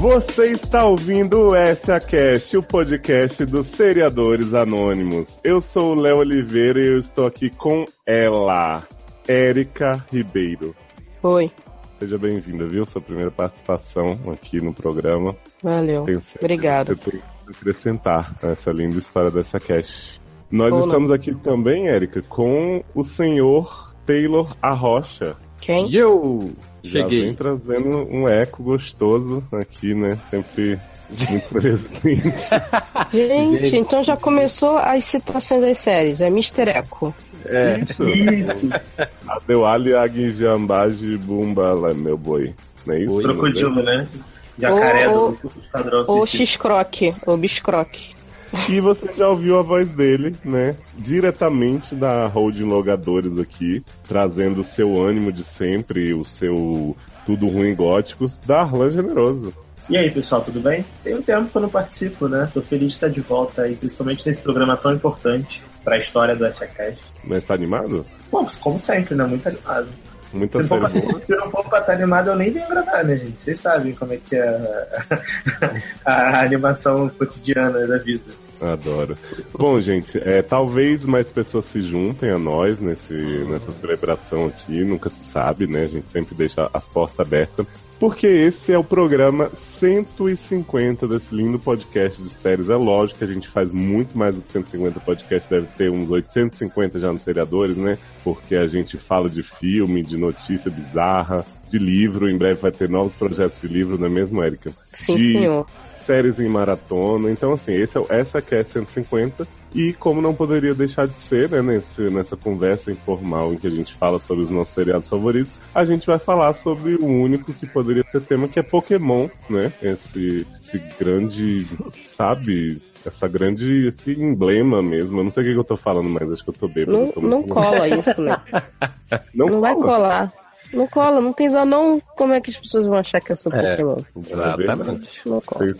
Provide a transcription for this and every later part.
Você está ouvindo o SACast, o podcast dos seriadores anônimos. Eu sou o Léo Oliveira e eu estou aqui com ela, Érica Ribeiro. Oi. Seja bem-vinda, viu? Sua primeira participação aqui no programa. Valeu. Obrigada. Você tem que acrescentar essa linda história dessa cast. Nós Ou estamos aqui também, Érica, com o senhor Taylor Arrocha. Quem? E eu Já cheguei. vem trazendo um eco gostoso aqui, né? Sempre muito presente. Gente, Gente, então já começou as citações das séries. É Mr. Echo. É. Isso. Isso. Adeuali Aguijambaji Bumba, lá, meu boi. Não é isso? Crocodilo, né? Jacaré Ou- do Esquadrão Ou. X-Croc, ou Biscroc. E você já ouviu a voz dele, né? Diretamente da Holding Logadores aqui, trazendo o seu ânimo de sempre, o seu tudo ruim góticos, da Arlan Generoso. E aí, pessoal, tudo bem? Tem um tempo que eu não participo, né? Tô feliz de estar de volta aí, principalmente nesse programa tão importante pra história do SACast. Mas tá animado? Bom, como sempre, né? Muito animado. Muita Se for pra, se não for pra estar animado, eu nem venho gravar, né, gente? Vocês sabem como é que é a, a animação cotidiana da vida. Adoro. Bom, gente, é, talvez mais pessoas se juntem a nós nesse, nessa celebração aqui, nunca se sabe, né? A gente sempre deixa as portas abertas. Porque esse é o programa 150 desse lindo podcast de séries. É lógico que a gente faz muito mais do que 150 podcasts, deve ter uns 850 já nos seriadores, né? Porque a gente fala de filme, de notícia bizarra, de livro. Em breve vai ter novos projetos de livro, não é mesmo, Érica? Sim, de senhor. séries em maratona. Então, assim, esse é, essa que é 150. E como não poderia deixar de ser, né, nesse, nessa conversa informal em que a gente fala sobre os nossos seriados favoritos, a gente vai falar sobre o único que poderia ser tema, que é Pokémon, né? Esse, esse grande, sabe, essa grande, esse emblema mesmo. Eu não sei o que, eu tô falando, mas acho que eu tô bêbado. Não, tô não cola isso, né? Não, Não vai cola. colar. Não cola, não tem não. Como é que as pessoas vão achar que eu sou É. Pokémon? Exatamente. Não cola.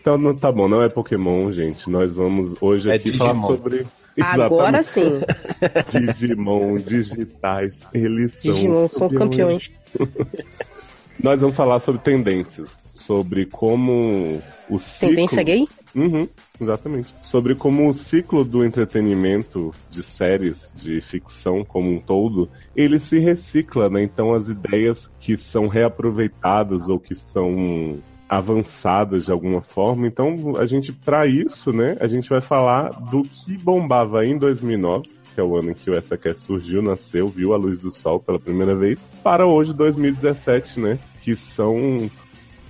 Então, não, tá bom, não é Pokémon, gente. Nós vamos hoje É aqui falar Digimon. sobre. Agora sim. Digimon, digitais, eles são. Digimon são campeões. Nós vamos falar sobre tendências, sobre como o ciclo. Tendência gay? Uhum, exatamente. Sobre como o ciclo do entretenimento de séries, de ficção como um todo, ele se recicla, né? Então as ideias que são reaproveitadas ou que são avançadas de alguma forma. Então a gente, para isso, né, a gente vai falar do que bombava em 2009 que é o ano em que o SACast surgiu, nasceu, viu a luz do sol pela primeira vez, para hoje, 2017, né? Que são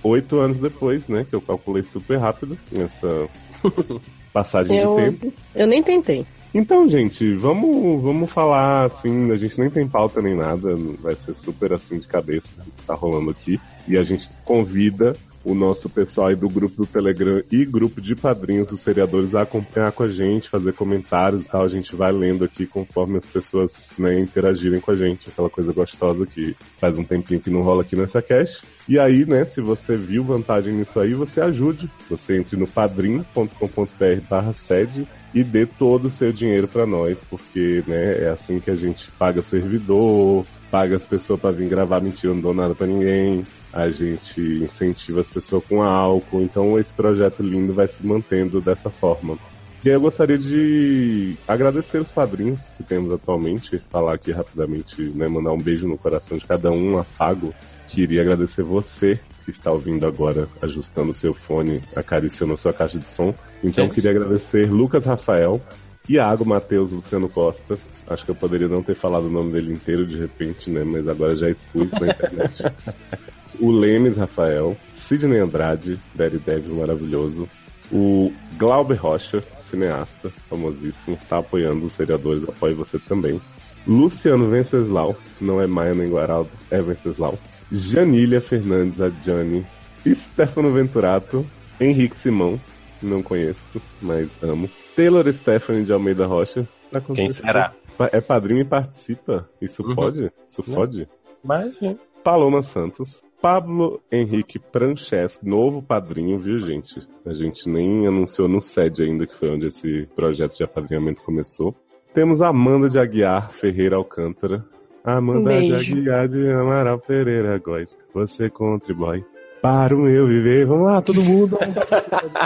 oito anos depois, né? Que eu calculei super rápido nessa passagem Eu, de tempo. eu nem tentei. Então, gente, vamos, vamos falar assim, a gente nem tem pauta nem nada, vai ser super assim de cabeça o que tá rolando aqui. E a gente convida o nosso pessoal aí do grupo do Telegram e grupo de padrinhos dos seriadores a acompanhar com a gente, fazer comentários e tal. A gente vai lendo aqui conforme as pessoas né, interagirem com a gente, aquela coisa gostosa que faz um tempinho que não rola aqui nessa cash. E aí, né, se você viu vantagem nisso aí, você ajude. Você entre no padrim.com.br barra sede e dê todo o seu dinheiro para nós, porque né, é assim que a gente paga servidor, paga as pessoas para vir gravar mentira, não dou nada para ninguém, a gente incentiva as pessoas com álcool, então esse projeto lindo vai se mantendo dessa forma. E aí eu gostaria de agradecer os padrinhos que temos atualmente, falar aqui rapidamente, né, mandar um beijo no coração de cada um, um afago. Queria agradecer você que está ouvindo agora, ajustando o seu fone, acariciando a sua caixa de som. Então queria agradecer Lucas Rafael, Iago Matheus Luciano Costa. Acho que eu poderia não ter falado o nome dele inteiro de repente, né? Mas agora já expus na internet. o Lemes Rafael, Sidney Andrade, Daredevil maravilhoso. O Glauber Rocha, cineasta, famosíssimo, está apoiando os seriadores, apoie você também. Luciano Venceslau, não é Maia nem Guaraldo, é Venceslau. Janília Fernandes, a Jani. Stefano Venturato, Henrique Simão, não conheço, mas amo. Taylor Stephanie de Almeida Rocha. Tá Quem será? É padrinho e participa? Isso Uhum. pode? Isso Não. pode? Mas, né? Paloma Santos. Pablo Henrique Franceschi, novo padrinho, viu, gente? A gente nem anunciou no SED ainda, que foi onde esse projeto de apadrinhamento começou. Temos Amanda de Aguiar Ferreira Alcântara. Amanda Um de. Aguiar de Amaral Pereira Góes. Você contribui. Para o meu viver. Vamos lá, todo mundo.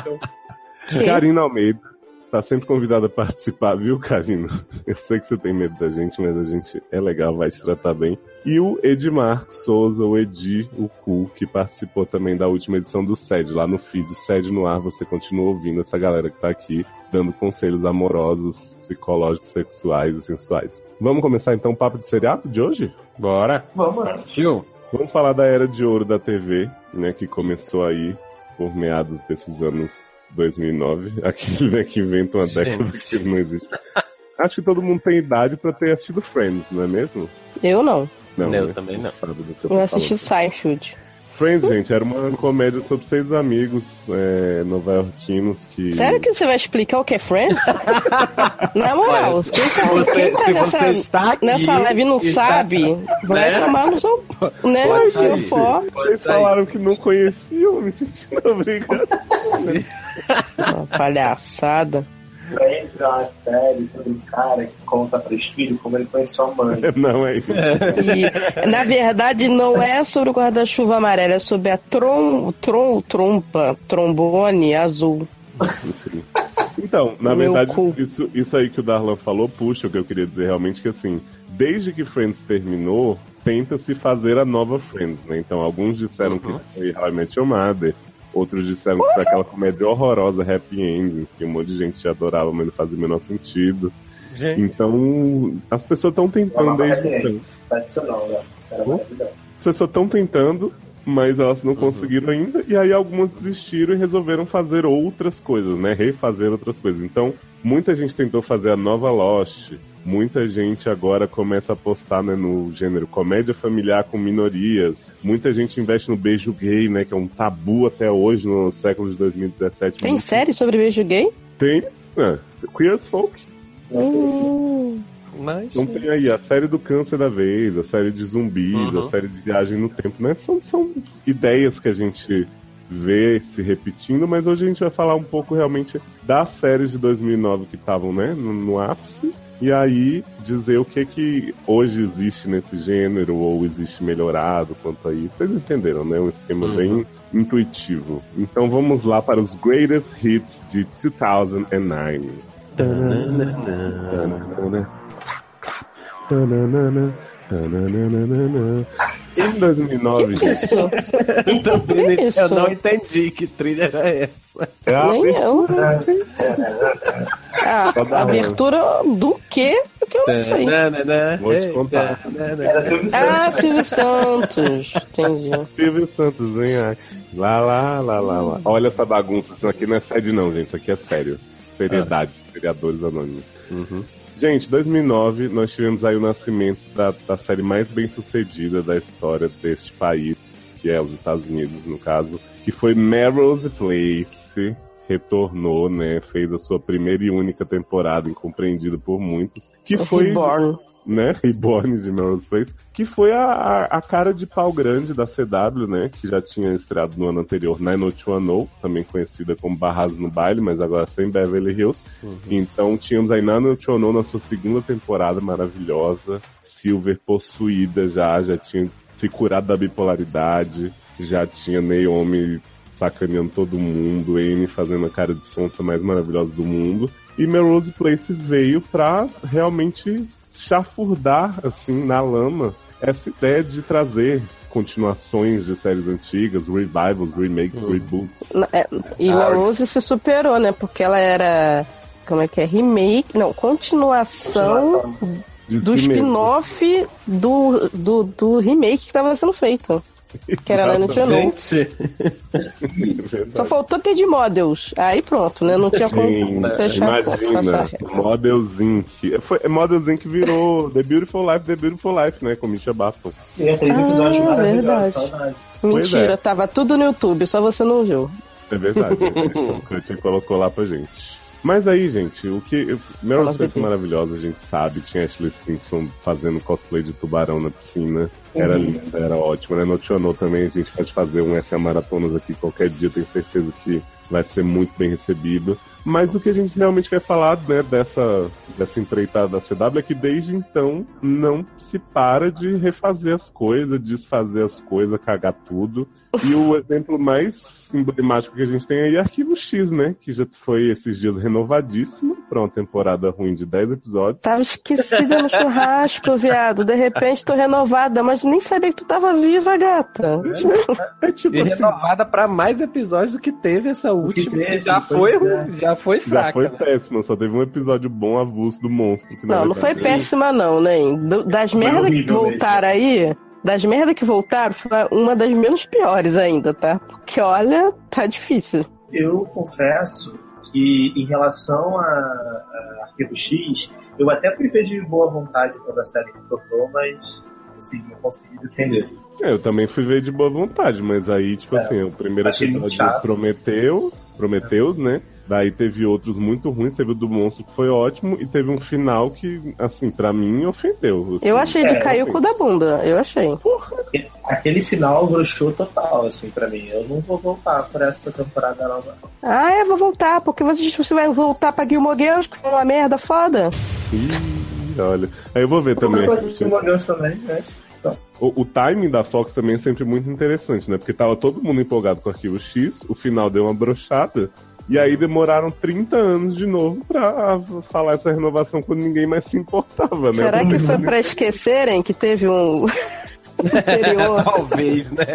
Karina Almeida. Tá sempre convidada a participar, viu, Karina? Eu sei que você tem medo da gente, mas a gente é legal, vai te tratar bem. E o Edmar Souza, o Edi, o Cu, que participou também da última edição do SED, lá no feed SED no ar, você continua ouvindo essa galera que tá aqui, dando conselhos amorosos, psicológicos, sexuais e sensuais. Vamos começar então o papo de seriado de hoje? Bora. Vamos lá. Tio. Vamos falar da era de ouro da TV, né, que começou aí por meados desses anos 2009, aquele né, que inventa uma década que não existe. Acho que todo mundo tem idade pra ter assistido Friends, não é mesmo? Eu não. Eu né? também não. Eu Eu assisti. Seinfeld. Friends, gente, era uma comédia sobre seis amigos é, nova-iorquinos que. Sério que você vai explicar o que é Friends? Na moral, Mas, quem tá, você- quem tá se nessa, você está aqui, nessa live e não está- sabe, vai Né? tomar no seu. Né, sair. fó. Vocês falaram que não conheciam, me sentindo obrigado. Uma Palhaçada. Friends é uma série sobre um cara que conta para os filhos como ele conheceu a mãe. Não é isso. E, na verdade, não é sobre o guarda-chuva amarelo, é sobre a trom, trom, trompa, trombone azul. Sim. Então, na Meu verdade, cu. isso, isso aí que o Darlan falou puxa o que eu queria dizer realmente que assim, desde que Friends terminou, tenta-se fazer a nova Friends, né? Então, alguns disseram Uhum. que foi How I Met Your Mother, outros disseram que foi aquela comédia horrorosa, Happy Endings, que um monte de gente adorava, mas não fazia o menor sentido. Gente. Então, as pessoas estão tentando Amava desde então. Tradicional, né? Era Hum? As pessoas estão tentando, mas elas Uhum. não conseguiram ainda. E aí algumas desistiram e resolveram fazer outras coisas, né? Refazer outras coisas. Então, muita gente tentou fazer a nova Lost. Muita gente agora começa a apostar né, no gênero comédia familiar com minorias. Muita gente investe no beijo gay, né? Que é um tabu até hoje, no século de 2017. Tem Muito- série sobre beijo gay? Tem. É, Queer as Folk. Hum, Mas. Então tem aí a série do câncer da vez, a série de zumbis, Uhum. a série de viagem no tempo, né? São, são ideias que a gente vê se repetindo, mas hoje a gente vai falar um pouco realmente das séries de 2009 que estavam, né, no, no ápice. E aí dizer o que que hoje existe nesse gênero ou existe melhorado quanto a isso. Vocês entenderam, né? Um esquema Uhum. bem intuitivo. Então vamos lá para os greatest hits de 2009. Tananana. Tananana. Tananana. Em 2009, que gente, isso? Eu também Que isso? eu não entendi que trilha era essa. é a Nem eu. abertura. Ah, dá abertura do quê? Que eu não sei. Vou te contar. Era Silvio Ah, Santos. Silvio Santos. Entendi. Silvio Santos, vem aqui. Lá, lá, lá, lá, lá. Olha essa bagunça. Isso aqui não é sério, não, gente. Isso aqui é sério. Seriedade. Seriadores anônimos. Uhum. Gente, 2009, nós tivemos aí o nascimento da, da série mais bem sucedida da história deste país, que é os Estados Unidos, no caso, que foi Melrose Place. Retornou, né? Fez a sua primeira e única temporada, incompreendida por muitos. Que foi Reborn. Né, Reborn de Melrose Place, que foi a, a, cara de pau grande da CW, né, que já tinha estreado no ano anterior 90210, também conhecida como Barras no Baile, mas agora sem Beverly Hills. Então tínhamos aí 90210 na sua segunda temporada maravilhosa, Silver possuída já, já tinha se curado da bipolaridade, já tinha Naomi sacaneando todo mundo, Amy fazendo a cara de sonsa mais maravilhosa do mundo. E Melrose Place veio pra realmente chafurdar, assim, na lama, essa ideia de trazer continuações de séries antigas, revivals, remakes, reboots. Na- é, E a Rose se superou, né? Porque ela era. Como é que é? Remake. Não, continuação De do spin-off do, do, do remake que tava sendo feito. Que era lá no. Gente, Só faltou ter de models. Aí pronto, né? Não tinha como Gente, fechar passar imagina. Models Inc. Foi, Models Inc. virou The Beautiful Life, The Beautiful Life, né? Com Misha Barton. Tinha três episódios Ah, maravilhosos. Saudade. Mentira, é. tava tudo no YouTube, só você não viu. É verdade. o Crunchy colocou lá pra gente. Mas aí, gente, o que. Meryl Streep Bebê. maravilhosa, a gente sabe. Tinha Ashley Simpson fazendo cosplay de tubarão na piscina. Era linda, era ótimo, né? No Tionô também a gente pode fazer um SA Maratonas aqui qualquer dia, tenho certeza que vai ser muito bem recebido. Mas o que a gente realmente quer falar, né, dessa, dessa empreitada da CW é que desde então não se para de refazer as coisas, desfazer as coisas, cagar tudo. E o exemplo mais emblemático que a gente tem aí é Arquivo X, né? Que já foi esses dias renovadíssimo pra uma temporada ruim de 10 episódios. Tava esquecida no churrasco, viado. De repente tô renovada, mas nem sabia que tu tava viva, gata. É tipo E assim, renovada pra mais episódios do que teve essa última. teve, que já foi, é. já foi já fraca. foi né? péssimo, só teve um episódio bom avulso do monstro. Não, não foi verdade- péssima, não, né? Das merdas que voltaram aí, das merdas que voltaram, foi uma das menos piores ainda, tá? Porque olha, tá difícil. Eu confesso que em relação a, a Arquivo X, eu até fui ver de boa vontade quando a série retornou, mas assim, não consegui defender. É, eu também fui ver de boa vontade, mas aí, tipo É, assim, o primeiro episódio prometeu, prometeu, né? Daí teve outros muito ruins, teve o do monstro que foi ótimo, e teve um final que, assim, pra mim, ofendeu. Eu achei de É, cair o cu da bunda, eu achei. Aquele final broxou total, assim, pra mim. Eu não vou voltar por essa temporada nova. Ah, é, vou voltar, porque você, você vai voltar pra Gilmore Girls, que foi uma merda foda. Ih, olha. Aí eu vou ver também. Eu também, né? O, o timing da Fox também é sempre muito interessante, né? Porque tava todo mundo empolgado com o Arquivo X, o final deu uma brochada, e aí demoraram 30 anos de novo pra falar essa renovação quando ninguém mais se importava, né? Será que foi pra esquecerem que teve um anterior? Talvez, né?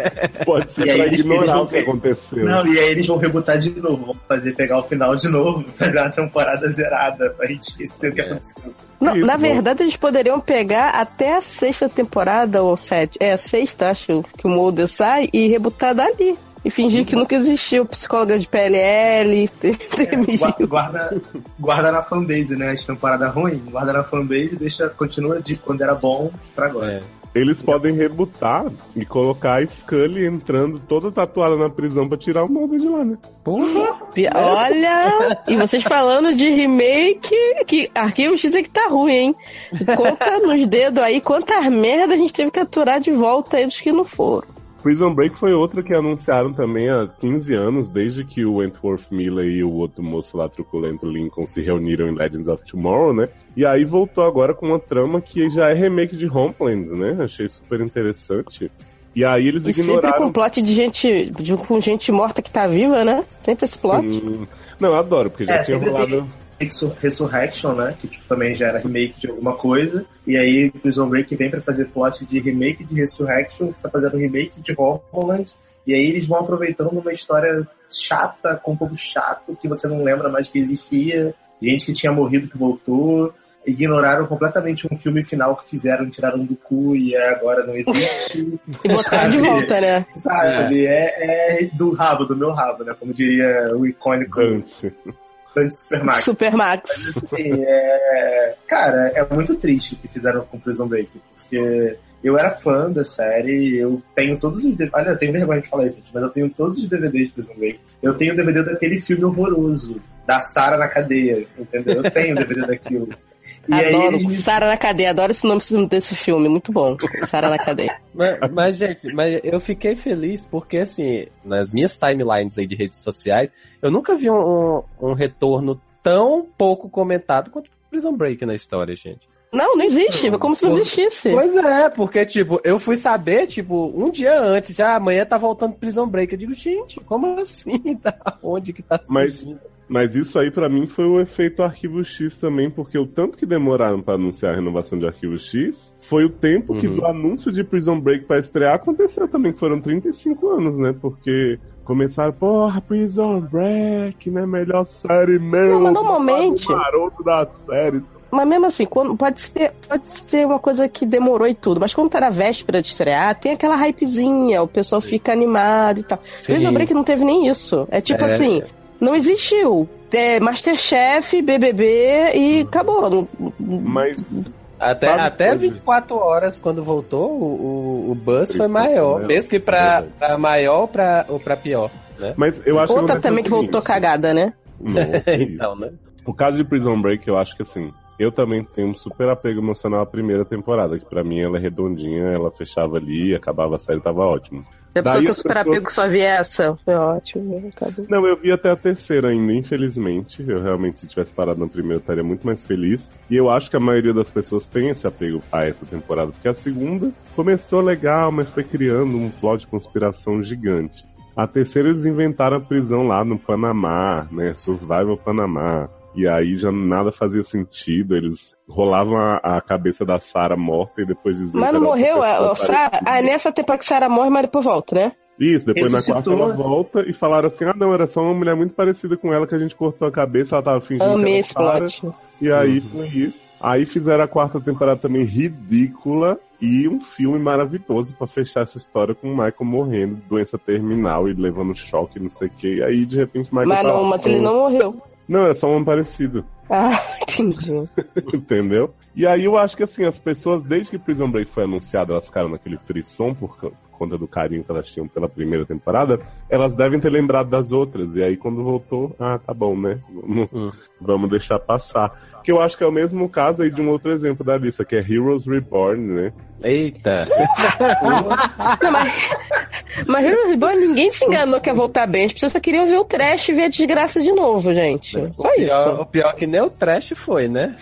Pode ser E aí pra eles- ignorar o que vão- aconteceu. Não, e aí eles vão rebutar de novo, vão fazer pegar o final de novo, fazer uma temporada zerada pra gente esquecer o que aconteceu. Não, Isso, na bom. verdade, eles poderiam pegar até a sexta temporada, ou sete. É, a sexta, acho, que o Mulder sai e rebutar dali. E fingir que nunca existiu psicóloga de PLL, TMI. Gua- Guarda, guarda na fanbase, né? As temporadas ruins, guarda na fanbase e deixa, continua de quando era bom pra agora. É. Eles podem rebutar e colocar a Scully entrando toda tatuada na prisão pra tirar o molde de lá, né? Porra! Olha! E vocês falando de remake, que Arquivo X é que tá ruim, hein? Conta nos dedos aí quantas merda a gente teve que aturar de volta aí dos que não foram. Prison Break foi outra que anunciaram também há 15 anos, desde que o Wentworth Miller e o outro moço lá, truculento Lincoln, se reuniram em Legends of Tomorrow, né? E aí voltou agora com uma trama que já é remake de Homeland, né? Achei super interessante. E aí eles E sempre ignoraram... com plot de gente, de, com gente morta que tá viva, né? Sempre esse plot. Hum, Não, eu adoro, porque já É, tinha sempre rolado... Resur- Resurrection, né? Que tipo, também já era remake de alguma coisa. E aí Prison Break vem pra fazer plot de remake de Resurrection, que tá fazendo remake de Homeland. E aí eles vão aproveitando uma história chata, com um povo chato, que você não lembra mais que existia. Gente que tinha morrido que voltou. Ignoraram completamente um filme final que fizeram, tiraram do cu e agora não existe. E botaram de Sabe? volta, né? Sabe? É. É, do rabo, do meu rabo, né? Como diria o icônico Dante. Supermax. Supermax. Assim, é... Cara, é muito triste o que fizeram com Prison Break, porque eu era fã da série, eu tenho todos os. Olha, eu tenho vergonha de falar isso, mas eu tenho todos os DVDs de Prison Break. Eu tenho o DVD daquele filme horroroso, da Sarah na cadeia, entendeu? Eu tenho o DVD daquilo. E Adoro. eles me Sara na cadeia. Adoro esse nome desse filme. Muito bom. Sara na cadeia. Mas, mas, gente, mas eu fiquei feliz porque, assim, nas minhas timelines aí de redes sociais, eu nunca vi um, um, um retorno tão pouco comentado quanto Prison Break na história, gente. Não, não existe. É como se não existisse. Pois é, porque, tipo, eu fui saber, tipo, um dia antes, já amanhã tá voltando Prison Break. Eu digo, gente, como assim? Tá? Onde que tá surgindo? Mas isso aí pra mim foi o efeito Arquivo X também, porque o tanto que demoraram pra anunciar a renovação de Arquivo X foi o tempo que Uhum. do anúncio de Prison Break pra estrear aconteceu também, que foram 35 anos, né? Porque começaram, porra, Prison Break, né? Melhor série mesmo. Não, mas normalmente- maroto da série. Mas mesmo assim, quando, pode, ser, pode ser uma coisa que demorou e tudo. Mas quando tá na véspera de estrear, tem aquela hypezinha. O pessoal fica animado e tal. Prison Break não teve nem isso. É tipo É. assim, não existiu. É Masterchef, BBB e acabou. Não- Mas Até, até coisa. 24 horas, quando voltou, o, o, buzz foi maior. maior. Mesmo que pra, Verdade. pra maior ou pra, ou pra pior, né? Mas eu acho Outra acontece também o que voltou cagada, né? Nossa, então, né? O caso de Prison Break, eu acho que assim, eu também tenho um super apego emocional à primeira temporada, que pra mim ela é redondinha, ela fechava ali, acabava a série, tava ótimo. A pessoa Daí que o super pessoas- apego só via essa. Foi ótimo. Acabou. Não, eu vi até a terceira ainda, infelizmente. Eu realmente, se tivesse parado na primeira, eu estaria muito mais feliz. E eu acho que a maioria das pessoas tem esse apego a essa temporada, porque a segunda começou legal, mas foi criando um plot de conspiração gigante. A terceira eles inventaram a prisão lá no Panamá, né? Survival Panamá. E aí já nada fazia sentido. Eles rolavam a, a cabeça da Sarah morta e depois diziam Mas não morreu? A, a Sarah? Ah, nessa temporada que Sarah morre, mas depois volta, né? Isso, depois na quarta ela volta e falaram assim: ah, não, era só uma mulher muito parecida com ela que a gente cortou a cabeça, ela tava fingindo Amei esse Sarah. plot. E aí foi isso. Aí fizeram a quarta temporada também ridícula e um filme maravilhoso pra fechar essa história com o Michael morrendo, doença terminal e levando choque, não sei o que. E aí de repente o Michael Mas, tá não, lá mas ele não morreu. Não, é só um parecido, Ah, entendi. entendeu? E aí eu acho que assim, as pessoas, desde que Prison Break foi anunciado, elas ficaram naquele frisson por conta do carinho que elas tinham pela primeira temporada, elas devem ter lembrado das outras. E aí quando voltou, ah, tá bom, né? Vamos, Hum. vamos deixar passar. Que eu acho que é o mesmo caso aí de um outro exemplo da lista, que é Heroes Reborn, né? Eita. Não, mas, mas Hero Reborn, ninguém se enganou que ia voltar bem. As pessoas só queriam ver o trash e ver a desgraça de novo, gente. Só o pior, isso. O pior é que nem o trash foi, né?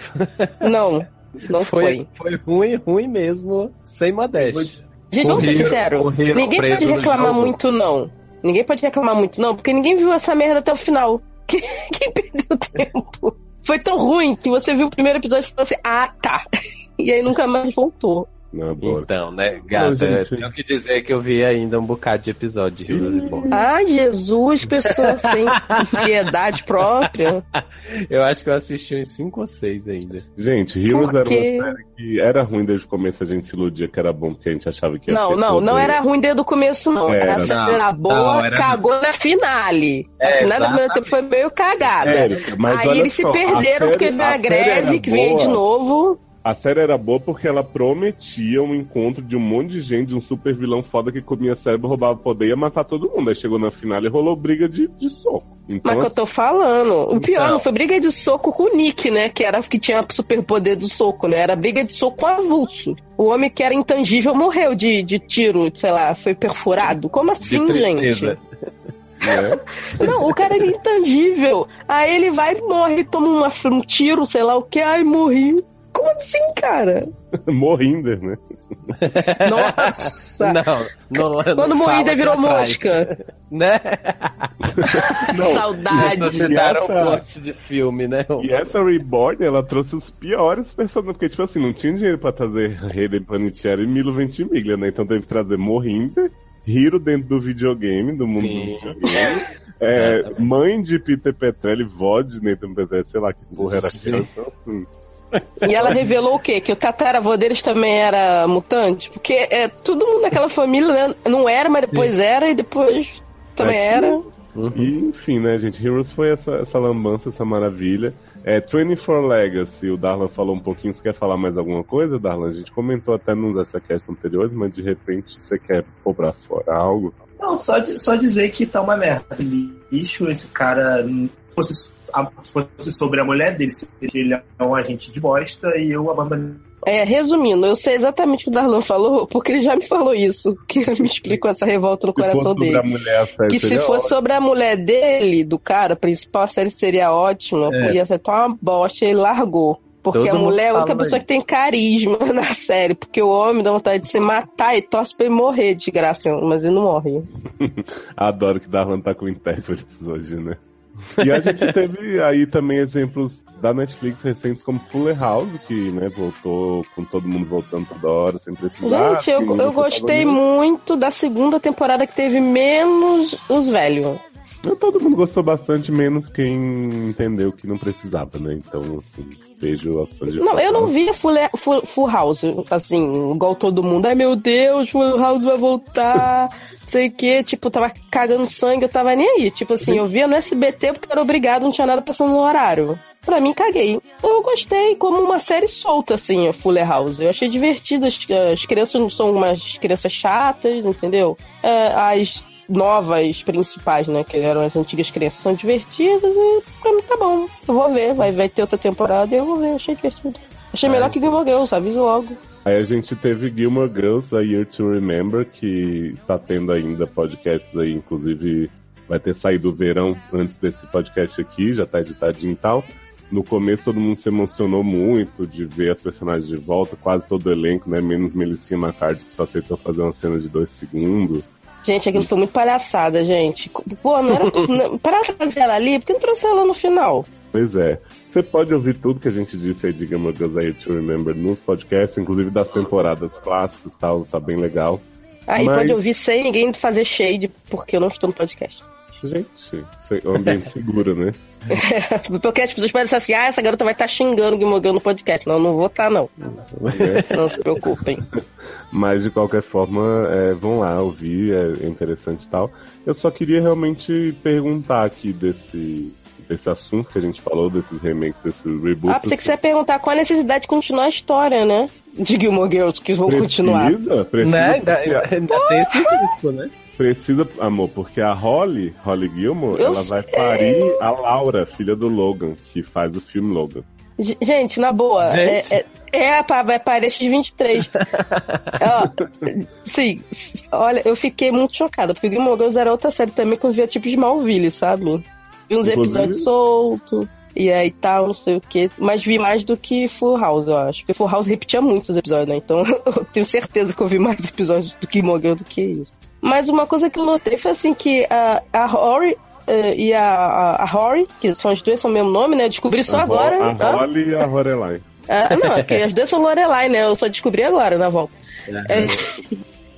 Não, não foi. Foi ruim, ruim mesmo, sem modéstia. Gente, vamos ser sinceros. Ninguém pode reclamar muito, não. Ninguém pode reclamar muito, não, porque ninguém viu essa merda até o final. Quem, quem perdeu tempo? Foi tão ruim que você viu o primeiro episódio e falou assim, ah, tá. E aí nunca mais voltou. Na boa. Então, né, gata, gente. tenho que dizer que eu vi ainda um bocado de episódio de Heroes Reborn. Ai, Jesus, pessoa sem piedade própria. Eu acho que eu assisti uns 5 ou 6 ainda. Gente, Heroes era uma série que era ruim desde o começo, a gente se iludia que era bom, porque a gente achava que ia Não, não, não era ruim desde o começo, não. Era. a série Não, era boa, não, era- cagou na finale. A É, finale da primeira exatamente. tempo foi meio cagada. Érica, Aí eles se só, a perderam série- porque veio a, série greve, que veio de novo. A série era boa porque ela prometia um encontro de um monte de gente, de um super vilão foda que comia cérebro, roubava poder e ia matar todo mundo. Aí chegou na final e rolou briga de, de soco. Então, Mas que eu tô falando. O pior Então. não foi briga de soco com o Nick, né? Que era que tinha superpoder do soco, né? Era briga de soco com avulso. O homem que era intangível morreu de, de tiro, sei lá, foi perfurado. Como assim, de gente? né? Não, o cara era intangível. Aí ele vai e morre, toma uma, um tiro, sei lá o que, ai, morri. Como assim, cara? Morrinder, né? Nossa! Não, não, não Quando Moída virou trás, mosca. Né? Saudade. Ressuscitaram E um essa- plot de filme, né? E essa Reborn, ela trouxe os piores personagens, porque, tipo assim, não tinha dinheiro pra trazer Hayden Panettiere e Milo Ventimiglia, né? Então teve que trazer Morrinder, Hiro dentro do videogame, do mundo Sim. do videogame. É, mãe de Peter Petrelli, vó de Nathan Petrelli, sei lá que porra era aquela. Então, assim, E ela revelou o quê? Que o tataravô deles também era mutante? Porque é, todo mundo naquela família né, não era, mas depois era, e depois também É, era. Uhum. E, enfim, né, gente? Heroes foi essa, essa lambança, essa maravilha. É, 24 Legacy, o Darlan falou um pouquinho. Você quer falar mais alguma coisa, Darlan? A gente comentou até nos SCast anteriores, mas de repente você quer pôr pra fora algo. Não, só, só dizer que tá uma merda. Lixo, esse cara fosse, a- fosse sobre a mulher dele, se ele é um agente de bosta e eu abandonei. É, resumindo, eu sei exatamente o que o Darlan falou, porque ele já me falou isso, que me explicou essa revolta no Se coração dele. mulher, Que se fosse sobre a mulher dele, do cara principal, a série seria ótima, É. ia ser tão uma bosta, ele largou. Porque Todo a mulher é a única pessoa que tem carisma na série. Porque o homem dá vontade de se matar e torce pra ele morrer de graça, mas ele não morre. Adoro que Darlan tá com intérpretes hoje, né? E a gente teve aí também exemplos da Netflix recentes como Fuller House, que né, voltou com todo mundo voltando toda hora, sem precisar. Gente, eu, eu gostei muito da segunda temporada que teve menos os velhos. Todo mundo gostou bastante, menos quem entendeu que não precisava, né? Então, assim, vejo fãs de Não, eu não via Full, Full, Full House, assim, igual todo mundo. Ai meu Deus, Full House vai voltar, sei o que. Tipo, tava cagando sangue, eu tava nem aí. Tipo assim, eu via no SBT porque era obrigado, não tinha nada passando no horário. Pra mim, caguei. Eu gostei como uma série solta, assim, a Fuller House. Eu achei divertido. As, as crianças não são umas crianças chatas, entendeu? É, as novas principais, né? Que eram as antigas crianças, são divertidas e pra mim tá bom. Eu vou ver, vai, vai ter outra temporada e eu vou ver, achei divertido. Achei melhor que Gilmore Girls, aviso logo. Aí a gente teve Gilmore Girls, A Year to Remember, que está tendo ainda podcasts aí, inclusive vai ter saído o verão antes desse podcast aqui, já tá editadinho e tal. No começo todo mundo se emocionou muito de ver as personagens de volta, quase todo o elenco, né? Menos Melicinha McCarthy, que só aceitou fazer uma cena de dois segundos. Gente, aquilo foi muito palhaçada, gente. Pô, não era não, para fazer ela ali, por que não trouxe ela no final? Pois é. Você pode ouvir tudo que a gente disse aí de Game of Thrones aí to Remember nos podcasts, inclusive das temporadas clássicas e tal, tá bem legal. Aí Mas- pode ouvir sem ninguém fazer shade, porque eu não estou no podcast. Gente, é um ambiente seguro, né? Porque as pessoas podem dizer assim, ah, essa garota vai estar xingando o no podcast. Não, não vou estar, não. Né? Não se preocupem. Mas de qualquer forma, é, vão lá ouvir, é interessante e tal. Eu só queria realmente perguntar aqui desse, desse assunto que a gente falou, desses remakes, desses reboots. Ah, pensei que você ia perguntar qual a necessidade de continuar a história, né? De Gilmore Girls, que vão continuar. Precisa, precisa, Né? Ainda, porque- ainda tem esse risco, né? Precisa, amor, porque a Holly, Holly Gilmore, Eu ela vai sei. parir a Laura, filha do Logan, que faz o filme Logan. G- Gente, na boa, Gente. é, é, é pá, vai parir esses 23. Ó, sim, olha, eu fiquei muito chocada, porque Gilmore Girls era outra série também que eu via tipo de Malville, sabe? Vi uns Inclusive- episódios soltos, e aí tal, não sei o que, mas vi mais do que Full House, eu acho. Porque Full House repetia muitos episódios, né? Então eu tenho certeza que eu vi mais episódios do Gilmore Girls do que isso. Mas uma coisa que eu notei foi assim que a, a Rory eh, e a, a, a Rory, que são as duas são o mesmo nome, né? Eu descobri só a agora. A tá? Holly e a Lorelai. Ah, não, é porque as duas são Lorelai, né? Eu só descobri agora na volta. É,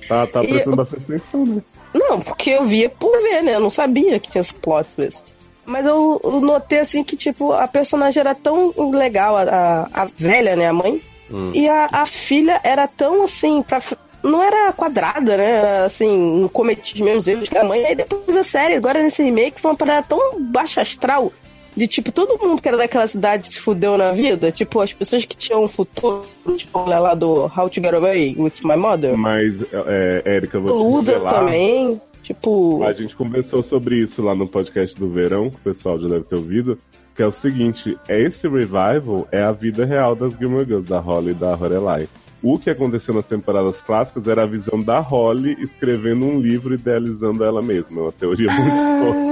Tá, tá E prestando eu- bastante atenção, né? não, porque eu via por ver, né? Eu não sabia que tinha esse plot twist. Mas eu, notei assim que, tipo, a personagem era tão legal, a, a, velha, né? A mãe. Hum. E a, a filha era tão assim, pra, não era quadrada, né? Era assim, não cometia os mesmos erros que a mãe. Aí depois a série, agora nesse remake, foi uma parada tão baixa astral. De tipo, todo mundo que era daquela cidade se fudeu na vida. Tipo, as pessoas que tinham um futuro, tipo, a lá do How to Get Away with My Mother. Mas, é, te Loser revelar. também. Tipo. A gente conversou sobre isso lá no podcast do verão, que o pessoal já deve ter ouvido, que é o seguinte, esse revival é a vida real das Gilmore Girls, da Holly e da Lorelai. O que aconteceu nas temporadas clássicas era a visão da Holly escrevendo um livro idealizando ela mesma. É uma teoria muito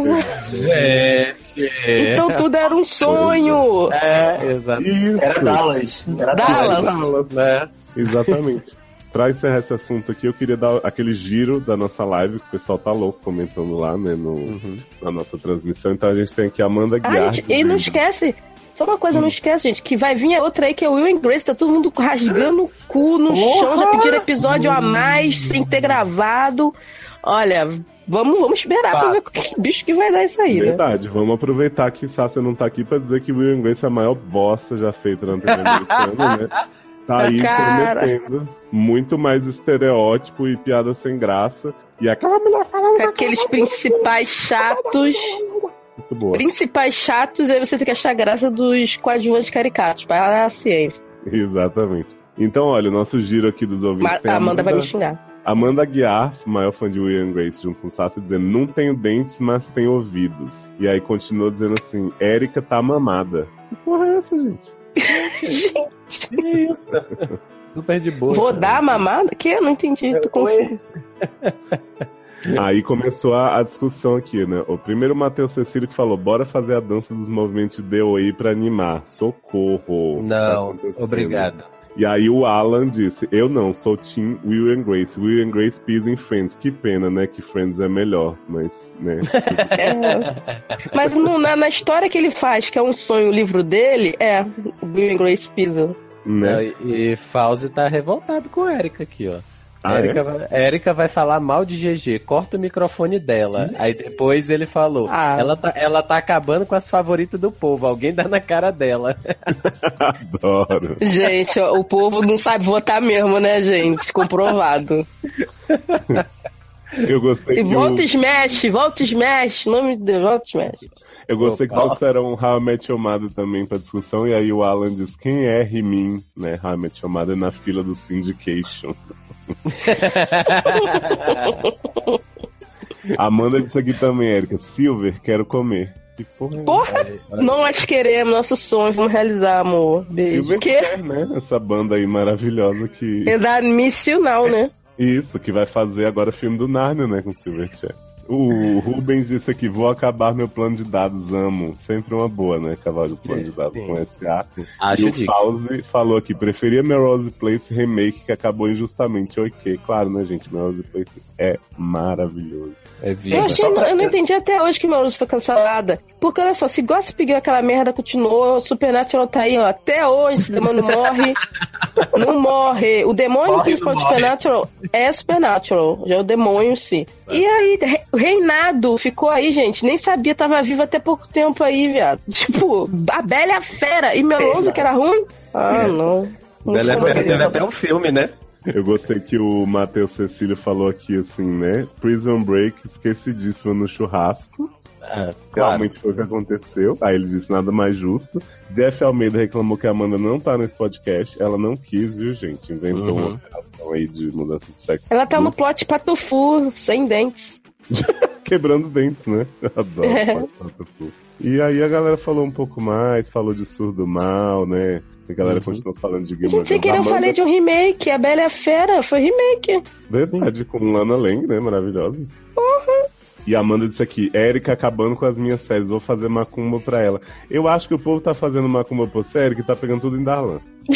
forte. Gente. Então tudo era um sonho! É, exato. Isso! Era Dallas. Era Dallas. Dallas. Né? Exatamente. Pra encerrar esse assunto aqui, eu queria dar aquele giro da nossa live, que o pessoal tá louco comentando lá, né, no, Uhum. na nossa transmissão. Então a gente tem aqui a Amanda Guiar. e não esquece. Só uma coisa, não esquece, gente, que vai vir a outra aí que é o Will and Grace, tá todo mundo rasgando o cu no chão, já pediram episódio a mais, sem ter gravado. Olha, vamos, vamos esperar pra ver que bicho que vai dar isso aí, né? Verdade, vamos aproveitar que Sácia não tá aqui pra dizer que Will Grace é a maior bosta já feita na TV americana, né? Tá aí Cara. prometendo muito mais estereótipo e piada sem graça. E aquela mulher falando Com aqueles principais chatos, muito boa. principais chatos, aí você tem que achar graça dos coadjuvantes caricatos, para a ciência. Exatamente. Então, olha, o nosso giro aqui dos ouvintes a Amanda vai me xingar. Amanda Guiar, maior fã de Will Grace, junto com o Sassi, dizendo: Não tenho dentes, mas tenho ouvidos. E aí continua dizendo assim: Érica tá mamada. Que porra é essa, gente? Que isso? Super de boa. Vou dar a mamada? Que? Eu não entendi, tô confuso. Aí começou a, a discussão aqui, né? O primeiro Matheus Cecílio que falou: Bora fazer a dança dos movimentos de DOI pra animar. Socorro. Tá Não, acontecendo? obrigado. E aí o Alan disse: Eu não, sou Team Will and Grace. Will and Grace pisa em Friends. Que pena, né? Que Friends é melhor. Mas, né? É. Mas no- na, na história que ele faz, que é um sonho, o livro dele, é o Bill and Grace Pisa. né? Não, e e Fauzi tá revoltado com a Erika aqui, ó. Ah, Erika, é? vai, Erika vai falar mal de GG, corta o microfone dela. Aí depois ele falou: Ah. ela, tá, ela tá acabando com as favoritas do povo, alguém dá na cara dela. Adoro. Gente, ó, o povo não sabe votar mesmo, né, gente? Comprovado. Eu gostei E que volta o, Smash, volta Smash, nome de Deus, volta Smash. eu gostei que Opa. trouxeram How I Met também pra discussão, e aí o Alan diz quem é Rimin, né? How I Met Your Mother na fila do Syndication. Amanda disse aqui também, Erika. Silver, quero comer. Que porra é Porra, nós queremos nossos sonhos, vamos realizar, amor. Beijo. Silver Que? quer, né? Essa banda aí maravilhosa que. É da missional, né? Isso, que vai fazer agora o filme do Narnia, né? Com Silverchair. O Rubens disse aqui, vou acabar meu plano de dados, amo. Sempre uma boa, né? Acabar o plano de dados Sim. com SA. Acho e o. Pause falou aqui, preferia Melrose Place remake que acabou injustamente. Ok, claro, né, gente? Melrose Place é maravilhoso. É Eu, vida. achei, eu não entendi até hoje que Melrose foi cancelada. Porque olha só, se Gossip Girl aquela merda continuou, Supernatural tá aí, ó. Até hoje esse demônio morre. Não morre. O demônio Morre, principal de. Supernatural é Supernatural. Já é o demônio em si. E aí, reinado ficou aí, gente. Nem sabia, tava vivo até pouco tempo aí, viado. Tipo, a Bela e a Fera. E Melrose, que era ruim? Ah, não. Bela como. Fera teve até um filme, né? Eu gostei que o Matheus Cecílio falou aqui assim, né? Prison Break esquecidíssima no churrasco. Ah, claro. Realmente foi o que aconteceu. Aí ele disse nada mais justo. Jeff Almeida reclamou que a Amanda não tá nesse podcast. Ela não quis, viu, gente? Inventou Uhum. uma operação aí de mudança de sexo. Ela tá no plot patufu, sem dentes. Quebrando dentes, né? Eu adoro. É. Patufu. E aí a galera falou um pouco mais, falou de surdo mal, né? A galera Uhum. continuou falando de Game Gente, sem querer eu falei de um remake. A Bela e a Fera foi remake. Verdade, com Lana Lang, né? Maravilhosa. E a Amanda disse aqui, Érica acabando com as minhas séries, vou fazer macumba pra ela. Eu acho que o povo tá fazendo macumba pra você, Érica, e tá pegando tudo em Darlan.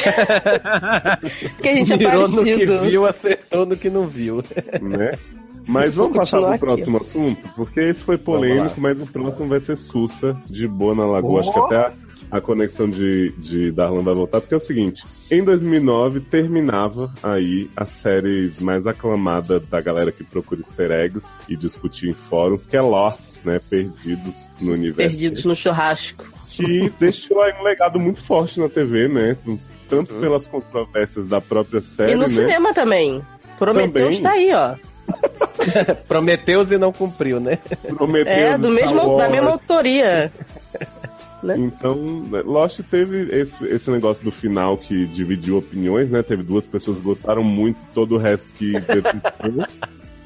Porque a gente é Mirou no que parecido. viu, acertou no que não viu. né? Mas vamos passar pro continuar aqui. próximo assunto, porque esse foi polêmico, mas o próximo vai ser Sussa, de boa na Lagoa. Oh. Acho que até a, a conexão de, de Darlan vai voltar, porque é o seguinte, em 2009 terminava aí a série mais aclamada da galera que procura easter eggs e discutir em fóruns, que é Lost, né? Perdidos no universo. Perdidos no churrasco. que deixou aí um legado muito forte na TV, né? Tanto Uhum. pelas controvérsias da própria série, E no né? cinema também. Prometheus Também. tá aí, ó. Prometeu e não cumpriu, né? Prometeu É, do mesmo, da mesma autoria. Então, né, Lost teve esse, esse negócio do final que dividiu opiniões, né? Teve duas pessoas que gostaram muito, todo o resto que detestou.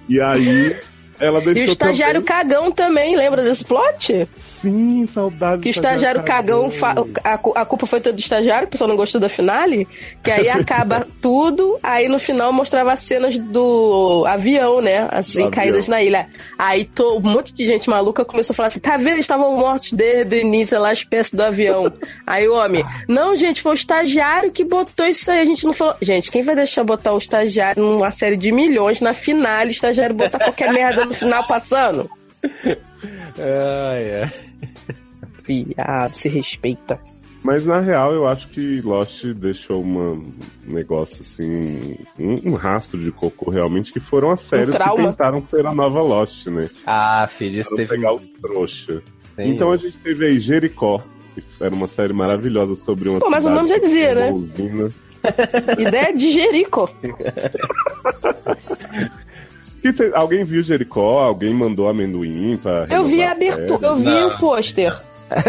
e aí, ela deixou E o estagiário também... cagão também, lembra desse plot? Sim, saudade Que o estagiário cagão, fa- a, a culpa foi toda do estagiário, o pessoal não gostou da finale. Que aí acaba tudo, aí no final mostrava as cenas do avião, né? Assim, Do caídas avião. na ilha. Aí to, um monte de gente maluca começou a falar assim: tá vendo? Eles estavam mortos desde o início, lá, a espécie do avião. Aí o homem, não, gente, foi o estagiário que botou isso aí. A gente não falou. Gente, quem vai deixar botar o estagiário numa série de milhões na finale, o estagiário botar qualquer merda no final passando? Ai, é. Viado, se respeita. Mas na real, eu acho que Lost deixou uma- um negócio assim, um, um rastro de cocô realmente, que foram as séries que trauma. tentaram ser a nova Lost, né? Ah, filho, isso teve. pegar os trouxa. tem- Então a gente teve aí Jericó, que era uma série maravilhosa sobre uma Pô, mas o nome já que dizia, né? usina. Ideia de Jerico. Te- Alguém viu Jericó? Alguém mandou amendoim pra Eu vi a abertura, eu vi Não. o pôster.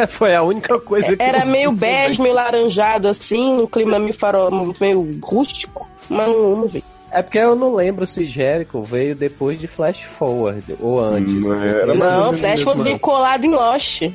Foi a única coisa que. Era eu- meio bege, meio laranjado assim, um clima meio farol, meio rústico, mas não, não vi. É porque eu não lembro se Jericho veio depois de Flash Forward ou antes. Não, era Não, Flash mesmo. vir colado em Lost. E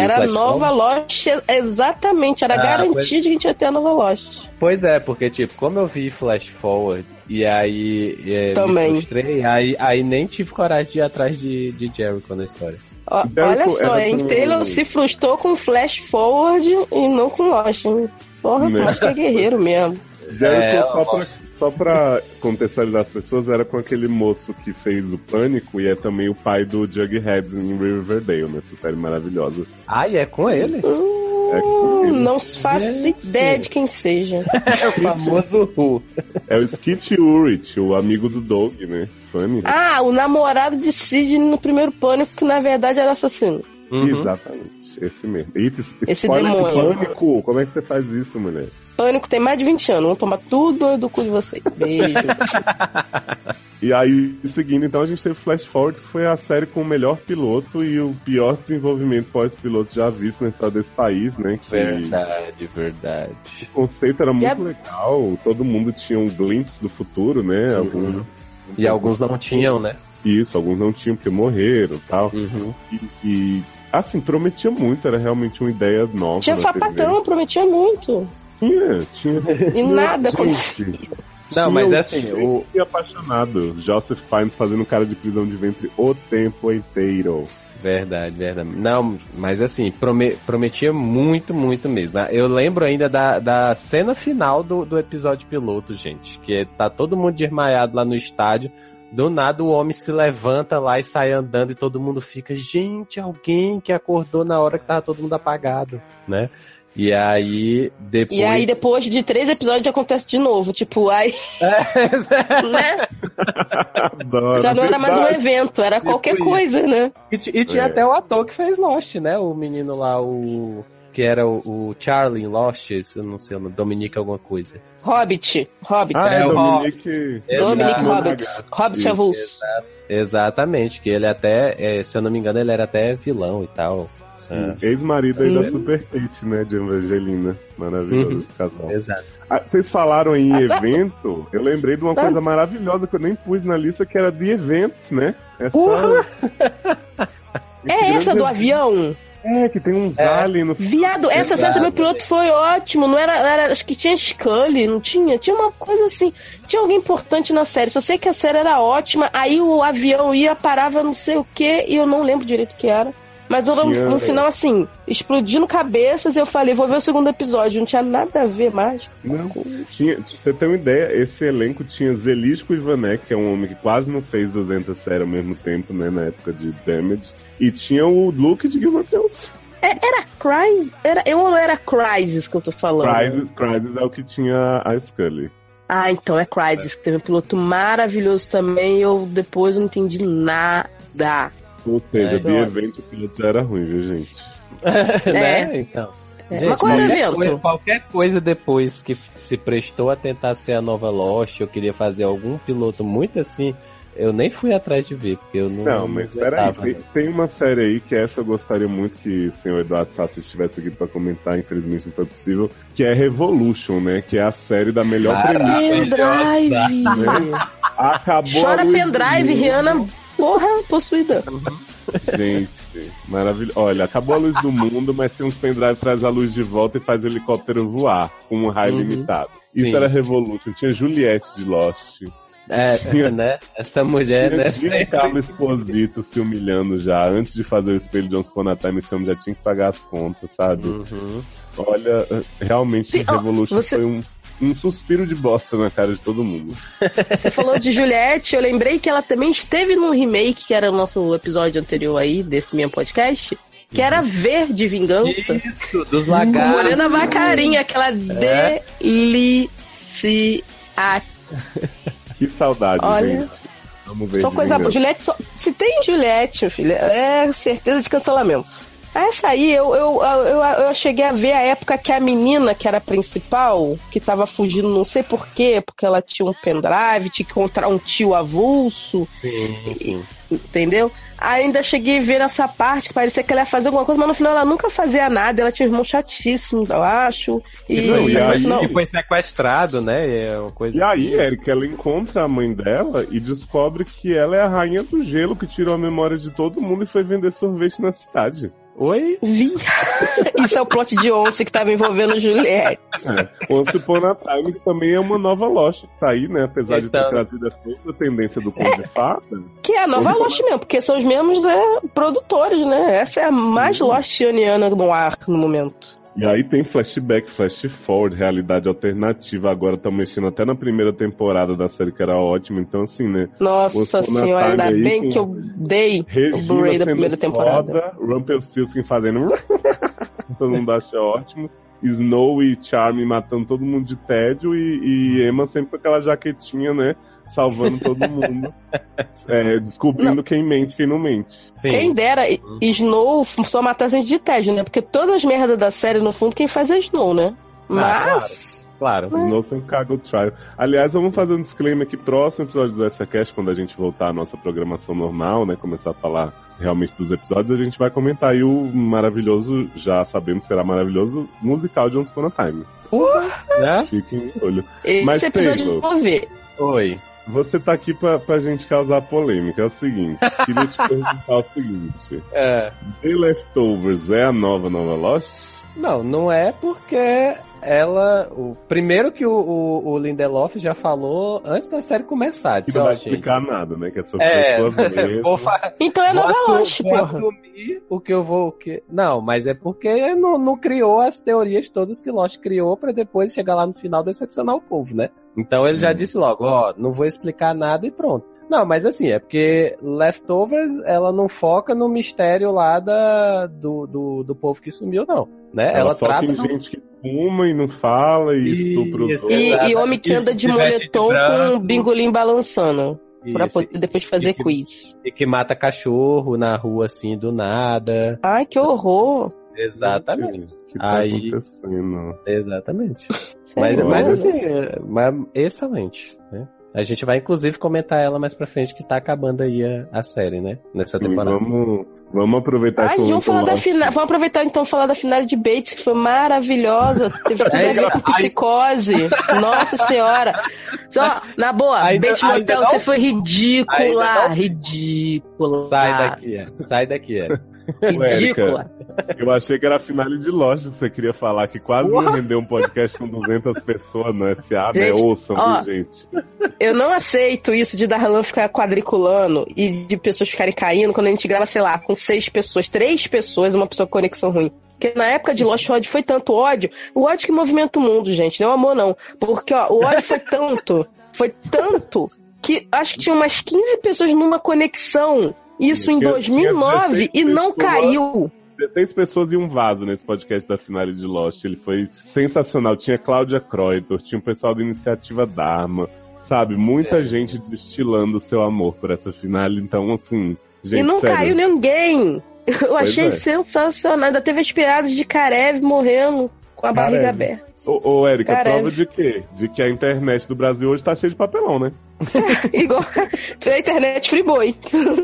Era a Flash nova Lost, exatamente, era Ah, garantido pois- que a gente ia ter a nova Lost. Pois é, porque, tipo, como eu vi Flash Forward e aí é, Também. me frustrei, aí, aí nem tive coragem de ir atrás de, de Jericho na história. Ó, Jericho olha só, hein? com- Taylor se frustrou com Flash Forward e não com Lost. hein? Porra, Né? acho que é guerreiro mesmo. Jericho, É, só, pra, só pra contextualizar as pessoas, era com aquele moço que fez o Pânico e é também o pai do Jughead em Riverdale, né? Essa série maravilhosa. Ah, e é com ele? Com Hum, não faço Gente. ideia de quem seja. É o famoso Who. é o Skit Ulrich, o amigo do Doug, né? Funny. Ah, o namorado de Sidney no primeiro pânico, que na verdade era assassino. Uhum. Exatamente, esse mesmo. Eita, Esse demônio. Pânico, como é que você faz isso, mulher? Pânico tem mais de 20 anos, vão tomar tudo do cu de vocês. Beijo. E aí, seguindo, então a gente teve Flash Forward, que foi a série com o melhor piloto e o pior desenvolvimento pós-piloto já visto na história desse país, né? Que Verdade, verdade. o conceito era muito a- legal, todo mundo tinha um glimpse do futuro, né? Algum- E alguns não tinham, né? Isso, alguns não tinham porque morreram tal. Uhum. E, e, assim, prometia muito, era realmente uma ideia nova. Tinha sapatão, prometia muito. TV. Tinha, tinha. E nada Gente, acontecia. Não, mas é assim, o- apaixonado. Joseph Fiennes fazendo cara de prisão de ventre o tempo inteiro. Verdade, verdade. Não, mas assim, prome- prometia muito, muito mesmo. Eu lembro ainda da, da cena final do, do episódio piloto, gente. Que é- tá todo mundo desmaiado lá no estádio. Do nada o homem se levanta lá e sai andando e todo mundo fica, gente, alguém que acordou na hora que tava todo mundo apagado, né? E aí, depois. E aí, depois de três episódios, acontece de novo. Tipo, aí, né? Adoro. Já não era mais um evento, era qualquer isso. coisa, né? E, e tinha É. até o ator que fez Lost, né? O menino lá, o. Que era o, o Charlie em Lost, eu não sei o nome, Dominique alguma coisa. Hobbit. Hobbit. Ah, é, É o Dominique. Dominic Exato. Hobbit. Hobbit Isso. avulso. Exatamente, que ele até, é, se eu não me engano, ele era até vilão e tal. É. Ex-marido aí da. Super Kate, né? De Evangelina. Maravilhoso Uhum. esse casal. Exato. Ah, vocês falaram em evento, eu lembrei de uma coisa maravilhosa que eu nem pus na lista, que era de eventos, né? Essa... Uhum. É essa do avião? É, que tem um vale no. Viado, essa cena também piloto foi ótimo. Não era, era. Acho que tinha Scully, não tinha? Tinha uma coisa assim. Tinha alguém importante na série. Só sei que a série era ótima. Aí o avião ia, parava não sei o que, e eu não lembro direito o que era. Mas eu, no final, assim, explodindo cabeças, eu falei, vou ver o segundo episódio. Não tinha nada a ver mais. Não, tinha, pra você ter uma ideia, esse elenco tinha Zelisco Ivanek, que é um homem que quase não fez 200 séries ao mesmo tempo, né, na época de Damage. E tinha o Luke de Game of Thrones. É, era Crisis? Era, eu ou era Crisis que eu tô falando? Crisis, Crisis é o que tinha a Scully. Ah, então é Crisis, que teve um piloto maravilhoso também. Eu depois não entendi nada. Ou seja, É, de então. evento o piloto já era ruim, viu, gente? né? Então. É, Gente, mas qual era o qualquer evento? coisa- qualquer coisa depois que se prestou a tentar ser a nova Lost, eu queria fazer algum piloto muito assim, eu nem fui atrás de ver, porque eu não. Não, mas peraí, tem, né? tem uma série aí que essa eu gostaria muito que o senhor Eduardo Sassi estivesse aqui pra comentar, infelizmente não foi possível, que é Revolution, né? Que é a série da melhor Caraca. premissa. Pendrive! Acabou a Chora luz do pendrive, mundo. Rihanna, porra, possuída. Gente, maravilhoso. Olha, acabou a luz do mundo, mas tem uns pendrive traz a luz de volta e faz o helicóptero voar com um raio Uhum. limitado. Isso Sim. era Revolution. Tinha Juliette de Lost. É, Tinha- né? Essa mulher, tinha né? Tinha Carlos Exposito se humilhando já. Antes de fazer o espelho de Once Upon a Time, esse homem já tinha que pagar as contas, sabe? Uhum. Olha, realmente Sim, ó, Revolution você- foi um, um suspiro de bosta na cara de todo mundo. Você falou de Juliette, eu lembrei que ela também esteve num remake, que era o nosso episódio anterior aí, desse meu podcast, que era V de Vingança. Isso, dos lagartos. Morena Vacarinha, aquela É. delícia. Que saudade, Olha, gente. Vamos ver. Só de coisa boa. vingança. Juliette, só... se tem Juliette, meu filho, é certeza de cancelamento. Essa aí, eu, eu, eu, eu cheguei a ver a época que a menina, que era a principal, que tava fugindo, não sei porquê, porque ela tinha um pendrive, tinha que encontrar um tio avulso, Sim, sim. entendeu? Ainda cheguei a ver essa parte que parecia que ela ia fazer alguma coisa, mas no final ela nunca fazia nada, ela tinha um irmão chatíssimo, eu acho. E, Não, e aí- final- E foi sequestrado, né? É uma coisa E aí, assim. Eric, ela encontra a mãe dela e descobre que ela é a rainha do gelo que tirou a memória de todo mundo e foi vender sorvete na cidade. Oi? Vi. Isso é o plot de Once que tava envolvendo Juliette. É. Once Upon a Time que também é uma nova Lost que tá aí, né? Apesar de ter Então. trazido essa outra tendência do Conde de Fada. Que é a nova Lost mesmo, porque são os mesmos é, produtores, né? Essa é a mais Lostianiana no ar no momento. E aí tem flashback, flash forward, realidade alternativa. Agora estão mexendo até na primeira temporada da série, que era ótima. Então, assim, né? Nossa senhora, ainda aí bem que eu dei o Regina Blu-ray da primeira temporada. Rumpelstiltskin fazendo... todo mundo acha ótimo. Snow e Charmy matando todo mundo de tédio e, e Emma sempre com aquela jaquetinha, né? Salvando todo mundo. É, descobrindo quem mente e quem não mente. Sim. Quem dera, e- Snow só matar gente de tédio, né? Porque todas as merdas da série, no fundo, quem faz é Snow, né? Mas. Claro. Snow sempre caga o trial. Aliás, vamos fazer um disclaimer aqui. Próximo episódio do SACast, quando a gente voltar à nossa programação normal, né? Começar a falar realmente dos episódios, a gente vai comentar aí o maravilhoso, já sabemos que será maravilhoso, musical de Once Upon a Time. Né? Fiquem de olho. Esse Mas, episódio Taylor, eu vou ver. Oi. Você tá aqui pra, pra gente causar polêmica. É o seguinte, queria te perguntar o seguinte. É. The Leftovers é a nova Nova Lost? Não, não é porque ela. O, primeiro que o, o, o Lindelof já falou antes da série começar. Que Disse, não ó, vai gente, explicar nada, né? Que é sobre É, Então é nova Lost, vou porra. assumir o que eu vou. Que... Não, mas é porque não, não criou as teorias todas que Lost criou pra depois chegar lá no final decepcionar o povo, né? Então ele já Hum. disse logo, ó, não vou explicar nada e pronto. Não, mas assim, é porque Leftovers, ela não foca no mistério lá da, do, do, do povo que sumiu, não. Né? Ela, Ela, trata. em gente que fuma e não fala e Isso, estupra os. E, e homem que anda de veste de moletom com um bingolim balançando. Pra poder depois fazer e que- quiz. e que mata cachorro na rua assim do nada. Ai, que horror. Exatamente. O que tá Aí- acontecendo? Exatamente. Mas, Sério, mas né? assim, é, mas excelente, né? A gente vai inclusive comentar ela mais pra frente que tá acabando aí a, a série, né? Nessa Sim, temporada. vamos, vamos aproveitar Ai, vamos falar da. Vamos aproveitar então e falar da final de Bates, que foi maravilhosa. Teve tudo a ver com psicose. Nossa senhora. Só, na boa, Ainda- Bates Motel, não? você foi ridícula. Não? Ridícula. Sai daqui, é. sai daqui. É. Ridícula. Eu achei que era a finale de Lost que você queria falar, que quase não rendeu um podcast com 200 pessoas no SA, né? Gente, Ouçam, ó, gente? Eu não aceito isso de Darlan ficar quadriculando e de pessoas ficarem caindo quando a gente grava, sei lá, com seis pessoas, três pessoas, uma pessoa com conexão ruim. Porque na época de Lost ódio foi tanto ódio, o ódio que movimenta o mundo, gente, não é o amor não. Porque ó, o ódio foi tanto, foi tanto, que acho que tinha umas 15 pessoas numa conexão. Isso em Tinha- 2009 tinha e não 16 caiu. 16 pessoas e um vaso nesse podcast da finale de Lost. Ele foi sensacional. Tinha Cláudia Croitor, tinha o pessoal da Iniciativa Dharma, sabe? Muita É. gente destilando seu amor por essa finale. Então, assim, gente, e não sério, caiu ninguém. Eu achei é. sensacional. Ainda teve as piadas de Karev morrendo com a barriga Karev. aberta. Ô, ô Érica, prova de quê? De que a internet do Brasil hoje tá cheia de papelão, né? Igual a internet Friboi.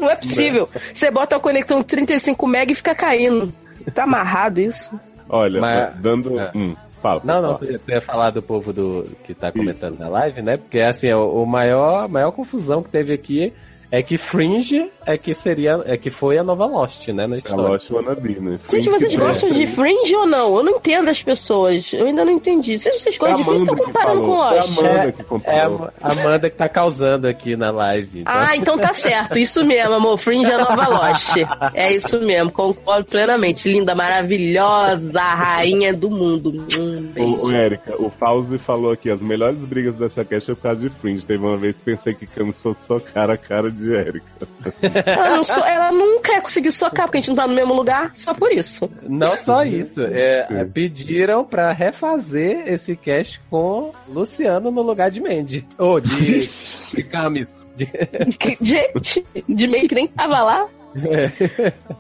Não é possível. Você bota uma conexão de 35 MB e fica caindo. Tá amarrado isso? Olha, Mas- dando. é. Hum, fala. Não, não, fala. tu ia- tu ia falar do povo do que tá comentando na live, né? Porque assim, o, o maior, a maior confusão que teve aqui é que Fringe é que seria, é que foi a nova Lost, né, na A história. Lost Wannabe, né? Gente, Fringe vocês que gostam de. Fringe ou não? Eu não entendo as pessoas. Eu ainda não entendi. Vocês, vocês a gostam de Fringe? Amanda Estão comparando com Lost. Foi a Amanda É- que É comparou. a Amanda que tá causando aqui na live. então. Ah, então tá certo. Isso mesmo, amor. Fringe é a nova Lost. É isso mesmo. Concordo plenamente. Linda, maravilhosa, rainha do mundo. Um Ô, ô, beijo. Érica, o Fauzi falou aqui, as melhores brigas dessa cast foi por causa de Fringe. Teve uma vez que pensei que Camus fosse só cara a cara de Érica. Ela, ela nunca conseguiu socar, porque a gente não tá no mesmo lugar, só por isso. Não só isso, é, é, pediram pra refazer esse cast com Luciano no lugar de Mandy. Ou de, de Camis. De- Gente, de meio que nem tava lá.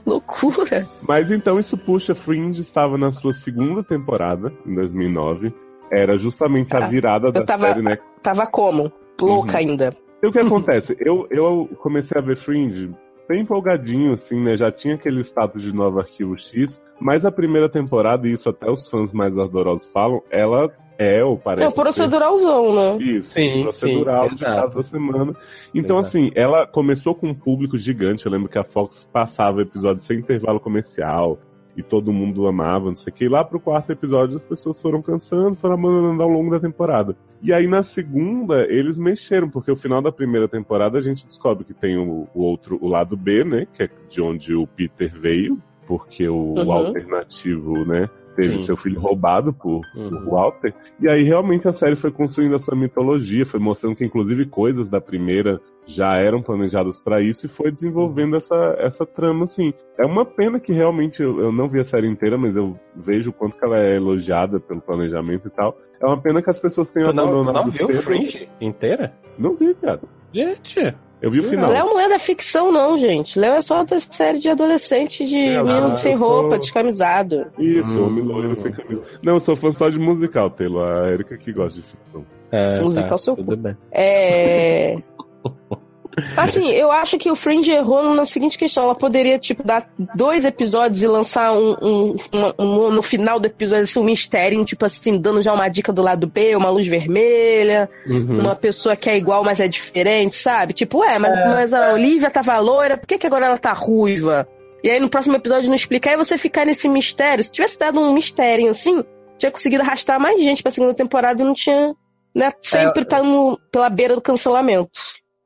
Loucura. Mas então isso puxa, Fringe estava na sua segunda temporada, em 2009. Era justamente a Ah, virada da tava- série, né? Tava como? Louca Uhum. ainda. E o que acontece? Eu, eu comecei a ver Fringe bem empolgadinho, assim, né? Já tinha aquele status de novo Arquivo X, mas a primeira temporada, e isso até os fãs mais ardorosos falam, ela é, ou parece É o proceduralzão, né? isso, Sim, procedural sim, de exato. cada semana. Então, Exato. assim, ela começou com um público gigante. Eu lembro que a Fox passava episódios sem intervalo comercial. E todo mundo amava, não sei o que. E lá pro quarto episódio as pessoas foram cansando, foram abandonando ao longo da temporada. E aí na segunda eles mexeram, porque o final da primeira temporada a gente descobre que tem o, o outro, o lado B, né? Que é de onde o Peter veio, porque o, o Uhum. alternativo, né? Teve Sim. seu filho roubado por, Uhum. por Walter. E aí realmente a série foi construindo essa mitologia, foi mostrando que inclusive coisas da primeira já eram planejadas pra isso e foi desenvolvendo essa, essa trama, assim. É uma pena que realmente eu, eu não vi a série inteira, mas eu vejo o quanto que ela é elogiada pelo planejamento e tal. É uma pena que as pessoas tenham Tu não, tu abandonado não viu cedo. Fringe inteira? Não vi, cara. Gente, Eu vi o final. Léo não é da ficção, não, gente. Léo é só da série de adolescente de É, menino sem eu roupa, sou- descamisado. Isso, Hum. homem loiro sem camisa. Não, eu sou fã só de musical, Taylor. A Erika que gosta de ficção. é, Musical tá, seu tudo bem. É. Assim, eu acho que o Fringe errou na seguinte questão. Ela poderia, tipo, dar dois episódios e lançar um, um, um, um no final do episódio, assim, um mistério, tipo assim, dando já uma dica do lado B, uma luz vermelha, Uhum. uma pessoa que é igual, mas é diferente, sabe? Tipo, ué, mas, mas a Olivia tava loira, por que, que agora ela tá ruiva? E aí no próximo episódio não explicar, e você ficar nesse mistério. Se tivesse dado um mistério assim, tinha conseguido arrastar mais gente pra segunda temporada e não tinha. Né, sempre tá no, pela beira do cancelamento.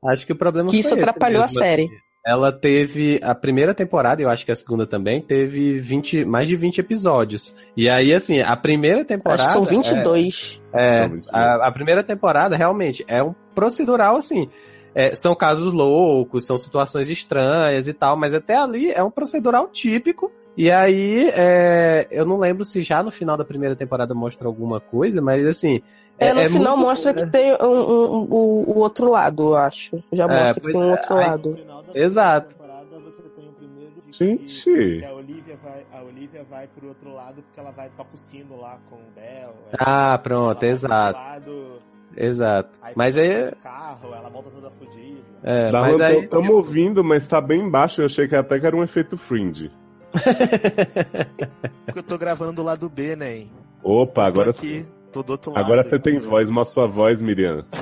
Acho que o problema Que foi isso atrapalhou a mesmo, série. assim. Ela teve a primeira temporada, eu acho que a segunda também, teve 20, mais de 20 episódios. E aí, assim, a primeira temporada. Acho que são é- 22. É, Não, 22. a, a primeira temporada realmente é um procedural assim. É, são casos loucos, são situações estranhas e tal, mas até ali é um procedural típico. E aí, é, eu não lembro se já no final da primeira temporada mostra alguma coisa, mas assim. É, no final muito- mostra que tem um, um- um- o, o outro lado, eu acho. Já É, mostra que tem um é, outro aí- lado. Exato. você tem o primeiro Gente. que a Olivia vai, a Olivia vai pro outro lado porque ela vai tocar o sino lá com o Bel. Ah, pronto, exato, lado, exato. aí Mas aí. carro, ela volta toda fodida. É, Da mas aí. Estamos ouvindo, mas tá bem baixo. Eu achei que até que era um efeito fringe. Porque eu tô gravando do lado B, né? hein? Opa, Tô agora, aqui, tô do outro lado. agora você tem voz, uma sua voz, Miriam.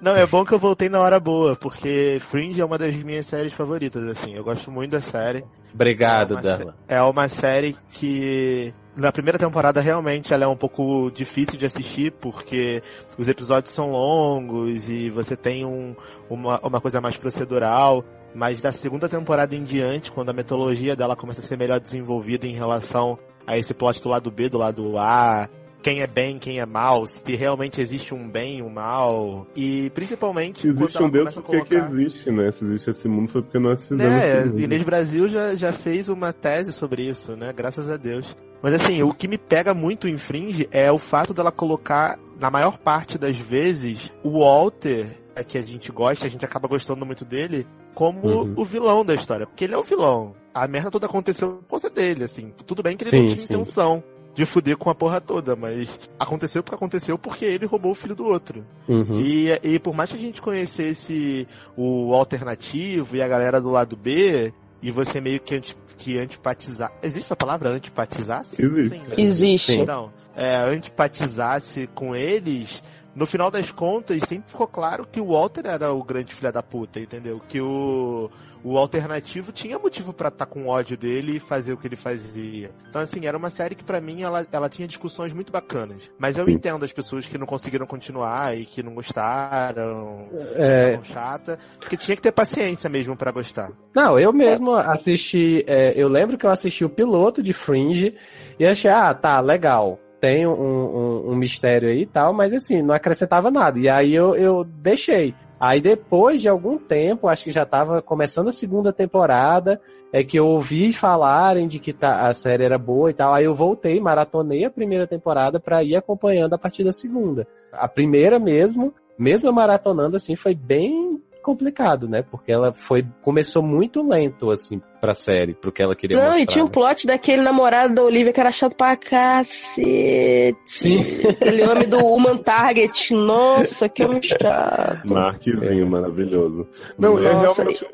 Não, é bom que eu voltei na hora boa, porque Fringe é uma das minhas séries favoritas, assim. Eu gosto muito da série. Obrigado, é Darla. é uma série que na primeira temporada realmente ela é um pouco difícil de assistir porque os episódios são longos e você tem um, uma, uma coisa mais procedural. Mas da segunda temporada em diante, quando a metodologia dela começa a ser melhor desenvolvida em relação a esse plot do lado B, do lado A, quem é bem, quem é mal, se realmente existe um bem e um mal. E principalmente Se existe um Deus, começa a por que colocar... existe, né? Se existe esse mundo, foi porque nós fizemos É, mundo. Inês Brasil já, já fez uma tese sobre isso, né? Graças a Deus. Mas assim, o que me pega muito em Fringe é o fato dela colocar, na maior parte das vezes, o Walter, é, que a gente gosta, a gente acaba gostando muito dele, como Uhum. o vilão da história. Porque ele é o vilão. A merda toda aconteceu por conta dele, assim. Tudo bem que ele Sim, não tinha sim. intenção de fuder com a porra toda, mas aconteceu porque aconteceu porque ele roubou o filho do outro. Uhum. E, e por mais que a gente conhecesse o alternativo e a galera do lado B, e você meio que, anti, que antipatizar. Existe a palavra antipatizasse? Existe. Sim, né? Existe. Sim. Então, é, antipatizasse com eles, no final das contas, sempre ficou claro que o Walter era o grande filho da puta, entendeu? Que o, o alternativo tinha motivo pra estar com ódio dele e fazer o que ele fazia. Então, assim, era uma série que pra mim ela, ela tinha discussões muito bacanas. Mas eu entendo as pessoas que não conseguiram continuar e que não gostaram, que É, acharam chata, porque tinha que ter paciência mesmo pra gostar. Não, eu mesmo assisti. é, eu lembro que eu assisti o piloto de Fringe e achei, ah, tá, legal. Tem um, um- um mistério aí e tal, mas assim, não acrescentava nada. E aí eu, eu deixei. Aí depois de algum tempo, acho que já tava começando a segunda temporada, é que eu ouvi falarem de que tá- a série era boa e tal. Aí eu voltei, maratonei a primeira temporada pra ir acompanhando a partir da segunda. A primeira mesmo, mesmo maratonando assim, foi bem complicado, né? Porque ela foi começou muito lento assim pra série, pro que ela queria Não, mostrar. e tinha um né? plot daquele namorado da Olivia que era chato pra cacete. Sim. Aquele homem do Human Target. Nossa, que homem chato. Marquezinho maravilhoso. Não, eu Nossa, realmente.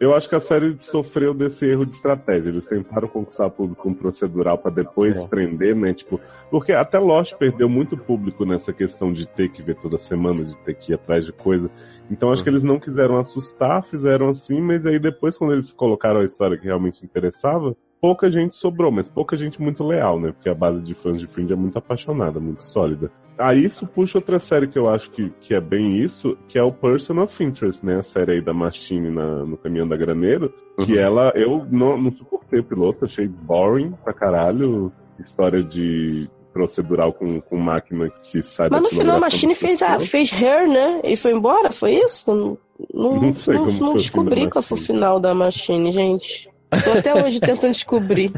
Eu acho que a série sofreu desse erro de estratégia. Eles tentaram conquistar o público com procedural pra depois É. prender, né? Tipo, porque até Lost perdeu muito público nessa questão de ter que ver toda semana, de ter que ir atrás de coisa. Então acho que eles não quiseram assustar, fizeram assim, mas aí depois, quando eles colocaram a história que realmente interessava, pouca gente sobrou, mas pouca gente muito leal, né? Porque a base de fãs de Fringe é muito apaixonada, muito sólida. Aí isso puxa outra série que eu acho que, que é bem isso, que é o Person of Interest, né? A série aí da Machine na, no Caminhão da Graneiro. Que Uhum. ela, eu não, não suportei o piloto, achei boring pra caralho. História de procedural com, com máquina que sai Mas no final a Machine fez, a, fez Her, né? E foi embora, foi isso? Não, não, Não sei não- como não descobri da qual foi o Machine. final da Machine, gente. Tô até hoje tentando descobrir.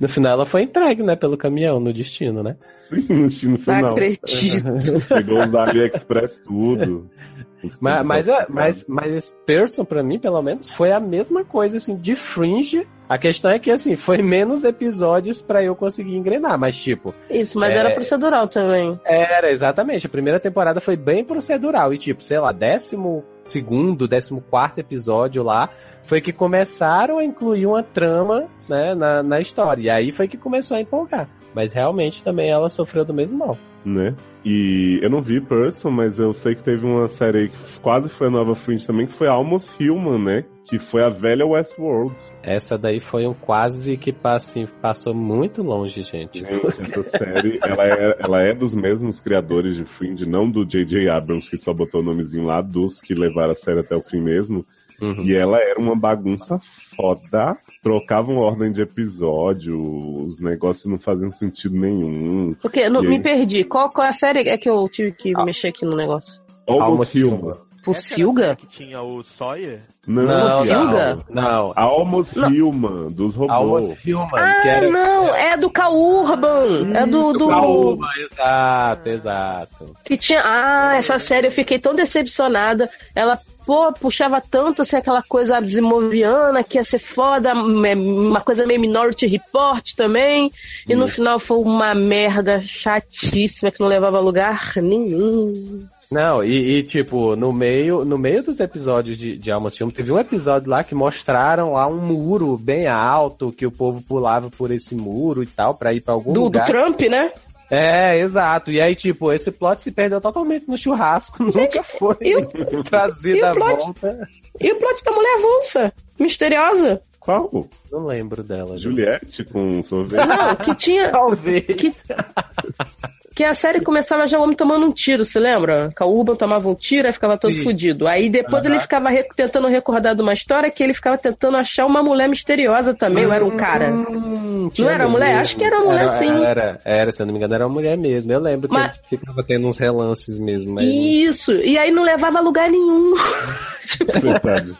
No final ela foi entregue, né, pelo caminhão no destino, né? Sim, no destino Não final. acredito. Chegou os AliExpress tudo. Mas, mas, é- mas, mas esse Person, pra mim, pelo menos, foi a mesma coisa, assim, de Fringe A questão é que, assim, foi menos episódios pra eu conseguir engrenar, mas, tipo. Isso, mas É. era procedural também. Era, exatamente. A primeira temporada foi bem procedural. E, tipo, sei lá, décimo segundo, décimo quarto episódio lá, foi que começaram a incluir uma trama, né, na, na história. E aí foi que começou a empolgar. Mas realmente também ela sofreu do mesmo mal. né? E eu não vi Person, mas eu sei que teve uma série que quase foi a nova Fringe também, que foi Almost Human, né? Que foi a velha Westworld. Essa daí foi um quase que assim, passou muito longe, gente. Gente, essa série, ela é, ela é dos mesmos criadores de Fringe, não do J.J. Abrams, que só botou o nomezinho lá, dos que levaram a série até o fim mesmo. Uhum. E ela era uma bagunça foda. Trocavam ordem de episódio, os negócios não faziam sentido nenhum. Porque não, E me aí? perdi. Qual, qual é a série? É que eu tive que mexer aqui no negócio. Almost Almost Human. Por A Silga? que tinha o Sawyer? Não, Não, Silga? não, não. Almost. Human, dos robôs. Almost Human, que Ah, era não, é do Cal Urban. É do. do Caúba, exato, exato. que tinha. Ah, essa série eu fiquei tão decepcionada. Ela, pô, puxava tanto assim aquela coisa zimoviana que ia ser foda, uma coisa meio Minority Report também. E no final foi uma merda chatíssima que não levava a lugar nenhum. Não, e, e, tipo, no meio, no meio dos episódios de, de Almost Human, teve um episódio lá que mostraram lá um muro bem alto, que o povo pulava por esse muro e tal, pra ir pra algum Do, do lugar. Trump, né? É, exato. E aí, tipo, esse plot se perdeu totalmente no churrasco, nunca foi e o- trazido à plot? volta. E o plot da mulher avulsa, misteriosa. Qual? Não lembro dela. gente. Juliette com sorvete? Não, que tinha. Talvez. Que, que a série começava já o homem tomando um tiro, se lembra? Que o Urban tomava um tiro e ficava todo Sim. fudido. Aí depois ele ficava re- tentando recordar de uma história que ele ficava tentando achar uma mulher misteriosa também, ou era um cara? Hum, Não era mulher? mesmo. Acho que era mulher, era, sim. Era, era, se eu não me engano, era uma mulher mesmo. Eu lembro que Mas- ele ficava tendo uns relances mesmo. Mas... Isso, e aí não levava a lugar nenhum. Verdade.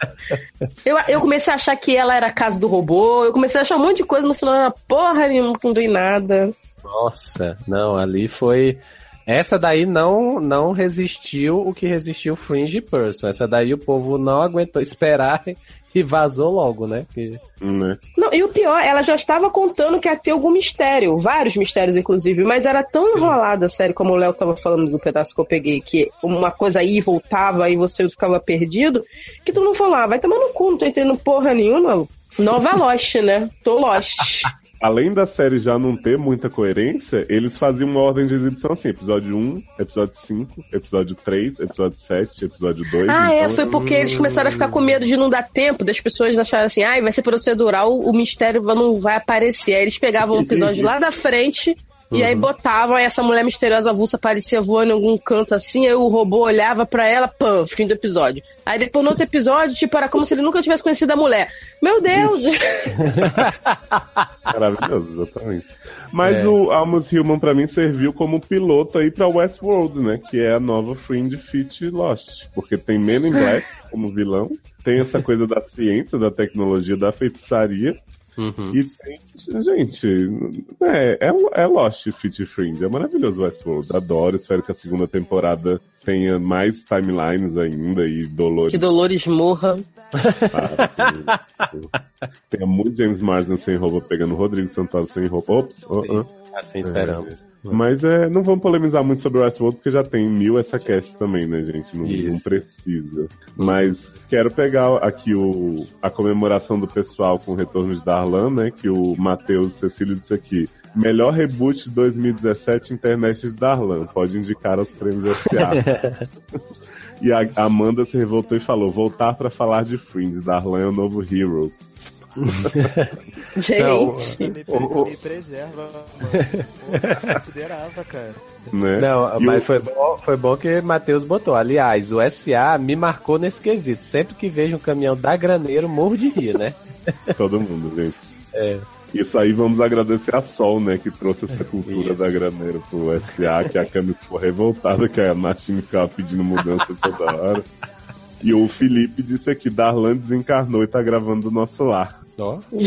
Eu, eu comecei a achar que ela era a casa do robô, eu comecei a achar um monte de coisa, no final era porra nenhuma, não dei nada. Nossa, não, ali foi. Essa daí não não resistiu o que resistiu Fringe Person. Essa daí o povo não aguentou esperar e vazou logo, né? Que- né? Não, e o pior, ela já estava contando que ia ter algum mistério, vários mistérios, inclusive, mas era tão enrolada a série, como o Léo tava falando do pedaço que eu peguei, que uma coisa aí voltava e você ficava perdido, que tu não falou, ah, vai tomar no cu, não tô entendendo porra nenhuma. Nova Lost, né? Tô Lost. Além da série já não ter muita coerência, eles faziam uma ordem de exibição assim: episódio 1, episódio 5, episódio 3, episódio 7, episódio 2. Ah, é, então- foi porque eles começaram a ficar com medo de não dar tempo, das pessoas acharem assim, ai, vai ser procedural, o mistério não vai aparecer. Aí eles pegavam um episódio lá da frente e aí botavam, aí essa mulher misteriosa avulsa aparecia voando em algum canto assim, aí o robô olhava pra ela, pam, fim do episódio. Aí depois no outro episódio, tipo, era como se ele nunca tivesse conhecido a mulher. Meu Deus! Maravilhoso, exatamente. Mas É. o Almost Human pra mim serviu como piloto aí pra Westworld, né? Que é a nova Fringe Fit Lost. Porque tem Men in Black como vilão, tem essa coisa da ciência, da tecnologia, da feitiçaria. Uhum. E tem, gente, é, é, é Lost Fit Fringe, é maravilhoso Westworld, adoro, espero que a segunda temporada tenha mais timelines ainda e Dolores. que Dolores morra. Tenha muito James Marsden sem roupa pegando Rodrigo Santoro sem roupa. Ops, oh, oh. Assim esperamos. Mas é, não vamos polemizar muito sobre o Westworld, porque já tem mil essa cast também, né, gente? Não, não precisa. Mas quero pegar aqui o, a comemoração do pessoal com o retorno de Darlan, né? Que o Matheus Cecílio disse aqui. Melhor reboot de 2017 internet de Darlan. Pode indicar aos prêmios SA. e a Amanda se revoltou e falou: voltar pra falar de Fringe. Darlan é o novo Heroes. Gente. Me, pre- O- o- me preserva, mano. Considerava, cara. Né? Não, E mas o- foi bom, foi bom que Matheus botou. Aliás, o SA me marcou nesse quesito. Sempre que vejo um caminhão da Graneiro, morro de rir, né? Todo mundo, gente. É. Isso aí vamos agradecer a Sol, né, que trouxe essa cultura Isso. da graneira pro SA, que a Cami ficou revoltada, que a Machine ficava pedindo mudança toda hora. E o Felipe disse aqui, Darlan desencarnou e tá gravando do nosso lar. Ó. Eu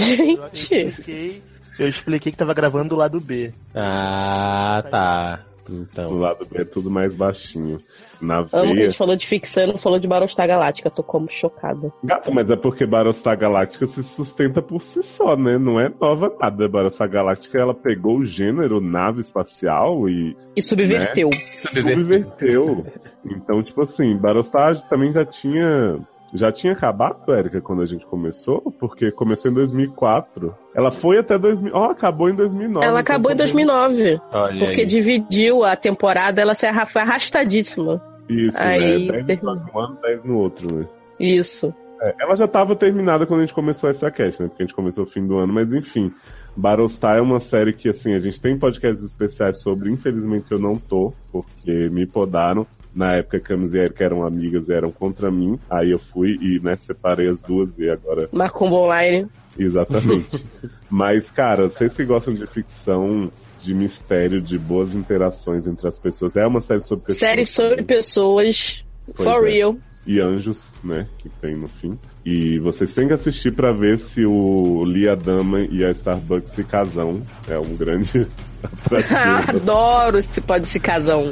Gente. expliquei, eu expliquei que tava gravando do lado B. Ah, tá. Então. O lado B é tudo mais baixinho. Na Amo que a veia. gente falou de ficção e não falou de Battlestar Galáctica. Tô como chocada. Gata, mas é porque Battlestar Galáctica se sustenta por si só, né? Não é nova nada. Battlestar Galáctica, ela pegou o gênero nave espacial e E subverteu. subverteu. Então, tipo assim, Battlestar também já tinha... Já tinha acabado, Érica, quando a gente começou? Porque começou em 2004. Ela foi até 2000... Ó, acabou em 2009. Ela acabou em então, 2009. Olha Porque aí. dividiu a temporada, ela se arra- foi arrastadíssima. Isso, Aí, né? 10 terminou. no ano, 10 no outro, né? Isso. É, ela já estava terminada quando a gente começou essa cast, né? Porque a gente começou no fim do ano, mas enfim. Battlestar é uma série que, assim, a gente tem podcasts especiais sobre, infelizmente eu não tô, porque me podaram. Na época, Camis e Erika eram amigas e eram contra mim. Aí eu fui e, né, separei as duas e agora. Macumba Online. Exatamente. mas, cara, vocês que gostam de ficção, de mistério, de boas interações entre as pessoas, é uma série sobre pessoas. Série sobre pessoas. Pois for é. real. e Anjos, né, que tem no fim. E vocês têm que assistir pra ver se o Lia Dama e a Starbucks se casam. É um grande Adoro esse pode se casão.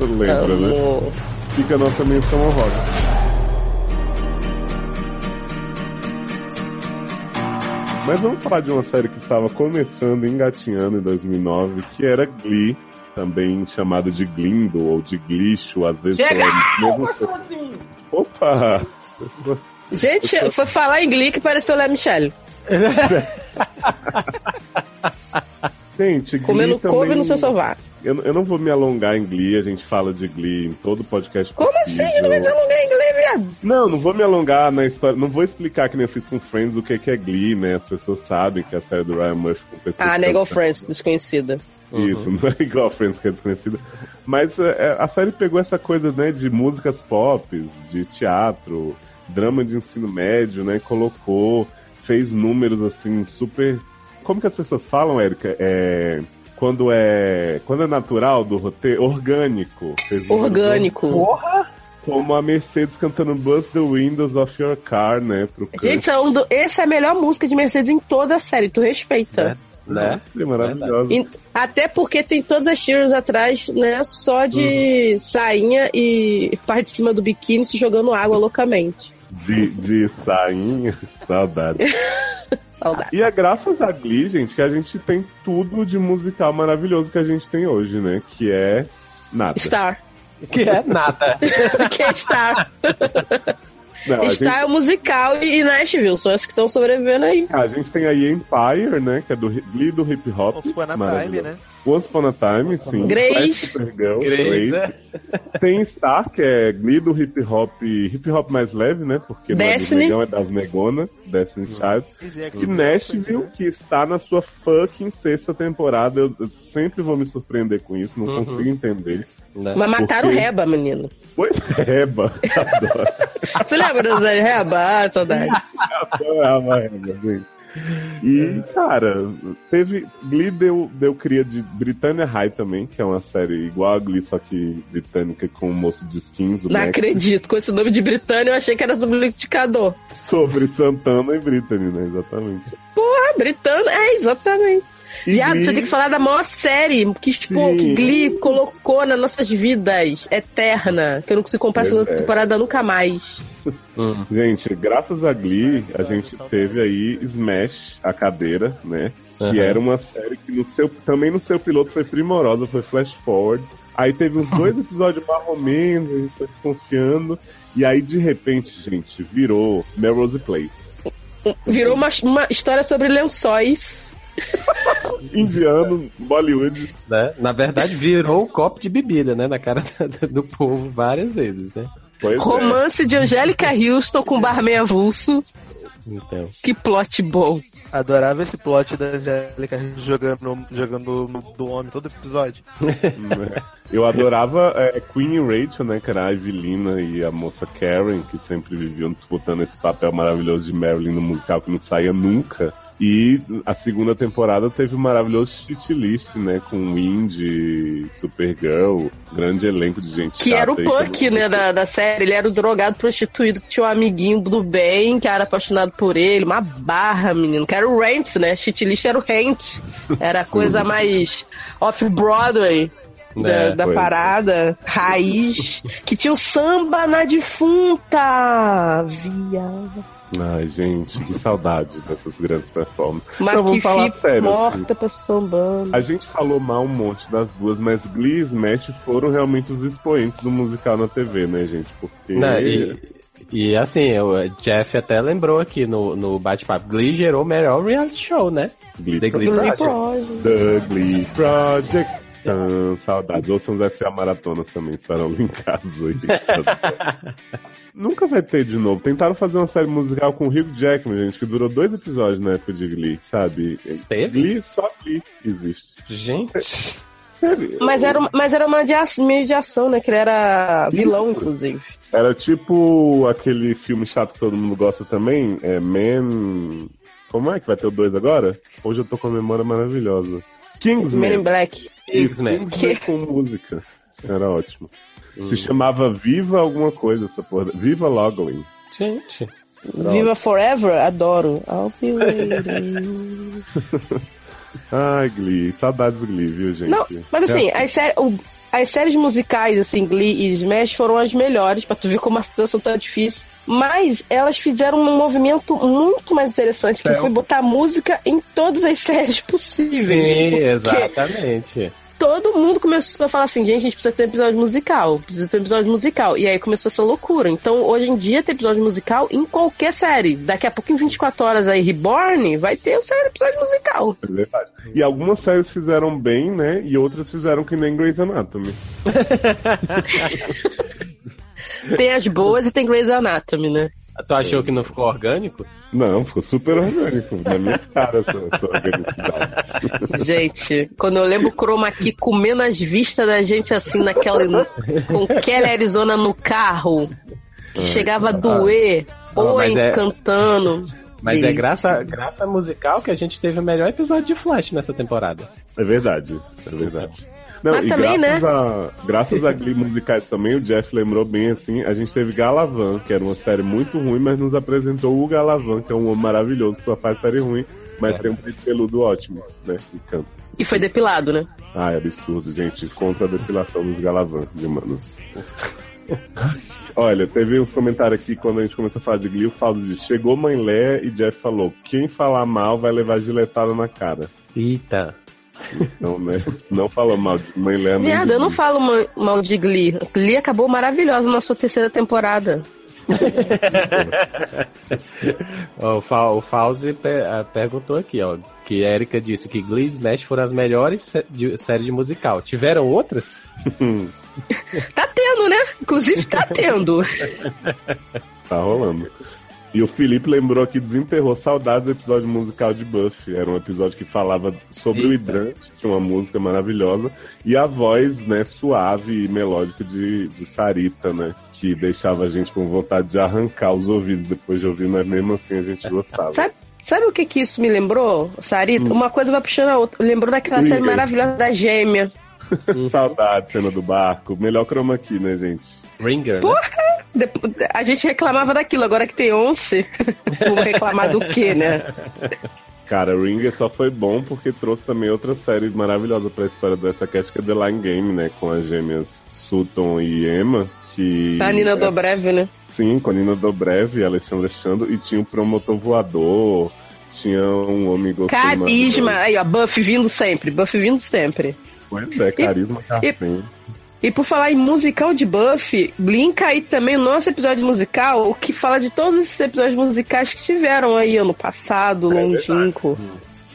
Lembra, né? Fica a nossa menção honrosa. Mas vamos falar de uma série que estava começando, engatinhando em 2009, que era Glee, também chamada de Glindo ou de Glitcho, às vezes Chega! pela mesma... Opa! Gente, foi falar em Glee que pareceu Léa Michelle. Gente, Glee Comendo também... couve no seu sofá. Eu, eu não vou me alongar em Glee, a gente fala de Glee em todo podcast Como possível. assim? Eu não vai alongar em Glee, viado? Não, não vou me alongar na história, não vou explicar que nem eu fiz com Friends o que que é Glee, né? As pessoas sabem que é a série do Ryan Murphy com pessoas... Ah, que Nego cantam. Friends, desconhecida. Isso, não é igual a Friends que é desconhecida. Mas é, a série pegou essa coisa, né, de músicas pop, de teatro, drama de ensino médio, né, colocou, fez números assim, super... Como que as pessoas falam, Érica? É... Quando é, quando é natural do roteiro, orgânico. Orgânico. Porra! como a Mercedes cantando Bust the Windows of Your Car, né? Pro Gente, essa é, um do- essa é a melhor música de Mercedes em toda a série, tu respeita. Né? É maravilhosa. E- até porque tem todas as tiras atrás, né? Só de sainha e parte de cima do biquíni se jogando água loucamente. De, de sainha, saudade. Saudade. E é graças a Glee, gente, que a gente tem tudo de musical maravilhoso que a gente tem hoje, né? Que é nada. Star. Que é nada. que é Star. Não, Star gente, é o musical e Nashville, são essas que estão sobrevivendo aí. a gente tem aí Empire, né? Que é do Glee do hip hop. A Time, né? Once Upon a Time, sim. Grace. Supergirl, Grace, Grace. Tem Star, que é Glee do hip hop, hip hop mais leve, né? Porque é Destiny. negão, é das negona, Destiny Child. E Nashville, que está na sua fucking sexta temporada. Eu, eu sempre vou me surpreender com isso, não Uhum. consigo entender. Né? Mas mataram o Porque- Reba, menino. Pois é, Eba. Adoro. Você lembra do Zé Reba? Ah, saudade. Adorava Eba, gente. E, cara, teve. Glee deu, deu cria de Britannia High também, que é uma série igual a Glee, só que britânica com o moço de skins, Não Max, acredito. Com esse nome de Britânia, eu achei que era sobre o liquidificador. sobre Santana e Brittany, né? Exatamente. Ah, Britânia, é, exatamente. Viado, você tem que falar da maior série que, tipo, que Glee colocou nas nossas vidas, eterna, que eu não consigo comprar segunda é. temporada nunca mais. Hum. Gente, graças a Glee, a gente teve aí Smash, a cadeira, né? Que Aham. era uma série que no seu, também no seu piloto foi primorosa, foi flash forward. Aí teve uns dois episódios mais ou menos, a gente foi desconfiando. E aí, de repente, gente, virou Melrose Place. Virou uma, uma história sobre lençóis. Indiano, Bollywood. Né? Na verdade, virou um copo de bebida, né? Na cara do povo várias vezes, né? Pois é. Romance de Angélica Houston com Barman Avulso. Então. Que plot bom. Adorava esse plot da Angélica jogando, jogando no- do homem todo episódio. É. Eu adorava é, Queen e Rachel, né? Que era a Evelina e a moça Karen, que sempre viviam disputando esse papel maravilhoso de Marilyn no musical que não saía nunca. E a segunda temporada teve o maravilhoso cheat list, né? Com Indy, Supergirl, grande elenco de gente Que era o Puck, né, da, da série. Ele era o drogado prostituído que tinha um amiguinho do bem, que era apaixonado por ele. Uma barra, menino. Que era o Rent, né? Shitlist era o Rent. Era a coisa mais off-Broadway. da, É, da foi. parada, raiz, que tinha o samba na defunta. Viado. Ai, gente, que saudade dessas grandes performances. Então, Mark vamos falar sério, morta pra sambando. A gente falou mal um monte das duas, mas Glee e Smash foram realmente os expoentes do musical na TV, né, gente? Porque. Não, e, e assim, o Jeff até lembrou aqui no, no bate-papo, Glee gerou o melhor reality show, né? Glee The Glee Glee Project. Project. The Glee Project. Ah, saudades. Ouçam os FA Maratonas também, estarão linkados aí. Nunca vai ter de novo. Tentaram fazer uma série musical com o Hugh Jackman, gente, que durou dois episódios na época de Glee, sabe? Teve? Glee, só Glee existe. Gente, Mas era, uma- mas era uma de ação, meio de ação, né? Que ele era vilão, inclusive. Era tipo aquele filme chato que todo mundo gosta também, é Man... Como é que vai ter o dois agora? Hoje eu tô com a memória maravilhosa. Men in Kingsman. Black. Kingsman. Kingsman com música. Era ótimo. Hum. Se chamava Viva alguma coisa, essa porra. Viva Loglin. gente. Viva Forever, adoro. I'll be waiting. Ai, Glee. Saudades do Glee, viu, gente? Não, mas assim, É, as, sé- o- as séries musicais, assim, Glee e Smash foram as melhores, pra tu ver como a situação tá difícil. Mas elas fizeram um movimento muito mais interessante, que É, foi botar música em todas as séries possíveis. Sim, exatamente. Todo mundo começou a falar assim, gente, a gente precisa ter um episódio musical, precisa ter um episódio musical. E aí começou essa loucura. Então, hoje em dia, tem episódio musical em qualquer série. Daqui a pouco, em 24 horas aí, Reborn, vai ter o série episódio musical. É verdade. E algumas séries fizeram bem, né? E outras fizeram que nem Grey's Anatomy. Tem as boas e tem Grey's Anatomy, né? Tu achou que não ficou orgânico? Não, ficou super orgânico. Na minha cara essa, essa organicidade. Gente, quando eu lembro o Chroma Key comendo as vistas da gente assim naquela. com Kelly Arizona no carro, que chegava a doer, Ah, ou é- cantando. Mas é graça, graça musical que a gente teve o melhor episódio de Flash nessa temporada. É verdade, é verdade. Não, Mas e também, graças né? a graças a Glee musicais também, o Jeff lembrou bem assim, a gente teve Galavan, que era uma série muito ruim, mas nos apresentou o Galavan, que é um homem maravilhoso que só faz série ruim, mas É. tem um peito peludo ótimo, né? E canta. E foi depilado, né? Ah, é absurdo, gente. Contra a depilação dos Galavan, de manos. Olha, teve uns comentários aqui quando a gente começou a falar de Glee, o Fausto disse, chegou Mãe Lé e Jeff falou, quem falar mal vai levar giletada na cara. Eita. Então, né, não falou mal de Mãe nem Viado, eu não falo ma- mal de Glee. Glee acabou maravilhosa na sua terceira temporada. O, Fa o Fauzi pe- ah, perguntou aqui, ó, que a Erika disse que Glee e Smash foram as melhores sé de, série de musical. Tiveram outras? Tá tendo, né? Inclusive tá tendo. Tá rolando. E o Felipe lembrou que desenterrou saudades do episódio musical de Buffy. Era um episódio que falava sobre o Eita. hidrante, tinha uma música maravilhosa, e a voz, né, suave e melódica de, de Sarita, né? Que deixava a gente com vontade de arrancar os ouvidos depois de ouvir, mas mesmo assim a gente gostava. Sabe, sabe o que que isso me lembrou, Sarita? Hum. Uma coisa vai puxando a outra. Lembrou daquela série maravilhosa da gêmea. Saudade, cena do barco. Melhor chroma aqui, né, gente? Ringer, né? Porra! Depo- A gente reclamava daquilo, agora que tem 11, vamos reclamar do quê, né? Cara, Ringer só foi bom porque trouxe também outra série maravilhosa pra história dessa cast, que é The Line Game, né? Com as gêmeas Sutton e Emma. Que A Nina é, Dobrev, né? Sim, com a Nina Dobrev e a Alexandra Chando. E tinha um promotor voador, tinha um homem gostoso. Carisma. Aí, ó, Buff vindo sempre, Buff vindo sempre. Pois é, carisma E- café. E por falar em musical de Buffy, linka aí também o nosso episódio musical, o que fala de todos esses episódios musicais que tiveram aí ano passado, É longínquo.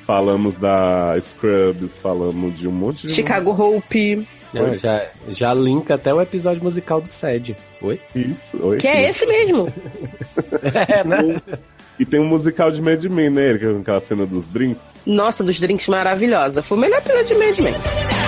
Falamos da Scrubs, falamos de um monte de. Chicago Hope, Não, já, já linka até o episódio musical do Sed. Oi? Isso, oi, que é esse mesmo. É, né? E tem um musical de Mad Men, né, Erika? Com aquela cena dos drinks. Nossa, dos drinks maravilhosa. Foi o melhor episódio de Mad Men.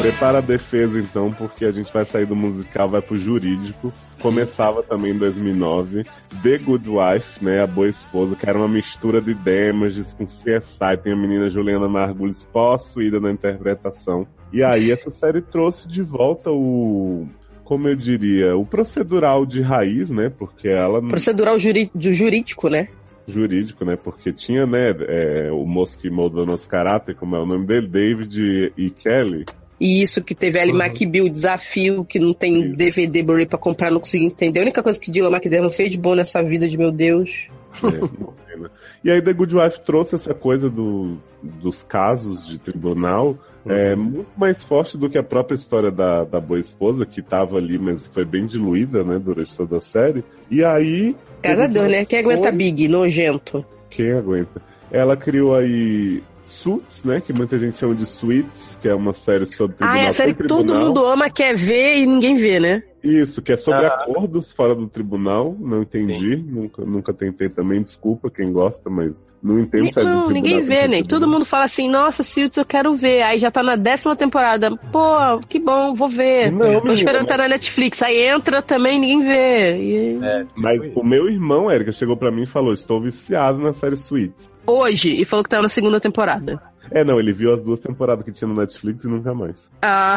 Prepara a defesa então, porque a gente vai sair do musical, vai pro jurídico. Começava também em 2009. The Good Wife, né? A Boa Esposa, que era uma mistura de Damages com CSI. Tem a menina Juliana Margulis possuída na interpretação. E aí essa série trouxe de volta o. Como eu diria, o procedural de raiz, né? Porque ela. Procedural juri- jurídico, né? jurídico, né? Porque tinha, né, é, o moço que moldou nosso caráter, como é o nome dele, David e Kelly. E isso que teve ali Uhum. MacBill, desafio, que não tem. DVD Blu-ray pra comprar, não consegui entender. A única coisa que Dylan McDermott fez de bom nessa vida de meu Deus. É, e aí The Good Wife trouxe essa coisa do, dos casos de tribunal é, muito mais forte do que a própria história da, da boa esposa, que tava ali, mas foi bem diluída, né, durante toda a série. E aí. Deus, né? Quem aguenta Big, nojento. Quem aguenta? Ela criou aí Suits, né? Que muita gente chama de Suits, que é uma série sobre Ah, tribunal. é a série que todo mundo ama, quer ver e ninguém vê, né? Isso, que é sobre Ah. acordos fora do tribunal. Não entendi, nunca, nunca tentei também. Desculpa quem gosta, mas não entendo Ni- série de Não, ninguém vê, nem. Todo tribunal. mundo fala assim, nossa, Suits, eu quero ver. Aí já tá na décima temporada. Pô, que bom, vou ver. Não, Tô menina, esperando mas- tá na Netflix. Aí entra também, ninguém vê. E- É, tipo Mas o meu irmão, Érica, chegou pra mim e falou: Estou viciado na série Suits. Hoje, e falou que tá na segunda temporada. É, não, ele viu as duas temporadas que tinha no Netflix e nunca mais. Ah,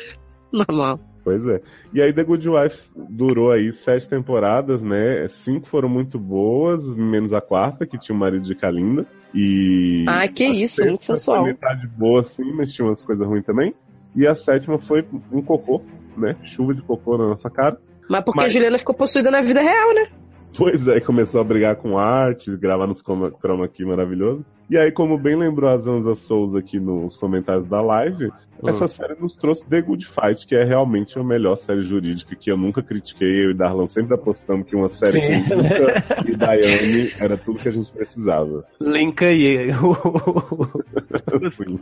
normal. Pois é. E aí The Good Wife durou aí sete temporadas, né? Cinco foram muito boas, menos a quarta, que tinha o marido de Kalinda. E. Ah, que isso, sexta muito sensual. Metade boa, assim, mas tinha umas coisas ruins também. E a sétima foi um cocô, né? Chuva de cocô na nossa cara. Mas porque Mas- a Juliana ficou possuída na vida real, né? Pois é, começou a brigar com arte, gravar nos chroma aqui maravilhoso. E aí, como bem lembrou a Zanza Souza aqui nos comentários da live, Hum. essa série nos trouxe The Good Fight, que é realmente a melhor série jurídica que eu nunca critiquei. Eu e Darlan sempre apostamos que uma série Sim. com Luca e Daiane era tudo que a gente precisava. Linka aí. Assim.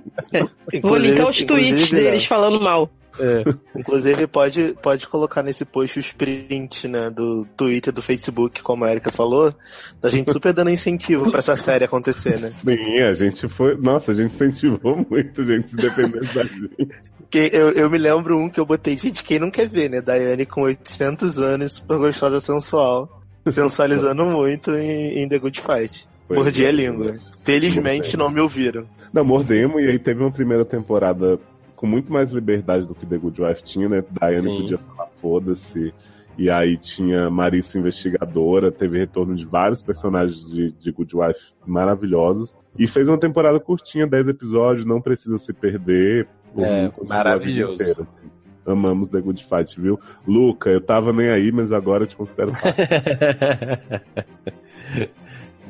Vou linkar os tweets deles falando mal. É. Inclusive, pode, pode colocar nesse post os prints, né, do Twitter, do Facebook, como a Erika falou, da gente super dando incentivo pra essa série acontecer, né? Sim, a gente foi. Nossa, a gente incentivou muito, gente, se dependesse da gente. Porque eu, eu me lembro um que eu botei, gente, quem não quer ver, né? Daiane com 800 anos, super gostosa, sensual, sensualizando muito em, em The Good Fight. Pois Mordi é. a língua. Felizmente não me ouviram. Não, mordemos, e aí teve uma primeira temporada com muito mais liberdade do que The Good Wife tinha, né? Diane Sim. podia falar foda-se. E aí tinha Marissa Investigadora, teve retorno de vários personagens de, de Good Wife maravilhosos. E fez uma temporada curtinha, 10 episódios, não precisa se perder. É, maravilhoso. inteira, assim. Amamos The Good Fight, viu? Luca, eu tava nem aí, mas agora eu te considero.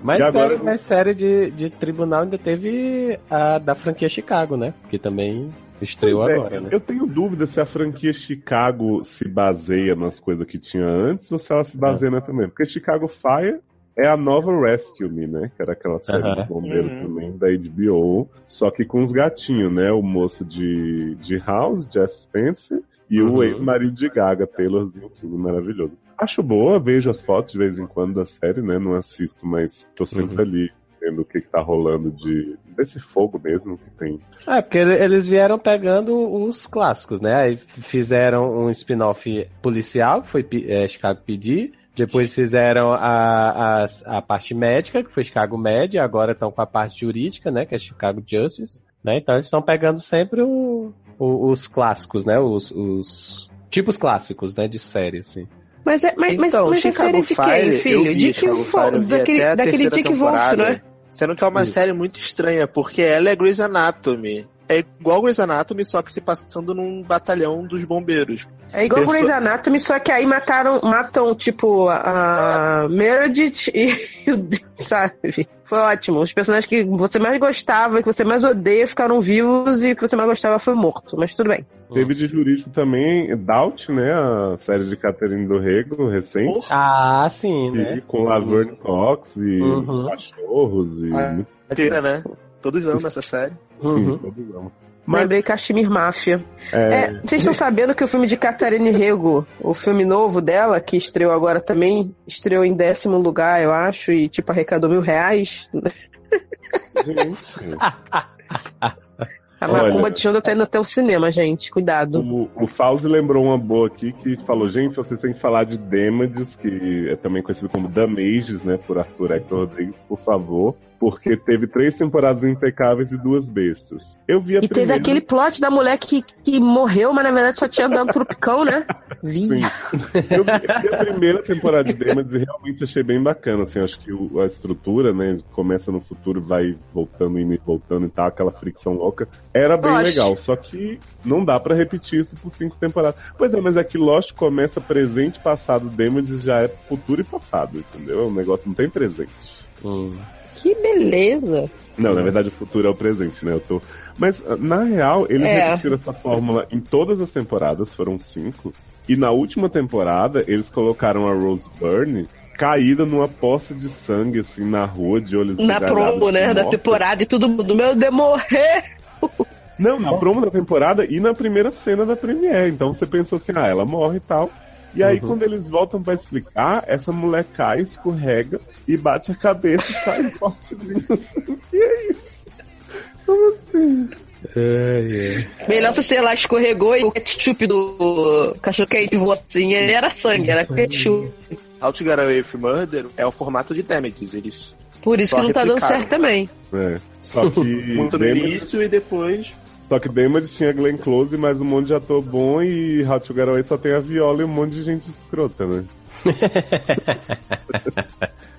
Mas agora- série, mas série de, de tribunal ainda teve a da franquia Chicago, né? Que também estreou é, agora, né? Eu tenho dúvida se a franquia Chicago se baseia nas coisas que tinha antes ou se ela se baseia também. Porque Chicago Fire é a nova Rescue Me, né? Que era aquela série Aham. de bombeiro Uhum. também da HBO. Só que com os gatinhos, né? O moço de, de House, Jess Spencer, e o Uhum. ex-marido de Gaga, Taylorzinho, filme maravilhoso. Acho boa, vejo as fotos de vez em quando da série, né? Não assisto, mas tô sempre Uhum. ali vendo o que, que tá rolando de desse fogo mesmo que tem. É, porque ele- eles vieram pegando os clássicos, né? Aí fizeram um spin-off policial, que foi é, Chicago PD. Depois fizeram a, a, a parte médica, que foi Chicago Med. Agora estão com a parte jurídica, né? Que é Chicago Justice. Né? Então eles estão pegando sempre o- o- os clássicos, né? Os, os tipos clássicos, né? De série, assim. Mas é, mas, mas, Então, mas é Chicago série de Fire, quem, eu filho? eu vi daquele, até a daquele Dick Wolf, temporada. Sendo que é uma Isso. série muito estranha, porque ela é Grey's Anatomy. É igual Grey's Anatomy, só que se passando num batalhão dos bombeiros. É igual Pessoa- Grey's Anatomy, só que aí mataram, matam, tipo, a Meredith e o... Sabe? Foi ótimo. Os personagens que você mais gostava, que você mais odeia, ficaram vivos e o que você mais gostava foi morto. Mas tudo bem. Teve de jurídico também Doubt, né? A série de Catherine do Rego, recente. Ah, sim, E né? com Laverne Cox e Uhum. cachorros e Ah. muito né? Todos amam essa série. Uhum. sim, todos amam. Mas Lembrei Kashmir Máfia. é, É, vocês estão sabendo que o filme de Catarine Rego, o filme novo dela, que estreou agora também, estreou em décimo lugar, eu acho, e tipo arrecadou mil reais. gente, A Olha. macumba de Xanda tá indo até o cinema, gente. Cuidado. o, o Fauzi lembrou uma boa aqui que falou, gente, vocês têm que falar de Damages, que é também conhecido como Damages, né, por Arthur Hector Rodrigues, por favor, porque teve três temporadas impecáveis e duas bestas. Eu vi a E teve primeira... aquele plot da mulher que, que morreu, mas na verdade só tinha dado um tropicão, né? Vi. Sim. Eu vi a primeira temporada de Demons e realmente achei bem bacana, assim, acho que o- a estrutura, né, começa no futuro, vai voltando e voltando e tal, aquela fricção louca, era bem Lost. legal, só que não dá pra repetir isso por cinco temporadas. Pois é, mas é que Lost começa presente, passado, Demons já é futuro e passado, entendeu? O negócio não tem presente. Hum. Que beleza. Não, na verdade o futuro é o presente, né? Eu tô... Mas, ah, na real, eles É. repetiram essa fórmula em todas as temporadas, foram cinco. E na última temporada, eles colocaram a Rose Byrne caída numa poça de sangue, assim, na rua, de olhos Na promo, né? Da morta. temporada e todo mundo, meu Deus, morrer. Não, na promo da temporada e na primeira cena da Premiere. Então você pensou assim, ah, ela morre e tal. E aí, quando eles voltam pra explicar, essa mulher cai, escorrega e bate a cabeça e sai fortezinho. E é isso. Como assim? Melhor se, sei lá, escorregou e o ketchup do cachorro quente voou assim, ele era sangue, era ketchup. How to Get Away with Murder é o formato de Damages. Eles Por isso que não tá dando certo também. É. Só que. muito no início e depois. Só que Damage tinha Glenn Close, mais um monte de ator bom e How to Get só tem a viola e um monte de gente escrota, né?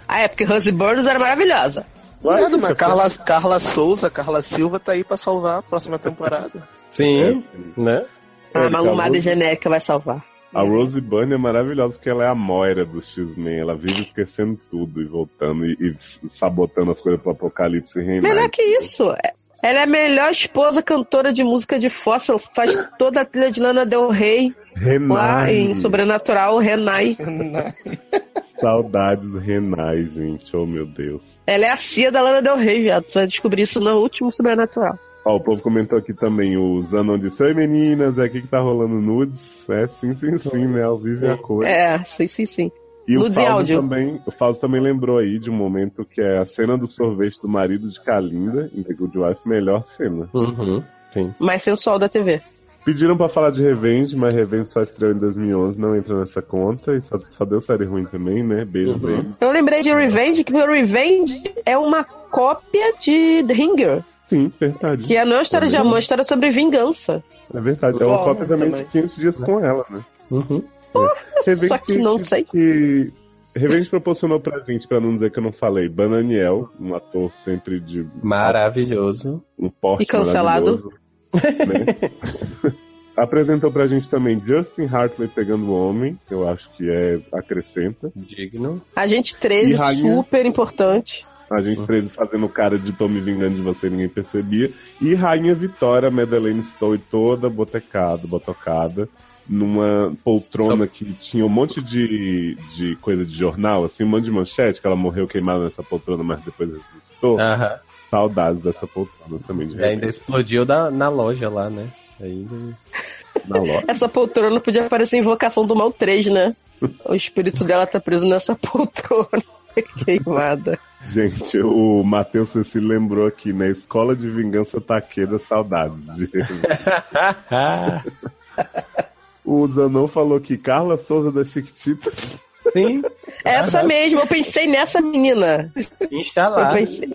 Ah, é porque Rosie Burns era maravilhosa. Nada, mas Carla, Carla Souza, Carla Silva tá aí pra salvar a próxima temporada. Sim, né? A É, malumada Rose- genérica vai salvar. A Rose Byrne é maravilhosa porque ela é a Moira do X-Men. Ela vive esquecendo tudo e voltando e, e sabotando as coisas pro Apocalipse reinar. Melhor que isso. Ela é a melhor esposa cantora de música de fóssil, faz toda a trilha de Lana Del Rey lá Renai. em Sobrenatural, Renai. Saudades Renai, gente. Oh, meu Deus. Ela é a cia da Lana Del Rey, viado. Você vai descobrir isso no último Sobrenatural. Ó, o povo comentou aqui também, o Zanon disse, Oi meninas, é aqui que tá rolando nudes. É, sim, sim, sim, né? Ao vivo e a cor. É, sim, sim, sim. E o Fausto áudio. também, o Fausto também lembrou aí de um momento que é a cena do sorvete do marido de Kalinda, em The Good Wife, melhor cena. Uhum. Sim. Mais sensual da TV. Pediram pra falar de Revenge, mas Revenge só estreou em 2011, não entra nessa conta, e só, só deu série ruim também, né? Beijos Uhum. aí. Eu lembrei de Revenge, que o Revenge é uma cópia de The Ringer. Sim, verdade. Que é não é história de amor, é uma história sobre vingança. É verdade. É uma cópia também, também. de 500 dias com ela, né? Uhum. Só que não sei. Que Revenge proporcionou pra gente, pra não dizer que eu não falei, Bananiel, um ator sempre de Maravilhoso. um porte E cancelado. né? Apresentou pra gente também Justin Hartley pegando o homem, que eu acho que é acrescenta. Digno. Agente 13, E rainha? super importante. A gente fez fazendo cara de tô me vingando de você, ninguém percebia. E Rainha Vitória, Madeleine Stowe toda botecada, botocada, numa poltrona que tinha um monte de, de coisa de jornal, assim, um monte de manchete, que ela morreu queimada nessa poltrona, mas depois ressuscitou. Aham. Saudades dessa poltrona também, de E ainda explodiu da, na loja lá, né? Ainda. na loja. Essa poltrona podia aparecer Invocação do Mal 3, né? O espírito dela tá preso nessa poltrona queimada. Gente, o Matheus se lembrou aqui, né? Escola de Vingança Taqueda, saudades. De... o Zanon falou que Carla Souza da Chiquititas Sim, Essa mesmo, eu pensei nessa menina. Pensei.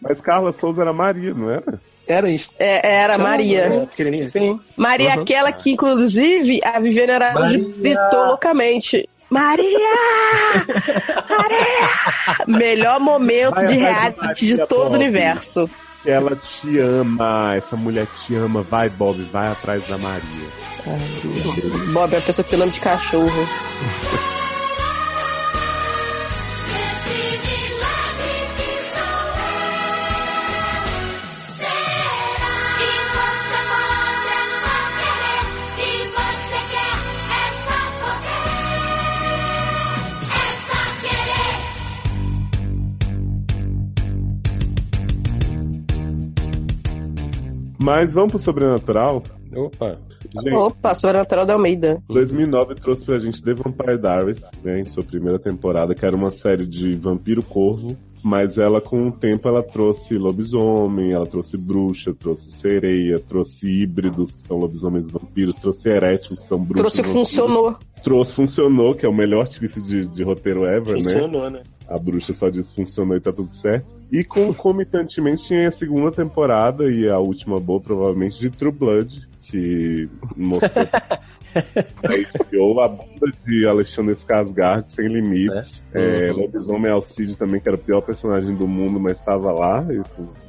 Mas Carla Souza era Maria, não era? Era isso. É, era Maria. Pequenininha. Sim. Maria, Uhum. aquela que, inclusive, a Viviane Araújo Maria! gritou loucamente. Maria! Maria! Melhor momento Vai de reality de Maria, todo o universo. Ela te ama, essa mulher te ama. Vai, Bob, vai atrás da Maria. Bob é uma pessoa que tem nome de cachorro. Mas vamos pro sobrenatural? Opa. Gente, Opa, Sobrenatural da Almeida. 2009 trouxe pra gente The Vampire Diaries, né, em sua primeira temporada, que era uma série de vampiro corvo, mas ela com o tempo ela trouxe lobisomem, ela trouxe bruxa, trouxe sereia, trouxe híbridos, que são lobisomens e vampiros, trouxe heréticos, que são bruxos. Trouxe e vampiros. funcionou. Trouxe funcionou, que é o melhor artifício de, de roteiro ever, né? Funcionou, né? A bruxa só disse funcionou e tá tudo certo. E concomitantemente tinha a segunda temporada e a última boa, provavelmente, de True Blood, que mostrou HBO, a banda de Alexandre Skarsgård, Sem Limites. É. É, Uhum. Lobisomem Alcide também, que era o pior personagem do mundo, mas estava lá,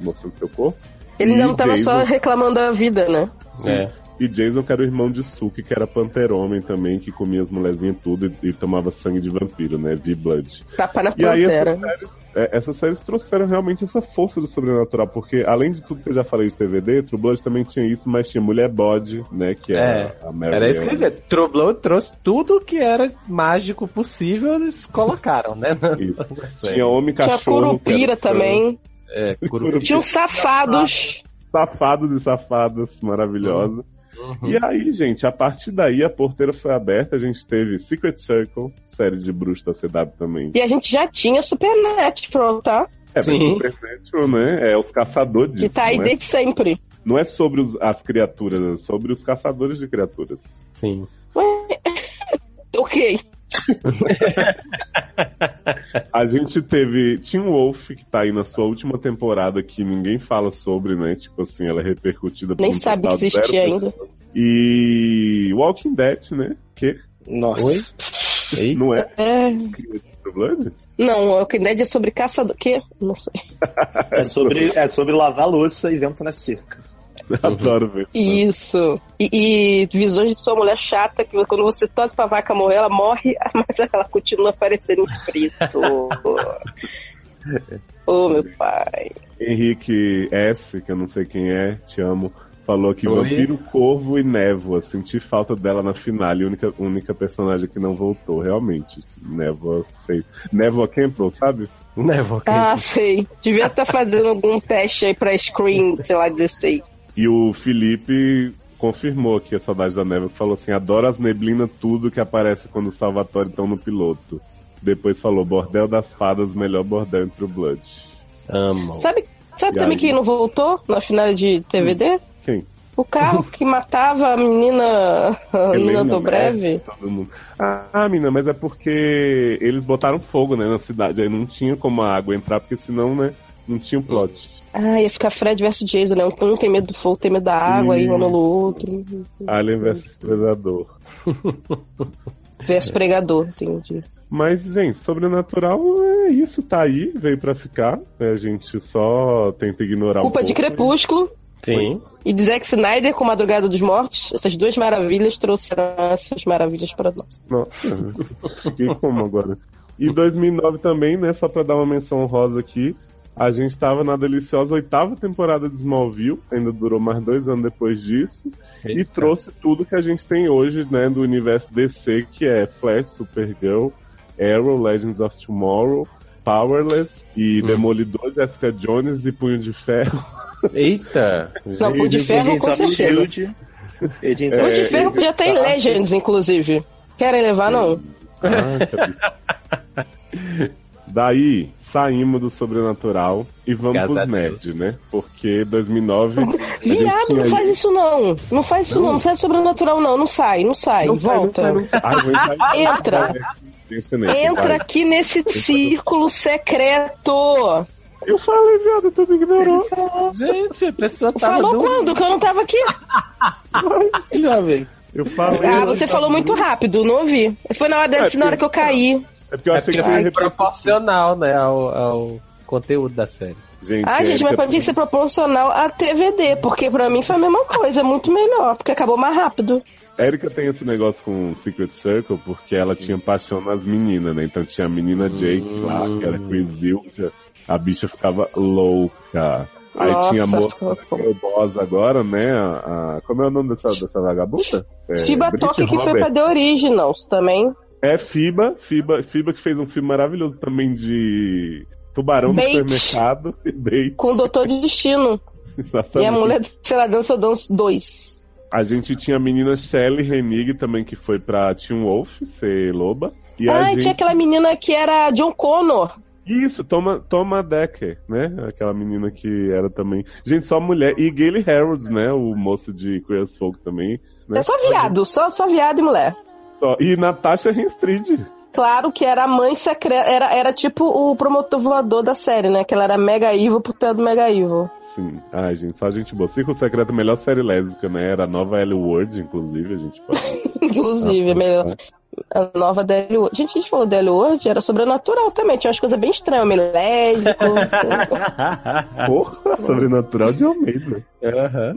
mostrando seu corpo. Ele E não tava Jason- só reclamando da vida, né? É. E Jason, que era o irmão de Suki, que era Panter-Homem também, que comia as mulherzinhas tudo e, e tomava sangue de vampiro, né? V-Blood. Tapa na E aí pantera. essas séries, é, essas séries trouxeram realmente essa força do sobrenatural, porque além de tudo que eu já falei de TVD, True Blood também tinha isso, mas tinha Mulher Bode, né? Que é, a Mary Era isso que eu ia Ellen. dizer. True Blood trouxe tudo que era mágico possível, eles colocaram, né? Isso. Tinha Homem Tinha Cachorro. era Curupira também. É, Curupira. Tinha os safados. Safados e safadas maravilhosa. Uhum. E aí, gente, a partir daí a porteira foi aberta, a gente teve Secret Circle, série de bruxos da CW também. E a gente já tinha Supernatural, tá? É, Sim. Supernatural, né? É os caçadores Que tá aí não é? desde sempre. Não é sobre os- as criaturas, é sobre os caçadores de criaturas. Sim. Ok. A gente teve. Teen Wolf, que tá aí na sua última temporada, que ninguém fala sobre, né? Tipo assim, ela é repercutida por Nem um sabe que existia ainda. E Walking Dead, né? Que Nossa. Oi? Ei? não é É. Não, o Walking Dead é sobre caçador. Que? Não sei. É sobre, é sobre lavar louça e vento na cerca. Adoro ver. Isso. E, e visões de sua mulher chata, que quando você torce pra vaca morrer, ela morre, mas ela continua aparecendo em frito. oh, meu pai. Henrique S, que eu não sei quem é, te amo, falou que Oi. Vampiro, Corvo e Névoa. Senti falta dela na final, e a única, única personagem que não voltou, realmente. Névoa fez. Névoa Campbell, sabe? Né, vou Ah, sei. Devia estar fazendo algum teste aí pra Scream, sei lá, 16. E o Felipe confirmou aqui a saudade da que falou assim: adoro as neblinas, tudo que aparece quando os Salvatore estão no piloto. Depois falou: Bordel das Fadas, melhor bordel entre o Blood. Amo. Sabe, sabe E também aí? quem não voltou na final de TVD? Quem? O carro que matava a menina, a menina do breve. Merck, todo mundo. Ah, mina, mas é porque eles botaram fogo, né, na cidade. Aí não tinha como a água entrar, porque senão, né, não tinha o plot. Ah, ia ficar Fred versus Jason, né? Um tem medo do fogo, tem medo da água, aí um anula o outro. Alien vs Predador. Versus pregador, entendi. Mas, gente, sobrenatural é isso, tá aí, veio pra ficar. né, A gente só tenta ignorar Culpa um de. Crepúsculo Sim. e de Zack Snyder com Madrugada dos Mortos. Essas duas maravilhas trouxeram essas maravilhas para nós. Nossa, fiquei como agora? E 2009 também, né, só pra dar uma menção honrosa aqui, a gente tava na deliciosa oitava temporada de Smallville, ainda durou mais dois anos depois disso, e trouxe tudo que a gente tem hoje, né, do universo DC, que é Flash, Supergirl, Arrow, Legends of Tomorrow, Powerless, e Hum. Demolidor, Jessica Jones e Punho de Ferro. Eita! Não, Punho de Ferro, com certeza. Shield. Agents É, Punho de Ferro podia ter em Legends, inclusive. Querem levar, não? Ah? Daí, saímos do sobrenatural e vamos Graças pros Deus. nerds, né? Porque 2009. a gente Viado, não aí- faz isso não. Não faz isso não. Não sai do sobrenatural, não. Não sai, não sai. Não sai, não Volta. sai, não sai. Ai, vou entrar em- Entra. Entra vai. aqui nesse círculo secreto. Eu falei, viado, tu me ignorou. Gente, a pessoa tava Falou do... quando? Que eu não tava aqui. Jovem. Eu falei. Ah, você falou muito rápido, não ouvi. Foi na hora, deve É, na hora que eu caí. É porque eu É achei porque que foi repetir. proporcional, né, ao, ao conteúdo da série. Gente, Ah, gente, Erika, mas pra mim tinha que ser proporcional a TVD, porque pra mim foi a mesma coisa, muito melhor, porque acabou mais rápido. Erika tem esse negócio com Secret Circle porque ela tinha paixão nas meninas, né? Então tinha a menina Jake lá, que era Quisilvia. A bicha ficava louca. Aí Nossa, tinha a moça é boss agora, né? A, a- como é o nome dessa, dessa vagabunda? É, Brit Toque que foi pra The Originals também. É Fiba, Fiba, Fiba que fez um filme maravilhoso também de Tubarão Bait. no supermercado e bait. Com o Doutor Destino. Exatamente. E a mulher, sei lá, dança eu danço dois. A gente tinha a menina Shelly Renig também que foi pra Teen Wolf ser loba. E Ah, e gente... tinha aquela menina que era John Connor. Isso, Toma, Toma Decker, né? Aquela menina que era também. Gente, só mulher. E Gayle Harrods, né? O moço de Queer Folk também. Né? É só viado, só, só viado e mulher. Só- E Natasha Henstrid. Claro que era a mãe secreta, era, era tipo o promotor voador da série, né? Que ela era mega evil por ter do mega evil. Sim. Ai, gente, só gente boa. Círculo Secreto, melhor série lésbica, né? Era a nova L Word, inclusive, a gente. Inclusive, é melhor. A nova DL World. Gente, a gente falou DL World, era sobrenatural também. Tinha umas coisas bem estranhas, meio lésbico. Porra, sobrenatural de Almeida. Aham.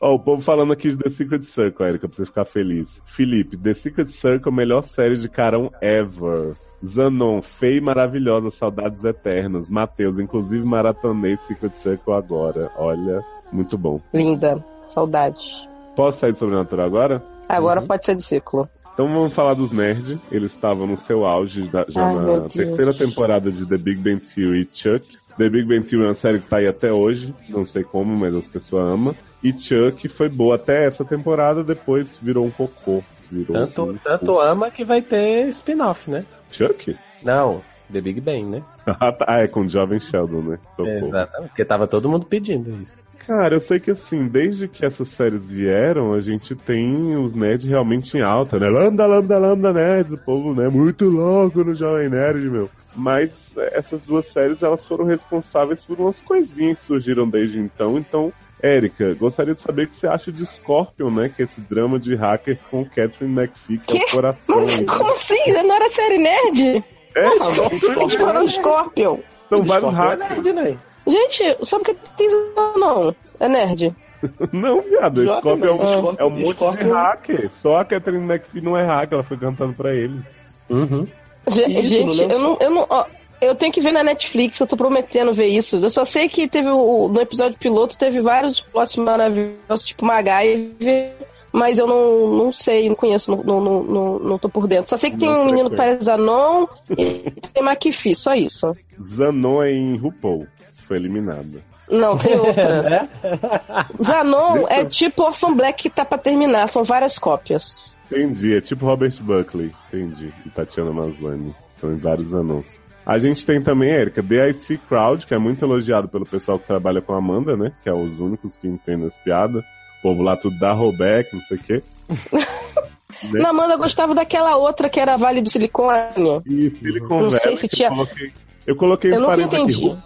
Ó, o povo falando aqui de The Secret Circle, Erika, pra você ficar feliz. Felipe, The Secret Circle, melhor série de carão ever. Zanon, feia e maravilhosa, saudades eternas. Matheus, inclusive maratonei Secret Circle agora. Olha, muito bom. Linda. Saudades. Posso sair do Sobrenatural agora? Agora Uhum. pode ser de ciclo. Então vamos falar dos nerds. Eles estavam no seu auge da- já Ai, na terceira temporada de The Big Bang Theory e Chuck. The Big Bang Theory é uma série que tá aí até hoje, não sei como, mas as pessoas amam. E Chuck foi boa até essa temporada, depois virou um cocô. Virou Tanto, um... tanto ama que vai ter spin-off, né? Chuck? Não, The Big Bang, né? Ah, tá. Ah, é com o Jovem Sheldon, né? Socorro. Exatamente. Porque tava todo mundo pedindo isso. Cara, eu sei que assim, desde que essas séries vieram, a gente tem os nerds realmente em alta, né? Lambda, lambda, lambda nerds, o povo, né? Muito louco no Jovem Nerd, meu. Mas é, essas duas séries, elas foram responsáveis por umas coisinhas que surgiram desde então. Então, Érica, gostaria de saber o que você acha de Scorpion, né? Que é esse drama de hacker com Catherine McPhee, que é Quê? o coração. Mas aí. como assim? Não era série nerd? É, A gente falou Scorpion. são vários Scorpion é hackers. nerd, né? Gente, só porque tem não. É nerd. Não, viado, Jovem, Scorpion é um, Scorpion- é um monte de hacker. Só a Catherine McPhee não é hacker, ela foi cantando pra ele. Uhum. Ge- Isso, Gente, não eu não, eu não. ó, eu tenho que ver na Netflix, eu tô prometendo ver isso. Eu só sei que teve o, no episódio piloto teve vários plots maravilhosos, tipo MacGyver, mas eu não, não sei, não conheço, não, não, não, não, tô por dentro. Só sei que tem Não um menino que parece Zanon e tem McPhee, só isso. Zanon é em RuPaul, foi eliminada. Não, tem outra. Né? Zanon é tipo Orphan Black que tá pra terminar, são várias cópias. Entendi, é tipo Robert Buckley, entendi. E Tatiana Maslany, são em vários anúncios. A gente tem também, Erika, The IT Crowd, que é muito elogiado pelo pessoal que trabalha com a Amanda, né? Que é os únicos que entendem as piadas. O povo lá tudo dá rollback, não sei o quê. Né? Na Amanda eu gostava daquela outra que era Vale do Silicone. E Silicon Não sei se tinha- eu coloquei, eu coloquei Eu nunca parênteses aqui.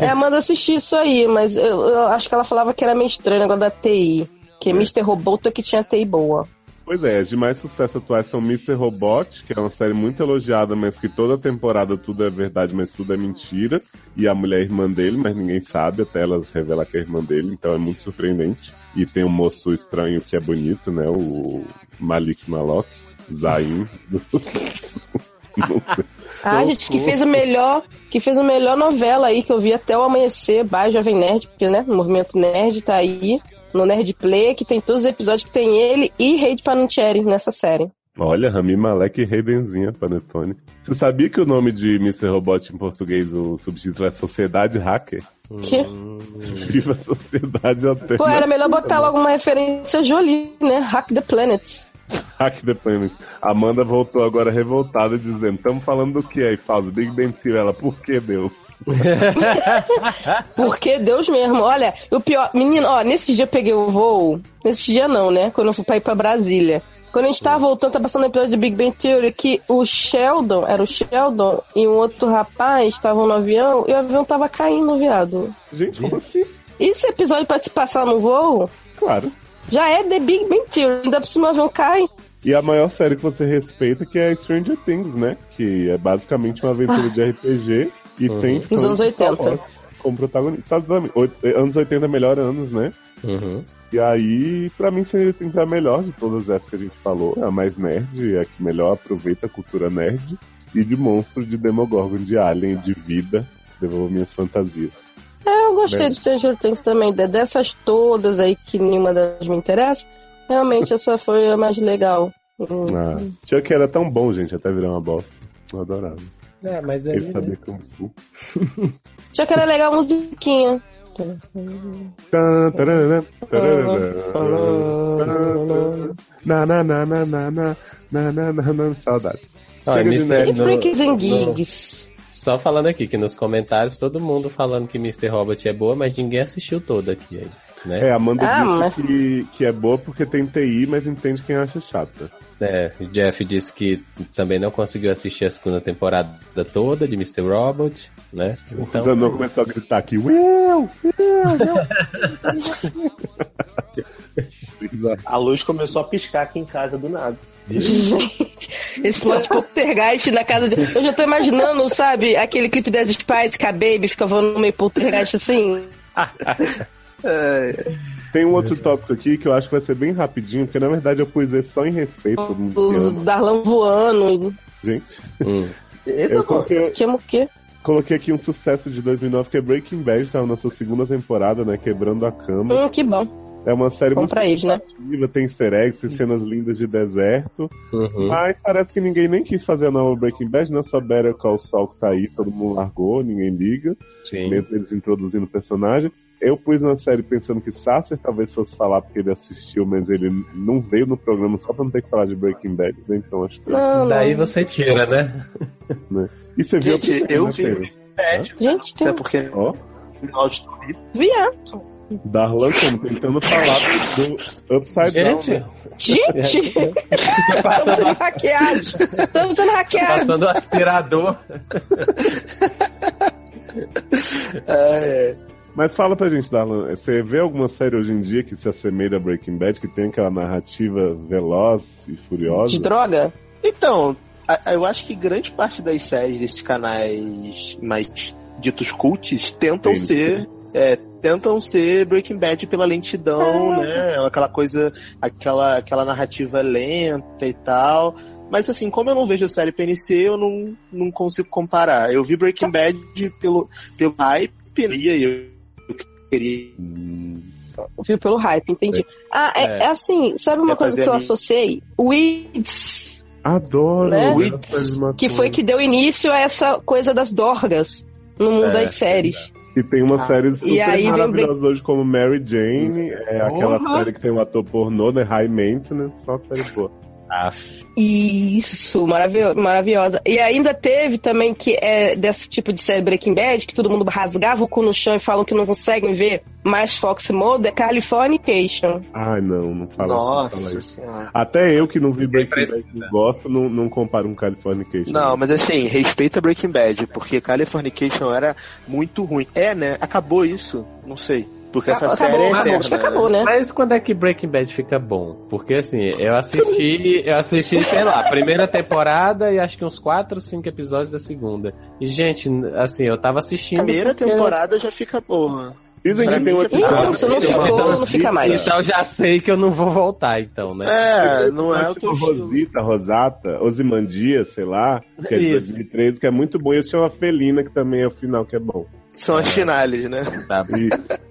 É, a Amanda assistiu isso aí, mas eu, eu acho que ela falava que era meio estranho o negócio da TI. Que É. Mr. Roboto é que tinha TI boa. Pois é, as de mais sucesso atuais são Mr. Robot, que é uma série muito elogiada, mas que toda temporada tudo é verdade, mas tudo é mentira. E a mulher é irmã dele, mas ninguém sabe, até elas revelar que é irmã dele, então é muito surpreendente. E tem um moço estranho que é bonito, né? O Malik Malok, Zayn. Ah, gente, que fez a melhor, que fez a melhor novela aí que eu vi até o amanhecer, Bar Jovem Nerd, porque, né, o movimento nerd tá aí, no Nerd Play, que tem todos os episódios que tem ele e Rei Panettiere nessa série. Olha, Rami Malek e Reidenzinha, Panetone. Você sabia que o nome de Mr. Robot em português, o subtítulo é Sociedade Hacker? Que? Viva a Sociedade Alternativa. Pô, era melhor botar logo uma referência Jolie, né? Hack the Planet. Hack the Planet. Amanda voltou agora revoltada, dizendo: Estamos falando do que aí, Fausto? Big Bang Theory. Ela, por que Deus? Porque Deus mesmo. Olha, o pior. Menino, ó, nesse dia eu peguei o voo. Nesse dia não, né? Quando eu fui pra ir pra Brasília. Quando a gente tava voltando, tá passando o episódio de Big Bang Theory que o Sheldon, era o Sheldon, e um outro rapaz estavam no avião e o avião tava caindo, viado. Gente, como assim? E esse episódio pra se passar no voo Claro. Já é The Big Bang Theory. Ainda por cima o avião cai. E a maior série que você respeita que é Stranger Things, né? Que é basicamente uma aventura de RPG e Uhum. tem Nos fãs anos de 80. Star Wars como protagonista. Oit- Anos 80 é melhor anos, né? Uhum. E aí, pra mim, Stranger Things é a melhor de todas essas que a gente falou. É a mais nerd, é a que melhor aproveita a cultura nerd. E de monstro, de Demogorgon, de Alien, de vida. Devolvo minhas fantasias. É, eu gostei Bem. de Stranger Things também. De- Dessas todas aí que nenhuma das me interessa, realmente essa foi a mais legal. Hum. Ah, Chuck era tão bom, gente, até virar uma bosta. Eu adorava. É, mas aí. Ele sabia Kung Fu. Já que era legal a musiquinha. Na, na, na, na, na, na, na, na, na, saudade. Chega de nerd. E no- Freaks and Gigs. Só falando aqui que nos comentários todo mundo falando que Mr. Robot é boa, mas ninguém assistiu toda aqui. Aí. Né? É, a Amanda Ah, disse mas- que, que é boa porque tem TI, mas entende quem acha chata. É, o Jeff disse que também não conseguiu assistir a segunda temporada toda de Mr. Robot, né? Então... O Zanon começou a gritar aqui, Will! Will! A luz começou a piscar aqui em casa do nada. Gente, esse plot de poltergeist na casa de. Eu já tô imaginando, sabe, aquele clipe das Spice que a Baby fica voando no meio poltergeist assim. Tem um outro tópico aqui que eu acho que vai ser bem rapidinho, porque na verdade eu pus esse só em respeito Os. Darlan voando. Gente, hum, Eita, eu coloquei, Que o quê? coloquei aqui um sucesso de 2009 que é Breaking Bad, tava na sua segunda temporada, né? Quebrando a cama. Hum, que bom. É uma série Bom muito pra eles, né? criativa, tem easter eggs, tem cenas lindas de deserto. uhum. Mas parece que ninguém nem quis fazer a nova Breaking Bad, né? Só Better Call Saul que tá aí, todo mundo largou, ninguém liga. Sim. mesmo eles introduzindo o personagem. Eu pus na série pensando que Sasser talvez fosse falar porque ele assistiu, mas ele não veio no programa só pra não ter que falar de Breaking Bad, né? Então acho que. Não, Daí você tira, né? E você viu Gente, primeira, eu né, vi. Bad, Gente, tem Até porque vídeo. viado. Darlan como tentando falar do, Upside Gente, Down. né? Gente! Estamos passando, sendo hackeados! Estamos sendo hackeados! passando aspirador. É, Mas fala pra gente, Darlan, você vê alguma série hoje em dia que se assemelha a Breaking Bad, que tem aquela narrativa veloz e furiosa? De droga? Então, a- a- eu acho que grande parte das séries desses canais mais ditos cults tentam ser. É, tentam ser Breaking Bad pela lentidão, né? Aquela coisa, aquela, aquela narrativa lenta e tal. Mas assim, como eu não vejo a série PNC, eu não, não consigo comparar. Eu vi Breaking Bad pelo, pelo hype, e aí eu, eu queria Viu pelo hype, entendi. Ah, é, É. é assim, sabe uma Quer coisa que eu associei? Weeds, Adoro! Né? Weeds, que foi que deu início a essa coisa das dorgas no mundo É, das séries. E tem umas Ah. séries super aí vem hoje, como Mary Jane, é aquela série que tem um ator pornô, né? High Maintenance, só série boa. Isso, maravio- maravilhosa. E ainda teve também que é desse tipo de série Breaking Bad, que todo mundo rasgava o cu no chão e falam que não conseguem ver mais Fox Mode, é Californication. Ai, não, não fala, não fala Nossa isso. senhora. Até eu que não vi Breaking. Bad e gosto, não, não comparo um Californication. Não, mas assim, respeita Breaking Bad, porque Californication era muito ruim. É, né? Acabou isso. Não sei. Porque essa Acabou, série é acabou, eterna. que acabou, né? Mas quando é que Breaking Bad fica bom? Porque assim, eu assisti, eu assisti, sei lá, a primeira temporada e acho que uns 4 ou 5 episódios da segunda. E, gente, assim, eu tava assistindo. Primeira porque- temporada já fica boa. Pra que tem um episódio... Então, se não Então, ficou, não fica mais. Então já sei que eu não vou voltar, então, né? É, não é o teu tipo. Rosita, Rosata, Osimandia, sei lá, que é de Isso. 2013, que é muito bom. E esse chama Felina, que também é o final que é bom. São as finales, né? Tá. E-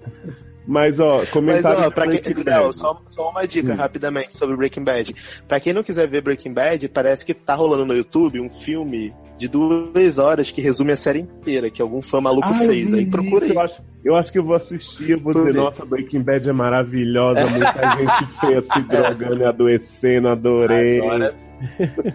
Mas, ó, Mas, comentário ó, pra quem. Não, só, só uma dica Hum. rapidamente sobre Breaking Bad. Pra quem não quiser ver Breaking Bad, parece que tá rolando no YouTube um filme de duas horas que resume a série inteira, que algum fã maluco Ah, fez. Aí procura. Eu acho, eu acho que eu vou assistir, eu vou dizer, ver. nossa, Breaking Bad é maravilhosa, muita gente feia se drogando e adoecendo, adorei. Agora,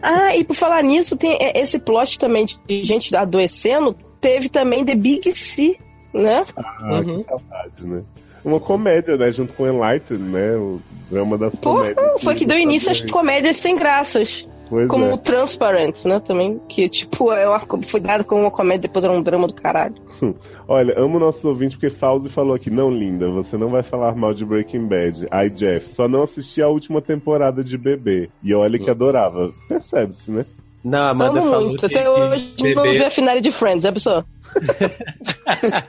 Ah, e por falar nisso, tem é, esse plot também de gente adoecendo, teve também The Big C, né? Ah, Uhum. que saudade, né? Uma comédia, né? Junto com Enlighten, né? O drama das Porra, comédias. foi que deu início às comédias sem graças. Pois Como é. o Transparent, né? Também. Que, tipo, é uma, foi dado como uma comédia, depois era um drama do caralho. Olha, amo nossos ouvintes porque Fauzi falou aqui, não, linda, você não vai falar mal de Breaking Bad. Ai, Jeff, só não assisti a última temporada de Bebê. E olha que adorava. Percebe-se, né? Não, a Amanda Amo falou muito. que, Até hoje não bebê- vi a finale de Friends, é pessoa?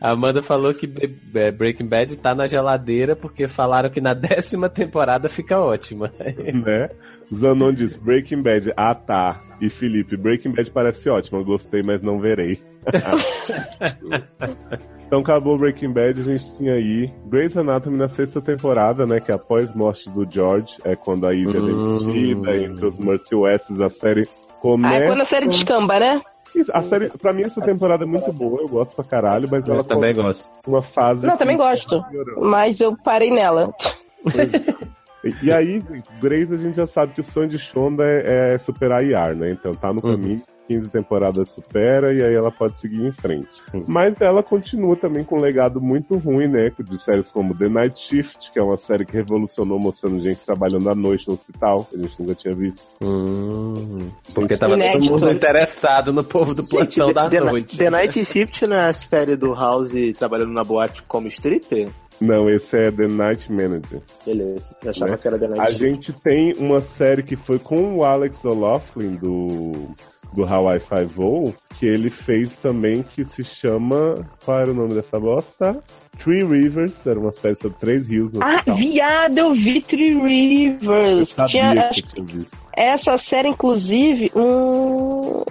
A Amanda falou que Breaking Bad tá na geladeira porque falaram que na décima temporada fica ótima. né? Zanon diz, Breaking Bad, ah tá. E Felipe, Breaking Bad parece ótimo, gostei, mas não verei. então acabou Breaking Bad, a gente tinha aí Grey's Anatomy na sexta temporada, né? Que é após morte do George, é quando a ilha é Hum. demitida, entre os Mercy Wests, a série Ah, é começa... quando a série descamba, né? A série, pra mim, essa temporada é muito boa, eu gosto pra caralho, mas ela Eu também começa gosto. uma fase. Não, também gosto. Mas eu parei nela. E, e aí, gente, Grace, a gente já sabe que o sonho de Shonda é, é superar Yar, né? Então tá no Uhum. Caminho. 15 temporadas supera e aí ela pode seguir em frente. Mas ela continua também com um legado muito ruim, né? De séries como The Night Shift, que é uma série que revolucionou mostrando gente trabalhando à noite no hospital, que a gente nunca tinha visto. Hum, porque tava Inédito. todo mundo interessado no povo do plantão Gente, da The, noite. The Night Shift não é a série do House trabalhando na boate como stripper? Não, esse é The Night Manager. Beleza. Eu achava Né? que era The Night A Shift. gente tem uma série que foi com o Alex O'Loughlin do, do Hawaii Five-O, que ele fez também, que se chama... Qual era o nome dessa bosta? Three Rivers, era uma série sobre três rios no Ah, hospital. viado, eu vi Three Eu Rivers. sabia Tinha, que eu tinha visto. Essa série, inclusive, hum,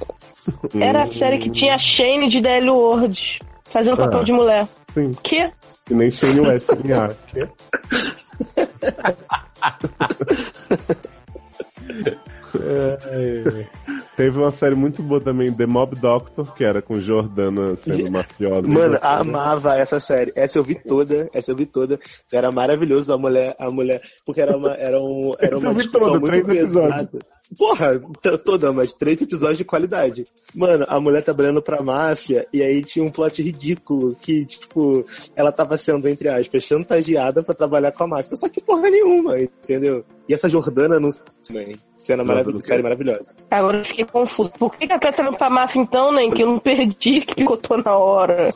era a série que tinha a Shane de DL Ward fazendo Ah. papel de mulher. Sim, Que? que nem Shane West em ar. Que? Teve uma série muito boa também, The Mob Doctor, que era com Jordana sendo mafiosa. Mano, amava essa série. Essa eu vi toda, essa eu vi toda. Era maravilhoso a mulher, a mulher, porque era uma, era um, era uma discussão toda, muito três episódios. Porra, t- toda, mas três episódios de qualidade. Mano, a mulher trabalhando pra máfia, e aí tinha um plot ridículo, que, tipo, ela tava sendo, entre aspas, chantageada pra trabalhar com a máfia. Só que porra nenhuma, entendeu? E essa Jordana não também. Cena maravilhosa, série maravilhosa. Agora eu fiquei confuso. Por que, que ela quer trabalhar pra máfia então, né? Que eu não perdi, que picotou na hora.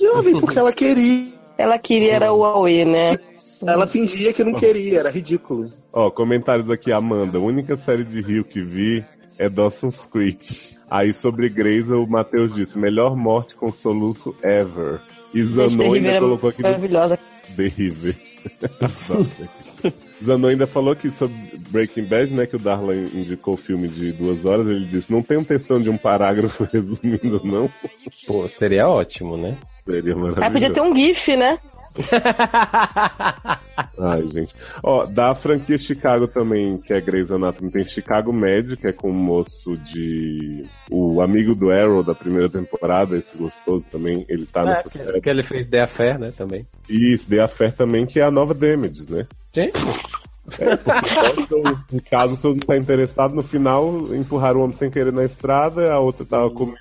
Jovem, porque ela queria. Ela queria era o Aue, né? Ela fingia que não queria, era ridículo. Ó, comentários aqui, Amanda. A única série de Rio que vi é Dawson's Creek. Aí sobre Grace, o Matheus disse, melhor morte com soluço ever. E Zanon ainda colocou aqui maravilhosa. The River. Zanon ainda falou aqui sobre Breaking Bad, né? Que o Darlan indicou o filme de duas horas. Ele disse, não tem um textão de um parágrafo resumindo, não. Pô, seria ótimo, né? Seria maravilhoso. Aí podia ter um GIF, né? Ai, gente. Ó, da franquia Chicago também, que é Grey's Anatomy, tem Chicago Med, que é com o moço de... O amigo do Arrow da primeira temporada, esse gostoso também, ele tá É, nessa que, série. que ele fez The Affair, né, também. E isso, The Affair também, que é a nova Damages, né? Gente, Então, em caso todo mundo tá interessado, no final empurraram o homem sem querer na estrada, a outra tava comendo...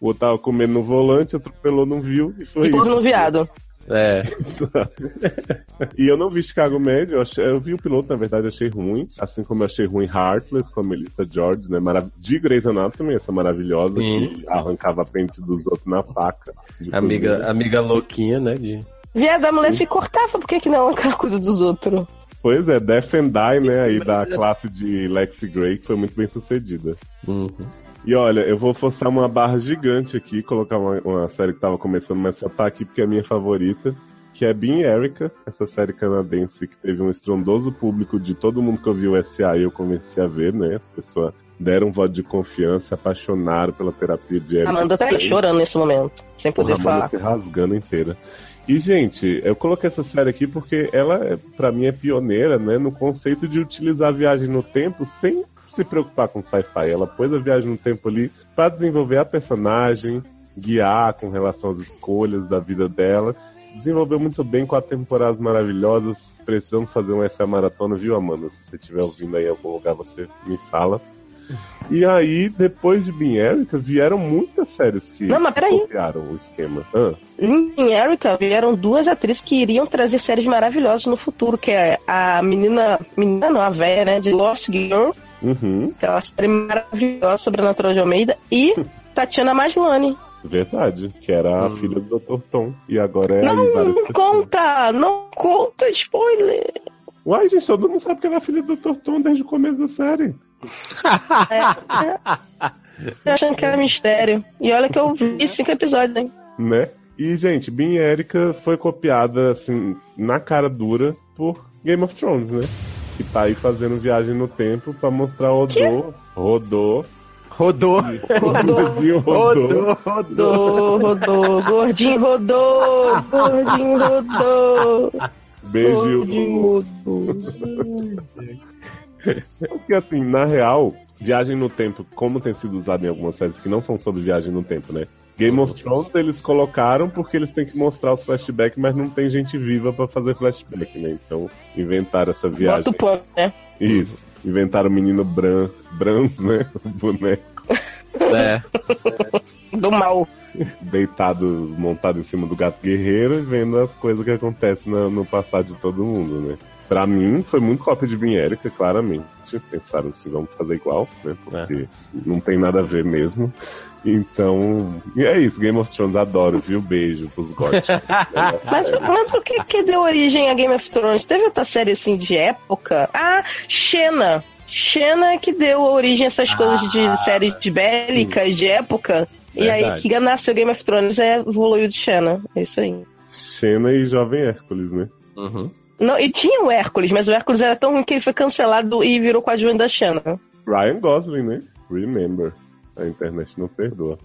O outro tava comendo no volante, atropelou, não viu, e foi Ficou isso. no viado. É. E eu não vi Chicago Med, eu, achei- eu vi o piloto, na verdade, achei ruim. Assim como eu achei ruim Heartless, com a Melissa George, né? Marav de Grey's Anatomy, essa maravilhosa Sim. que arrancava apêndice dos outros na faca. Amiga, amiga louquinha, né? De... Viado, a mulher se cortava, por que, que não aquela coisa dos outros? Pois é, Death and Die, né? Aí da classe de Lexi Grey, que foi muito bem sucedida. Uhum. E olha, eu vou forçar uma barra gigante aqui, colocar uma, uma série que tava começando, mas só tá aqui porque é a minha favorita, que é Bean Erica, essa série canadense que teve um estrondoso público de todo mundo que ouviu o SA e eu comecei a ver, né? As pessoas deram um voto de confiança, se apaixonaram pela terapia de Erica. Amanda tá aí chorando nesse momento, sem poder Porra, Amanda falar. se rasgando inteira. E, gente, eu coloquei essa série aqui porque ela, pra mim, é pioneira, né, no conceito de utilizar a viagem no tempo sem se preocupar com sci-fi. Ela pôs a viagem no tempo ali pra desenvolver a personagem, guiar com relação às escolhas da vida dela. Desenvolveu muito bem com temporadas maravilhosas. Precisamos fazer uma essa maratona, viu, Amanda? Se você estiver ouvindo aí em algum lugar, você me fala. E aí, depois de Bean Erica, vieram muitas séries que Não, mas peraí. copiaram o esquema. Ah, Em Erika vieram duas atrizes que iriam trazer séries maravilhosas no futuro, que é a menina, menina não, a véia, né, de Lost Girl, uhum, aquela série maravilhosa sobrenatural de Almeida, e Tatiana Maslany. verdade. Que era a Hum. filha do Dr. Tom. E agora é Não, várias não conta, não conta spoiler. Uai, gente, todo mundo sabe que ela é filha do Dr. Tom desde o começo da série. Eu achando que era mistério. E olha que eu vi cinco episódios, hein? né? E, gente, Bean Erika foi copiada, assim, na cara dura por Game of Thrones, né? Que tá aí fazendo viagem no tempo pra mostrar o Rodô. Rodô. Rodou. Rodou, Gordinho rodô. Rodou, rodou. rodou, rodou, gordinho rodou, gordinho rodou, Beijo. gordinho rodou. Porque, assim, na real, viagem no tempo, como tem sido usado em algumas séries que não são sobre viagem no tempo, né? Game of Thrones eles colocaram porque eles têm que mostrar os flashbacks, mas não tem gente viva pra fazer flashback, né? Então inventaram essa viagem. Bota o ponto, né? Isso. Inventaram o menino Bran, Brans, né? O boneco. É. Do mal. deitado, montado em cima do gato guerreiro e vendo as coisas que acontecem no, no passado de todo mundo, né? Pra mim, foi muito cópia de Bin Erika, claramente. Pensaram se vamos fazer igual, né? Porque não tem nada a ver mesmo. Então, e é isso, Game of Thrones adoro, viu? Beijo pros góticos. Mas, mas o que, que deu origem a Game of Thrones? Teve outra série assim de época? Ah, Xena. Xena que deu origem a essas coisas de séries de bélicas de época. E aí Verdade. que nasceu Game of Thrones é evoluiu de Xena. É isso aí. Xena e Jovem Hércules, né? Uhum. Não, e tinha o Hércules, mas o Hércules era tão ruim que ele foi cancelado e virou coadjuvante da Xena. Ryan Gosling, né? Remember. A internet não perdoa.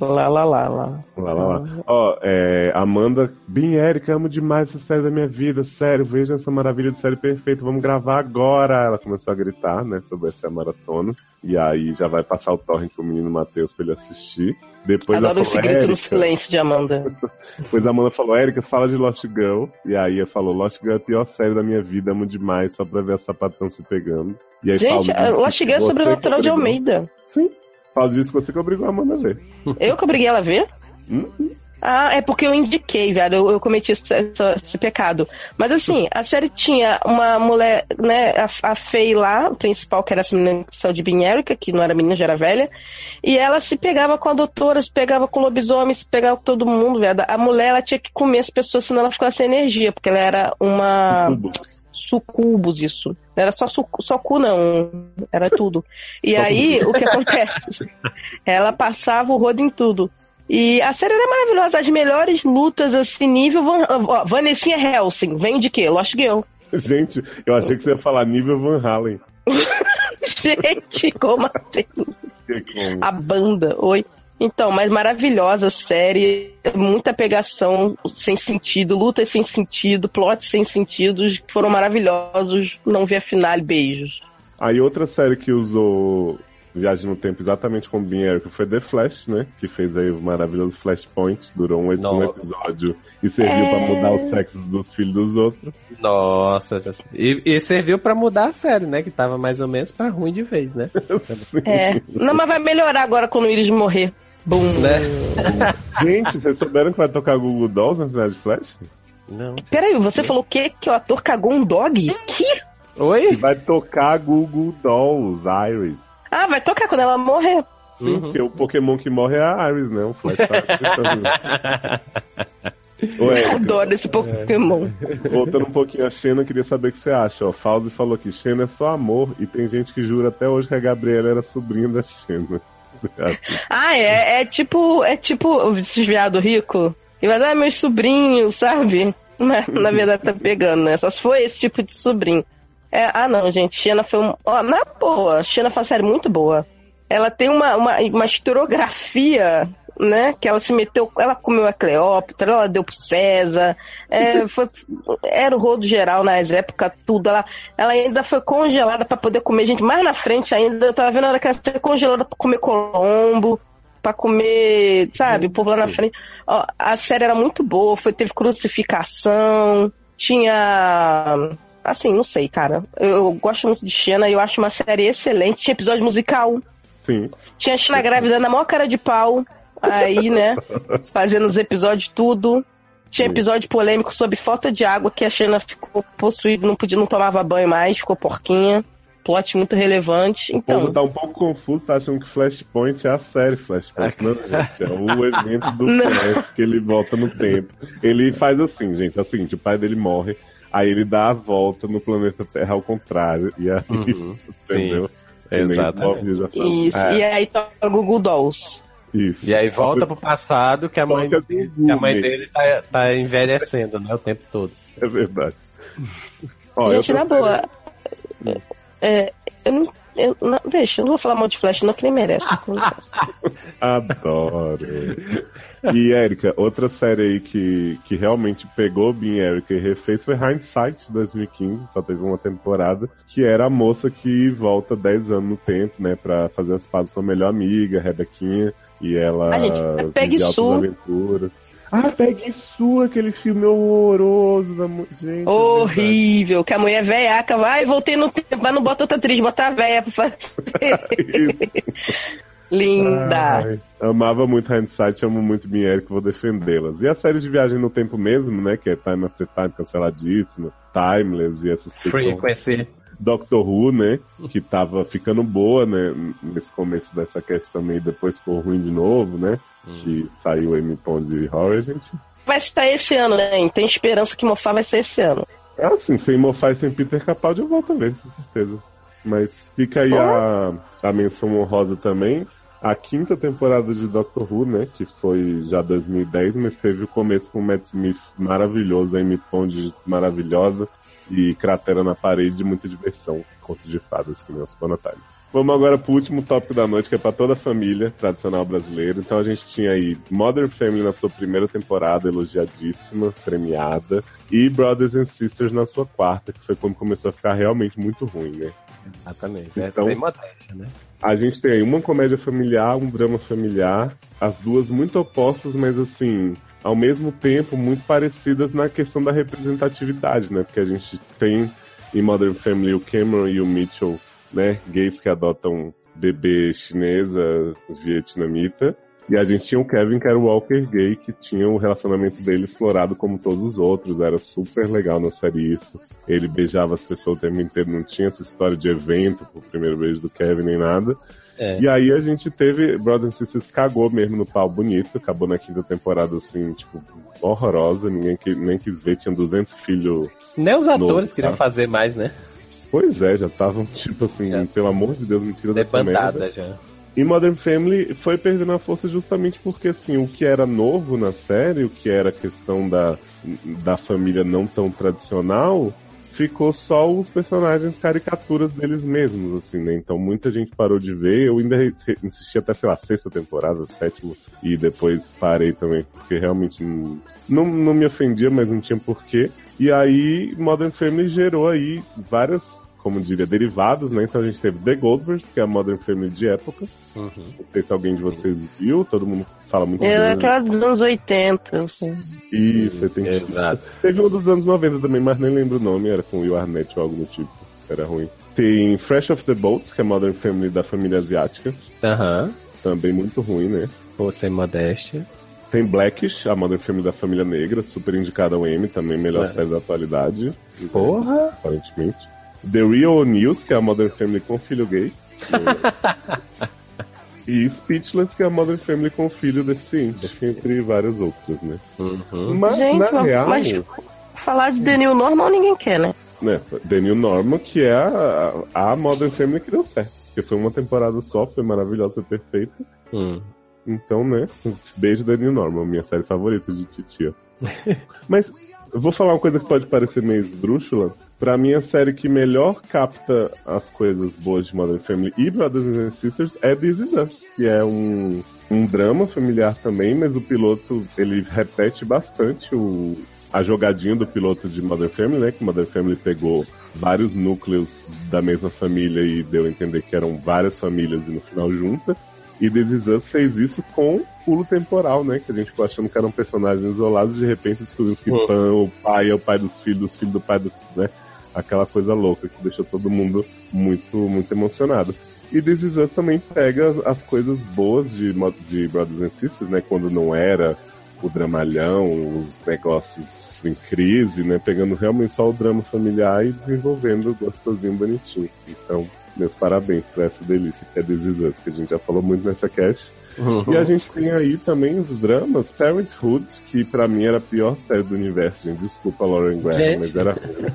Lá, lá, lá, lá. Lá, lá, lá. Ó, é, Amanda, bem Erika, amo demais essa série da minha vida, sério, veja essa maravilha de série perfeita, vamos gravar agora. Ela começou a gritar, né, sobre essa maratona. E aí já vai passar o torrent pro menino Matheus pra ele assistir. Depois Adoro ela esse falou, grito no silêncio de Amanda. Depois a Amanda falou, Erika, fala de Lost Girl. E aí eu falou, Lost Girl é a pior série da minha vida, amo demais, só pra ver a sapatão se pegando. E aí Gente, falo, Lost Girl é "Você sobrenatural de obrigou." Almeida. Falo disso que você que obrigou a Amanda a ver. Eu que obriguei ela a ver? Hum? Ah, é porque eu indiquei, velho. Eu, eu cometi esse, essa- esse pecado. Mas assim, a série tinha uma mulher, né, a, a Faye lá, a principal, que era essa menina que saiu de Binérica, que não era menina, já era velha. E ela se pegava com a doutora, se pegava com o lobisomem, se pegava com todo mundo, velho. A mulher, ela tinha que comer as pessoas, senão ela ficava sem energia, porque ela era uma sucubus, isso. Não era só, su, só cu, não. Era tudo. E aí, o que acontece? Ela passava o rodo em tudo. E a série era maravilhosa, as melhores lutas, assim, nível Van, ó, Vanessinha Helsing. Vem de quê? Lost Girl. Gente, eu achei que você ia falar nível Van Halen. Gente, como assim? Que com- A banda, oi. Então, mas maravilhosa série, muita pegação sem sentido, lutas sem sentido, plots sem sentido, que foram maravilhosos. Não vi a finale, beijos. Aí outra série que usou Viagem no Tempo exatamente como Bin Eric foi The Flash, né? Que fez aí o maravilhoso Flashpoint, durou um, um Nossa. episódio e serviu É. pra mudar os sexos dos filhos dos outros. Nossa, e, e serviu pra mudar a série, né? Que tava mais ou menos pra ruim de vez, né? É. Não, mas vai melhorar agora quando o Iris morrer. Bum. né? Gente, vocês souberam que vai tocar Google Dolls na cidade de Flash? Não. Peraí, você falou o quê? Que o ator cagou um dog? Que? Oi? vai tocar Google Dolls, Iris. Ah, vai tocar quando ela morrer. Sim, Uhum. porque o Pokémon que morre é a Iris, né? O Flash tá Ué, Adoro esse Pokémon. voltando um pouquinho a Xena, eu queria saber o que você acha. Ó, Fauzi falou que Xena é só amor e tem gente que jura até hoje que a Gabriela era sobrinha da Xena. Ah, é, é tipo, é tipo esses viado rico. E vai dar meus sobrinhos, sabe? Mas, na verdade tá pegando, né? Só se for esse tipo de sobrinho. É, ah, não, gente. Xena foi um. Ó, na boa, Xena foi uma série muito boa. Ela tem uma, uma, uma historiografia, né? Que ela se meteu. Ela comeu a Cleópatra, ela deu pro César. É, foi, era o rodo geral nas épocas, tudo. Ela, ela ainda foi congelada pra poder comer gente. Mais na frente ainda, eu tava vendo a hora que ela foi congelada pra comer Colombo. Pra comer, sabe, o povo lá na frente. Ó, a série era muito boa, foi, teve crucificação, tinha. Assim, não sei, cara. Eu, eu gosto muito de Xena e eu acho uma série excelente. Tinha episódio musical. Sim. Tinha a Xena grávida na maior cara de pau. Aí, né? Fazendo os episódios tudo. Tinha episódio polêmico sobre falta de água, que a Xena ficou possuída, não podia, não tomava banho mais, ficou porquinha. Plot muito relevante. O povo Então, tá um pouco confuso, tá achando que Flashpoint é a série Flashpoint. Não, gente, é o evento do Não. Flash que ele volta no tempo. Ele faz assim, gente, é o seguinte, o pai dele morre, aí ele dá a volta no planeta Terra ao contrário, e aí, Uhum. entendeu? Sim, exatamente. sabe. isso. É. E aí toca Google Dolls. Isso. E aí volta pro passado que a mãe, Toca que a mãe dele tá, tá envelhecendo, né? O tempo todo. É verdade. Ó, Gente, eu na boa. É, eu não, eu não- deixa, eu não vou falar mal de Flash, não, que nem merece. Adoro. E, Érica, outra série aí que, que realmente pegou Bin Erika e refez foi Hindsight 2015, só teve uma temporada, que era a moça que volta 10 anos no tempo, né, pra fazer as pazes com a melhor amiga, Rebequinha, e ela Ah, gente, é Sue. Ah, Peggy Sue, aquele filme horroroso da gente. é. Horrível, que a mulher velhaca vai, voltei no tempo, mas não bota outra atriz, bota a véia pra fazer. Linda. Ai, amava muito Hindsight, amo muito Minha Eric, vou defendê-las. E a série de viagem no tempo mesmo, né? Que é Time After Time, canceladíssima, Timeless e essas coisas. Frequency. Doctor Who, né? Que tava ficando boa, né? Nesse começo dessa questão também, depois ficou ruim de novo, né? Que saiu o Amy Pond Horror, gente. Vai estar esse ano, né? Tem esperança que Mofá vai ser esse ano. Ah, sim, sem Mofai, sem Peter Capaldi eu volto a ver, com certeza. Mas fica aí a, a menção honrosa também. A quinta temporada de Doctor Who, né? Que foi já 2010, mas teve o começo com o Matt Smith maravilhoso, a Amy Pond maravilhosa e Cratera na Parede de muita diversão. Conto de fadas, que nem os Time. Vamos agora pro último tópico da noite, que é pra toda a família tradicional brasileira. Então a gente tinha aí Modern Family na sua primeira temporada, elogiadíssima, premiada, e Brothers and Sisters na sua quarta, que foi quando começou a ficar realmente muito ruim, né? Exatamente. É Então- sem modéstia, né? A gente tem aí uma comédia familiar, um drama familiar, as duas muito opostas, mas assim, ao mesmo tempo muito parecidas na questão da representatividade, né? Porque a gente tem em Modern Family o Cameron e o Mitchell, né? Gays que adotam bebê chinesa, vietnamita. E a gente tinha o Kevin, que era o Walker gay, que tinha o relacionamento dele explorado como todos os outros. Era super legal na série isso. Ele beijava as pessoas o tempo inteiro, não tinha essa história de evento pro primeiro beijo do Kevin nem nada. É. E aí a gente teve Brothers and Sisters cagou mesmo no pau bonito, acabou na quinta temporada assim, tipo, horrorosa, ninguém que, nem quis ver, tinha 200 filhos. Nem os atores queriam tá? fazer mais, né? Pois é, já estavam tipo assim, Já. pelo amor de Deus, mentira dessa merda. Já. E Modern Family foi perdendo a força justamente porque, assim, o que era novo na série, o que era a questão da, da família não tão tradicional, ficou só os personagens caricaturas deles mesmos, assim, né? Então muita gente parou de ver. Eu ainda insisti até, sei lá, sexta temporada, sétima, e depois parei também, porque realmente não, não, não me ofendia, mas não tinha porquê. E aí, Modern Family gerou aí várias, como diria, derivados, né? Então a gente teve The Goldbergs, que é a Modern Family de época. Uhum. Não sei se alguém de vocês viu, todo mundo fala muito Eu é bem. aquela dos anos 80. assim. Isso, tem Exato. Teve um dos anos 90 também, mas nem lembro o nome, era com Will Arnett ou algo do tipo. Era ruim. Tem Fresh of the Boats, que é a Modern Family da família asiática. Aham. Também muito ruim, né? Pô, sem modéstia. Tem Blackish, a Modern Family da família negra, super indicada ao Emmy, também melhor É. série da atualidade. Porra! Aparentemente. The Real News, que é a Modern Family com filho gay. e Speechless, que é a Modern Family com filho deficiente, entre vários outros, né? Uhum. Mas, Gente, na mas- real, mas falar de The New Normal ninguém quer, né? né, The New Normal, que é a, a Modern Family que deu certo. Porque foi uma temporada só, foi maravilhosa, foi perfeita. Hum. Então, né, beijo The New Normal, minha série favorita de titia. Mas eu vou falar uma coisa que pode parecer meio esdrúxula. Pra mim, a série que melhor capta as coisas boas de Modern Family e Brothers and Sisters é This Is Us, que é um, um drama familiar também, mas o piloto, ele repete bastante o, a jogadinha do piloto de Modern Family, né? Que Modern Family pegou vários núcleos da mesma família e deu a entender que eram várias famílias e no final junta. E This Is Us fez isso com pulo temporal, né? Que a gente ficou achando que eram personagens isolados, de repente descobriu que. Pan, o pai é o pai dos filhos, dos filhos do pai dos, né? Aquela coisa louca que deixou todo mundo muito, muito emocionado. E This Is Us também pega as coisas boas de, de Brothers and Sisters, né? Quando não era o dramalhão, os negócios em crise, né? Pegando realmente só o drama familiar e desenvolvendo gostosinho, bonitinho. Então, meus parabéns pra essa delícia que é This Is Us, que a gente já falou muito nessa cast. E a gente tem aí também os dramas Parenthood, que pra mim era a pior série do universo, gente. Desculpa, Lauren Graham, mas era ruim.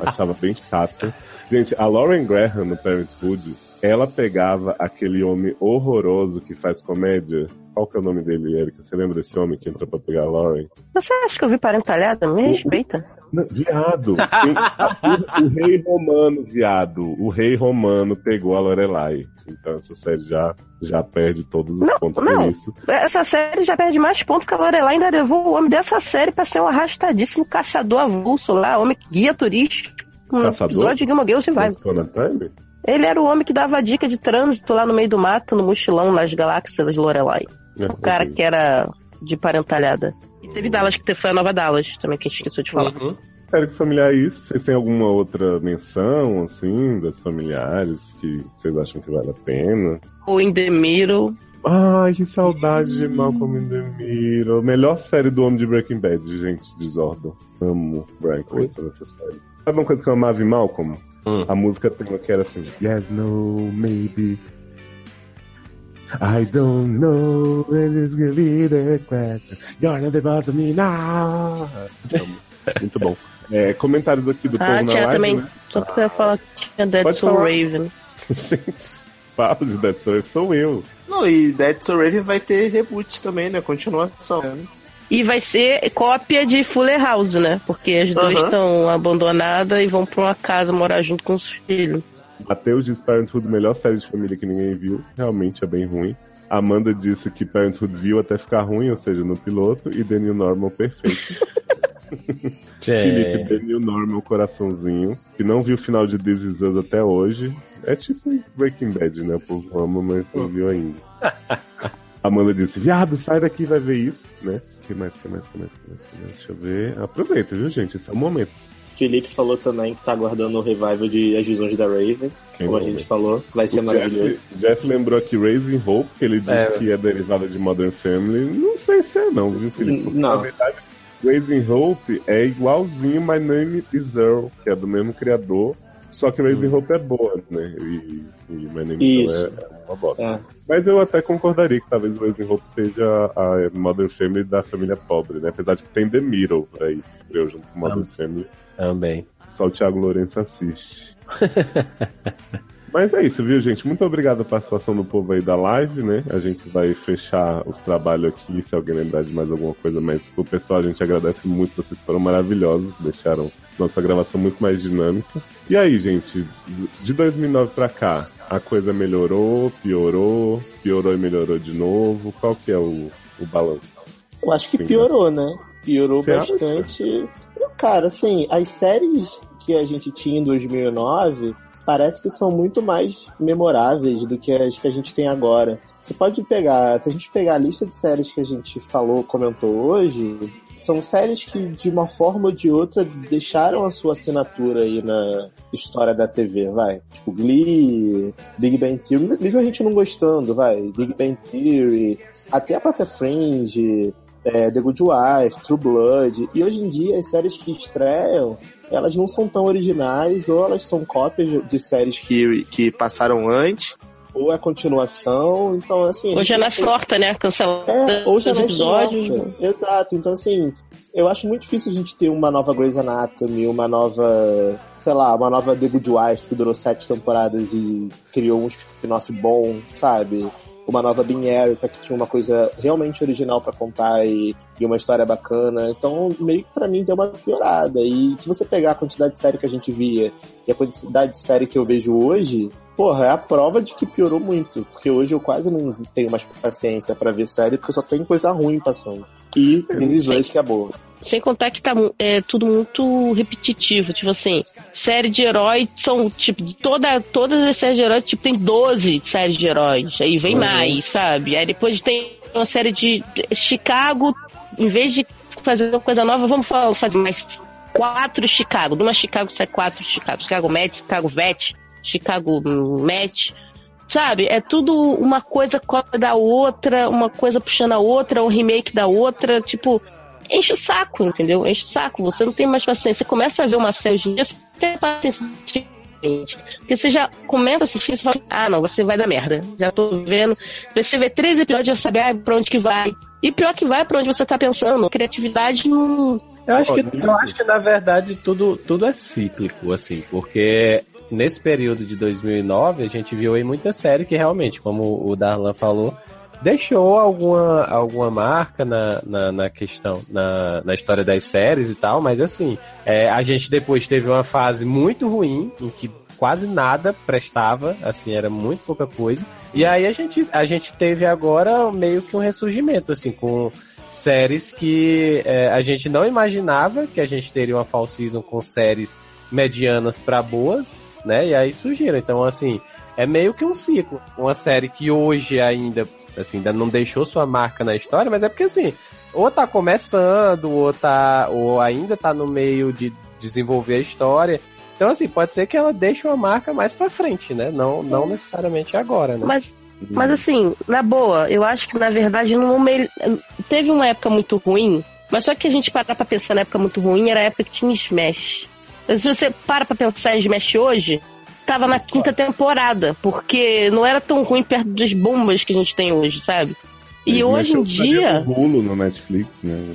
Achava bem chata. Gente, a Lauren Graham no Parenthood, ela pegava aquele homem horroroso que faz comédia. Qual que é o nome dele, Erika? Você lembra desse homem que entrou pra pegar a Lauren? Você acha que eu vi parentalhada? Me respeita. Não, viado. O, o rei romano, viado. O rei romano pegou a Lorelai. Então essa série já, já perde todos os Não, pontos não. isso. Essa série já perde mais pontos que a Lorelai ainda levou o homem dessa série pra ser um arrastadíssimo caçador avulso lá, homem que guia turístico. Um Caçador? episódio de Gilmore Girls e vai. Ele era o homem que dava dica de trânsito lá no meio do mato, no mochilão nas galáxias de Lorelai. O cara que era de parentalhada. E teve Dallas, que foi a nova Dallas, também que a gente esqueceu de falar. Uhum. Série com familiar é isso. Vocês têm alguma outra menção, assim, das familiares que vocês acham que vale a pena? O In The Middle. Ai, que saudade de Malcolm in the Middle. Melhor série do homem de Breaking Bad, gente, Desordem. Amo Brian Cranston nessa série. Sabe uma coisa que eu amava em Malcolm? Hum. A música tema que era assim, Yes, no, maybe. I don't know when it's gonna be the question. You're not about me now. Muito bom. É, comentários aqui do Ah, povo na tinha live, também. né? Só porque eu ia falar que tinha Dead Pode Soul falar. Raven. Gente, fala de Dead Soul, sou eu. Não, e Dead So Raven vai ter reboot também, né? Continuação. E vai ser cópia de Fuller House, né? Porque as duas estão abandonadas e vão pra uma casa morar junto com os filhos. Matheus diz Parenthood, melhor série de família que ninguém viu. Realmente é bem ruim. Amanda disse que Parenthood viu até ficar ruim, ou seja, no piloto. E The New Normal, perfeito. Felipe, É, The New Normal, coraçãozinho. Que não viu o final de This Is Us até hoje. É tipo Breaking Bad, né? O povo ama, mas não viu ainda. Amanda disse, viado, sai daqui vai ver isso, né? Que mais, que mais, que mais, que mais, que mais? Deixa eu ver. Aproveita, viu, gente? Esse é o momento. Felipe falou também que tá aguardando o revival de As Visões da Raven, Quem como a gente né? falou. Vai ser O maravilhoso. Jeff, Jeff lembrou aqui Raising Hope, que ele disse É. que é derivada de Modern Family. Não sei se é não, viu, Felipe? Porque, Não. Na verdade, Raising Hope é igualzinho My Name is Earl, que é do mesmo criador. Só que Raising Hope é boa, né? E, e My Name is Isso. É, é uma bosta. É. Mas eu até concordaria que talvez Raising Hope seja a Modern Family da família pobre, né? Apesar de que tem The Middle aí, eu junto com Modern Vamos. Family. também. Só o Thiago Lourenço assiste. Mas é isso, viu, gente? Muito obrigado a participação do povo aí da live, né? A gente vai fechar os trabalhos aqui, se alguém lembrar de mais alguma coisa, mas o pessoal a gente agradece muito, vocês foram maravilhosos, deixaram nossa gravação muito mais dinâmica. E aí, gente, de 2009 pra cá, a coisa melhorou, piorou, piorou e melhorou de novo? Qual que é o, o balanço? Eu acho que piorou, né? Piorou Você acha? bastante. Cara, assim, as séries que a gente tinha em 2009 parece que são muito mais memoráveis do que as que a gente tem agora. Você pode pegar, se a gente pegar a lista de séries que a gente falou, comentou hoje, são séries que de uma forma ou de outra deixaram a sua assinatura aí na história da TV, vai. Tipo Glee, Big Bang Theory, mesmo a gente não gostando, vai. Big Bang Theory, até a própria Fringe, é, The Good Wife, True Blood. E hoje em dia as séries que estreiam, elas não são tão originais, ou elas são cópias de séries que, que passaram antes, ou é continuação. Então, assim. Hoje é na não tem- sorta, né? Cancelar é, hoje é os episódios. episódios. Exato. Então, assim, eu acho muito difícil a gente ter uma nova Grey's Anatomy, uma nova, sei lá, uma nova The Good Wife que durou sete temporadas e criou um spin-off bom, sabe? Uma nova Bean que tinha uma coisa realmente original pra contar e, e uma história bacana. Então, meio que pra mim deu uma piorada. E se você pegar a quantidade de série que a gente via e a quantidade de série que eu vejo hoje, porra, é a prova de que piorou muito. Porque hoje eu quase não tenho mais paciência pra ver série, porque só tem coisa ruim passando. E decisões que é boa. Sem contar que tá é, tudo muito repetitivo. Tipo assim, série de herói são, tipo, de toda, todas as séries de herói, tipo, tem 12 séries de heróis. Aí vem Uhum. mais, sabe? Aí depois tem uma série de Chicago, em vez de fazer uma coisa nova, vamos fa- fazer mais quatro Chicago. De uma Chicago sai quatro Chicago. Chicago Med, Chicago Vet, Chicago Met. Sabe? É tudo uma coisa cópia da outra, uma coisa puxando a outra, um remake da outra. Tipo, enche o saco, entendeu? Enche o saco. Você não tem mais paciência. Você começa a ver uma série hoje em dia, você tem paciência. Porque você já começa a assistir e você fala, ah, não, você vai dar merda. Já tô vendo. Você vê três episódios e já sabe ah, pra onde que vai. E pior que vai pra onde você tá pensando. Criatividade não. Eu acho, que, eu acho que, na verdade, tudo, tudo é cíclico, assim, porque nesse período de 2009 a gente viu aí muita série que realmente, como o Darlan falou, deixou alguma, alguma marca na, na, na questão, na, na história das séries e tal, mas assim, é, a gente depois teve uma fase muito ruim, em que quase nada prestava, assim, era muito pouca coisa, e aí a gente, a gente teve agora meio que um ressurgimento, assim, com séries que é, a gente não imaginava que a gente teria uma fall season com séries medianas pra boas, né? E aí surgiram. Então, assim, é meio que um ciclo. Uma série que hoje ainda, assim, ainda não deixou sua marca na história, mas é porque, assim, ou tá começando, ou tá, ou ainda tá no meio de desenvolver a história. Então, assim, pode ser que ela deixe uma marca mais pra frente, né? Não, não necessariamente agora, né? Mas, mas assim, na boa, eu acho que na verdade não teve uma época muito ruim, mas só que a gente parar pra pensar na época muito ruim era a época que tinha Smash. Mas Se você para pra pensar em Smash hoje, tava na quinta temporada, porque não era tão ruim perto das bombas que a gente tem hoje, sabe? E hoje em dia. O Hulu no Netflix, né?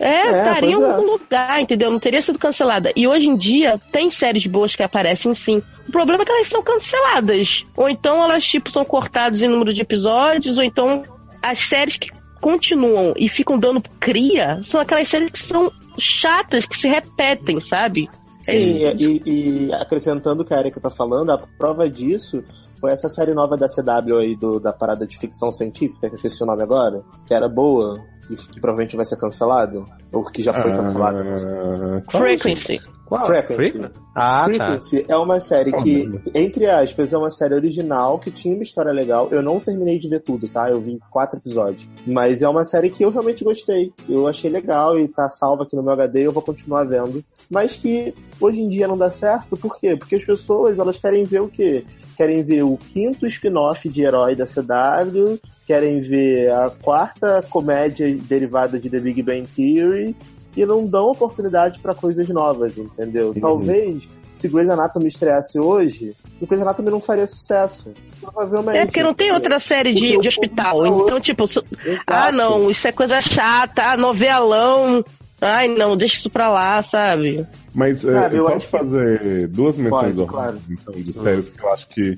É, É, estaria em pois é. algum lugar, entendeu? Não teria sido cancelada. E hoje em dia, tem séries boas que aparecem sim. O problema é que elas são canceladas. Ou então elas, tipo, são cortadas em número de episódios, ou então as séries que continuam e ficam dando cria são aquelas séries que são chatas, que se repetem, sabe? Sim, e, e acrescentando o que a Erika tá falando, a prova disso foi essa série nova da CW aí, do, da parada de ficção científica, que eu esqueci o nome agora, que era boa, que, que provavelmente vai ser cancelada, ou que já foi cancelada. Ah, qual, Frequency. Qual? Frequency. Frequency? Ah, tá. Frequency é uma série que, entre aspas, é uma série original que tinha uma história legal. Eu não terminei de ver tudo, tá? Eu vi quatro episódios. Mas é uma série que eu realmente gostei. Eu achei legal e tá salva aqui no meu HD e eu vou continuar vendo. Mas que hoje em dia não dá certo, por quê? Porque as pessoas, elas querem ver o quê? Querem ver o quinto spin-off de herói da CW, querem ver a quarta comédia derivada de The Big Bang Theory e não dão oportunidade pra coisas novas, entendeu? Uhum. Talvez se Grey's Anatomy estreasse hoje, o Grey's Anatomy não faria sucesso. Provavelmente. É porque não tem outra série de, de hospital. Então, tipo, so- ah, não, isso é coisa chata, ah, novelão. Ai, não, deixa isso pra lá, sabe? Mas é, Sabe, eu eu posso acho que- fazer duas menções Pode, claro. então, de séries que eu acho que.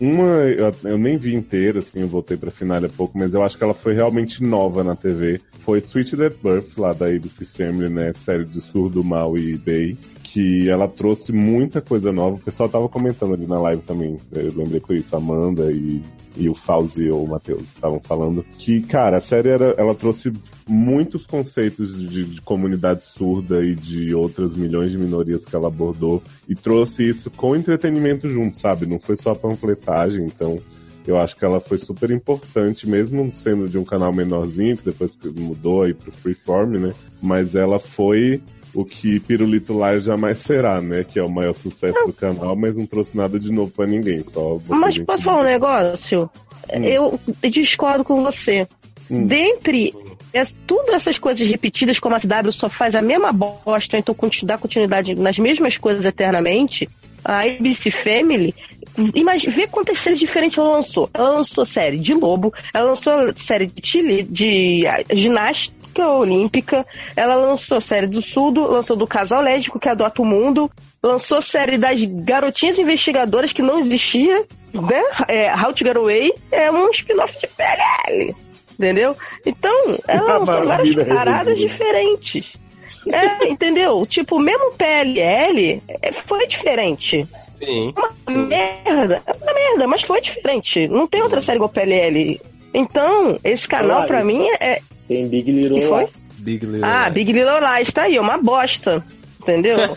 Uma, eu, eu nem vi inteira, assim, eu voltei pra final há pouco, mas eu acho que ela foi realmente nova na TV. Foi Sweet Death Birth, lá da ABC Family, né? Série de surdo, mal e Bay. Que ela trouxe muita coisa nova. O pessoal tava comentando ali na live também. Eu lembrei com isso, a Amanda e, e o Fauzi ou o Matheus estavam falando. Que, cara, a série era, ela trouxe muitos conceitos de, de comunidade surda e de outras milhões de minorias que ela abordou e trouxe isso com entretenimento junto, sabe? Não foi só panfletagem, então eu acho que ela foi super importante, mesmo sendo de um canal menorzinho, que depois mudou aí pro Freeform, né? Mas ela foi o que Pirulito Live jamais será, né? Que é o maior sucesso do canal, mas não trouxe nada de novo pra ninguém, só Mas posso falar um negócio? Hum. Eu discordo com você. Hum. Dentre es- tudo essas coisas repetidas, como a CW só faz a mesma bosta, então dá continuidade nas mesmas coisas eternamente, a ABC Family, imagina, vê quantas séries diferentes ela lançou. Ela lançou série de lobo, ela lançou série de, chile, de ah, ginástica olímpica, ela lançou série do surdo, lançou do casal lésbico que adota o mundo, lançou série das garotinhas investigadoras que não existia, né? É, How to Get Away é um spin-off de PLL, entendeu? Então, ela lançou várias paradas diferentes. É, entendeu? Tipo, mesmo PLL é, foi diferente. Sim. Uma merda, é uma merda, mas foi diferente. Não tem outra série igual PLL. Então, esse canal Olá, pra mim é. Tem Big Little que foi? Big Little Ah, Big Little Lies, tá aí, é uma bosta. Entendeu?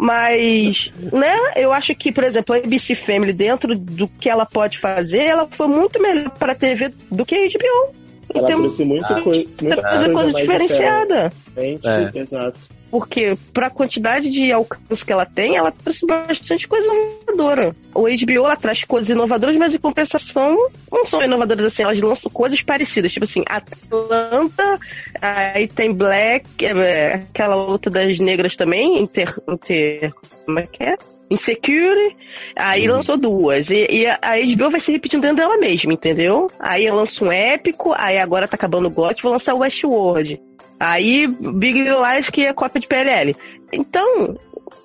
Ah, Mas, né, eu acho que, por exemplo, a ABC Family, dentro do que ela pode fazer, ela foi muito melhor pra TV do que a HBO. Ela termos trouxe muita, Ah. coi de muita fazer coisa mais diferenciada. diferente. É. Exato. Porque, pra quantidade de alcance que ela tem, ela trouxe bastante coisa inovadora. O HBO, ela traz coisas inovadoras, mas em compensação, não são inovadoras assim, elas lançam coisas parecidas. Tipo assim, Atlanta, aí tem Black, é, aquela outra das negras também, Inter... inter como é que é? Insecure, aí lançou duas. E, e a HBO vai se repetindo dentro dela mesma, entendeu? Aí ela lança um épico, aí agora tá acabando o GOT, vou lançar o Westworld. Aí Big Little Lies que é cópia de PLL. Então,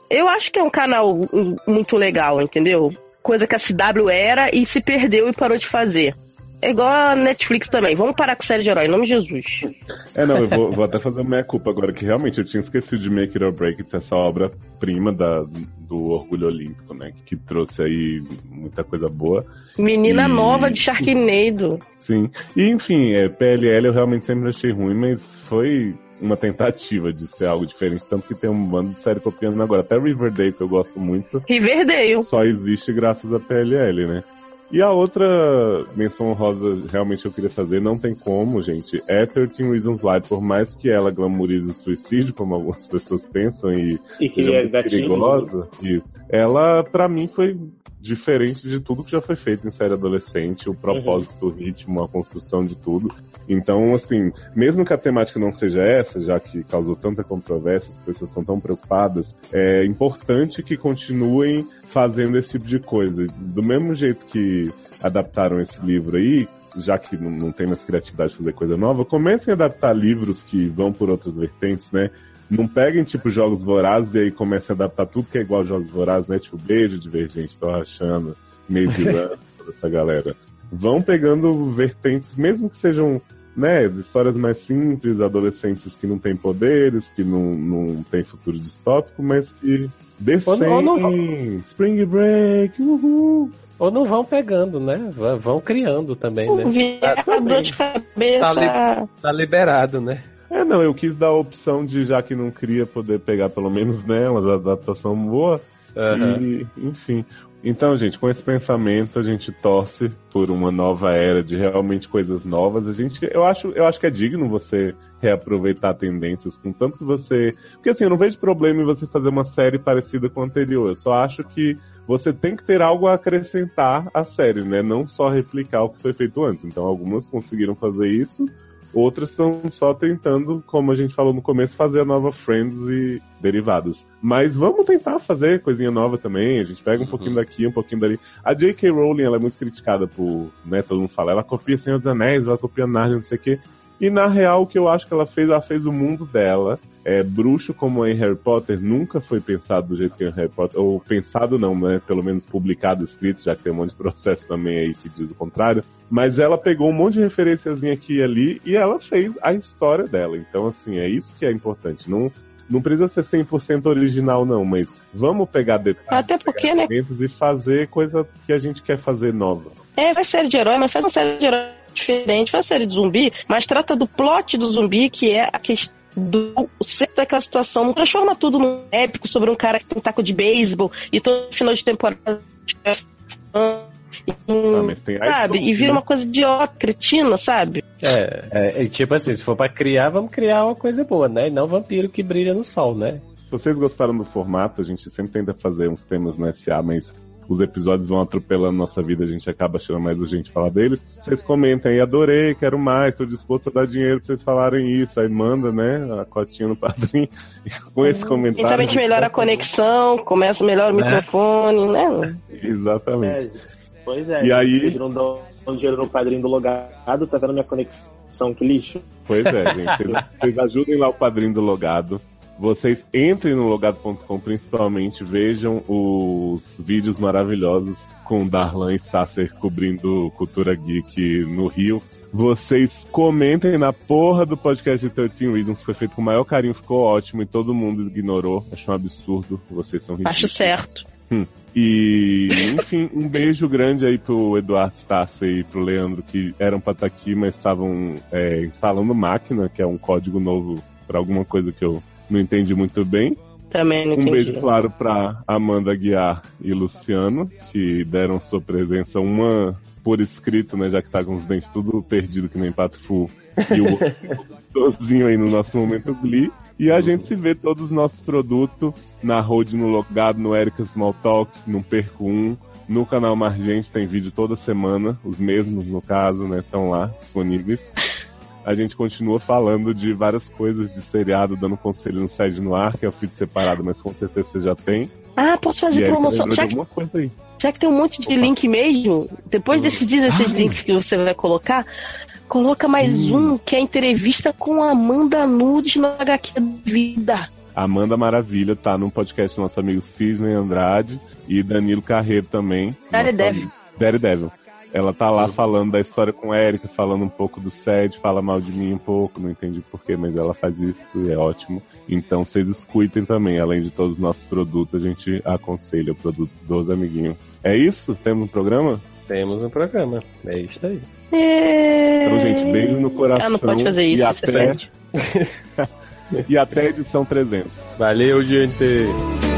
eu acho que é um canal muito legal, entendeu? Coisa que a CW era e se perdeu e parou de fazer. É igual a Netflix também. Vamos parar com série de herói, em nome de Jesus. É, não, eu vou, vou até fazer minha culpa agora, que realmente eu tinha esquecido de Make It or Break It, essa obra-prima da, do Orgulho Olímpico, né? Que trouxe aí muita coisa boa. Menina E- nova de Sharknado. Sim. E enfim, é, PLL eu realmente sempre achei ruim, mas foi uma tentativa de ser algo diferente, tanto que tem um bando de série copiando agora. Até Riverdale, que eu gosto muito, Riverdale. só existe graças a PLL, né? E a outra menção honrosa realmente eu queria fazer, não tem como, gente, é 13 Reasons Why, por mais que ela glamorize o suicídio, como algumas pessoas pensam, e E que é perigosa, isso. Ela, pra mim, foi diferente de tudo que já foi feito em série adolescente, o propósito, o ritmo, a construção de tudo. Então, assim, mesmo que a temática não seja essa, já que causou tanta controvérsia, as pessoas estão tão preocupadas, é importante que continuem fazendo esse tipo de coisa. Do mesmo jeito que adaptaram esse livro aí, já que não, não tem mais criatividade de fazer coisa nova, comecem a adaptar livros que vão por outras vertentes, né? Não peguem, tipo, Jogos Vorazes e aí comecem a adaptar tudo que é igual a Jogos Vorazes, né? Tipo, Beijo Divergente, tô rachando, meio essa galera. Vão pegando vertentes, mesmo que sejam, né, histórias mais simples, adolescentes que não têm poderes, que não, não têm futuro distópico, mas que descem Ou não- ou não- Spring Break, uhul. Ou não vão pegando, né? Vão- criando também, né? Um viado, dor de cabeça. Tá Tá liberado, né? É, não, eu quis dar a opção de, já que não queria poder pegar pelo menos, né, uma adaptação boa, Aham. E, enfim. Então, gente, com esse pensamento, a gente torce por uma nova era de realmente coisas novas. A gente, eu acho, eu acho que é digno você reaproveitar tendências com tanto que você, porque assim, eu não vejo problema em você fazer uma série parecida com a anterior. Eu só acho que você tem que ter algo a acrescentar à série, né? Não só replicar o que foi feito antes. Então, algumas conseguiram fazer isso, outras estão só tentando, como a gente falou no começo, fazer a nova Friends e derivados. Mas vamos tentar fazer coisinha nova também. A gente pega um pouquinho daqui, um pouquinho dali. A J.K. Rowling, ela é muito criticada por, né, todo mundo fala, ela copia Senhor dos Anéis, ela copia Narnia, não sei o quê. E na real, o que eu acho que ela fez, ela fez o mundo dela. É, bruxo como em Harry Potter nunca foi pensado do jeito que é em Harry Potter, ou pensado não, né? Pelo menos publicado, escrito, já que tem um monte de processo também aí que diz o contrário. Mas ela pegou um monte de referenciazinha aqui e ali e ela fez a história dela. Então, assim, é isso que é importante. Não, não precisa ser 100% original, não, mas vamos pegar detalhes Até porque, né? elementos e fazer coisa que a gente quer fazer nova. É, faz série de herói, mas faz uma série de herói diferente, faz série de zumbi, mas trata do plot do zumbi, que é a questão do centro daquela situação, não transforma tudo num épico sobre um cara que tem um taco de beisebol e todo final de temporada e, Ah, sabe? iTunes, E vira né? uma coisa idiota, cretina, sabe? É, é, é tipo assim, se for pra criar, vamos criar uma coisa boa, né? E não vampiro que brilha no sol, né? Se vocês gostaram do formato, a gente sempre tenta fazer uns temas no SA, mas os episódios vão atropelando nossa vida, a gente acaba achando mais urgente falar deles. Vocês comentem aí, adorei, quero mais, tô disposto a dar dinheiro pra vocês falarem isso. Aí manda, né, a cotinha no padrinho. E com esse comentário. Quem sabe a gente melhora a conexão, começa melhor o Né? microfone, né? Exatamente. É, pois é. E aí- Vocês não dão dinheiro no padrinho do logado, tá vendo minha conexão que lixo? Pois é, gente. Vocês ajudem lá o padrinho do Logado. Vocês entrem no logado.com, principalmente, vejam os vídeos maravilhosos com Darlan e Sasser cobrindo Cultura Geek no Rio. Vocês comentem na porra do podcast de 13 Reasons, que foi feito com o maior carinho, ficou ótimo e todo mundo ignorou. Acho um absurdo. Vocês são ridículos. Acho certo. E, enfim, um beijo grande aí pro Eduardo Stassi e pro Leandro, que eram pra estar aqui, mas estavam é, instalando máquina, que é um código novo pra alguma coisa que eu não entendi muito bem. Também não Um entendi. beijo, claro, pra Amanda Guiar e Luciano, que deram sua presença, uma por escrito, né, já que tá com os dentes tudo perdido que nem pato fu, e o sozinho aí no nosso momento Glee. E a gente se vê todos os nossos produtos na Road, no Logado, no Erika Small Talk, no Perco 1. No canal Margente tem vídeo toda semana, os mesmos no caso, né, estão lá disponíveis. A gente continua falando de várias coisas de seriado, dando conselho no Sede no Ar, que é o feed separado, mas com certeza você já tem. Ah, posso E fazer aí, promoção. Já que, coisa aí. já que tem um monte de link mesmo, depois desses 16 links que você vai colocar, coloca mais um, que é a entrevista com a Amanda Nudes no HQ Vida. Amanda Maravilha tá no podcast do nosso amigo Cisne Andrade e Danilo Carreiro também. Daredevil. Daredevil. Ela tá lá falando da história com a Erika, falando um pouco do SED, fala mal de mim um pouco, não entendi porquê, mas ela faz isso e é ótimo. Então vocês escutem também, além de todos os nossos produtos, a gente aconselha o produto dos amiguinhos. É isso? Temos um programa? Temos um programa. É isso aí. Então, gente, beijo no coração. Ah, não pode fazer isso, e até, e até a edição 300. Valeu, gente!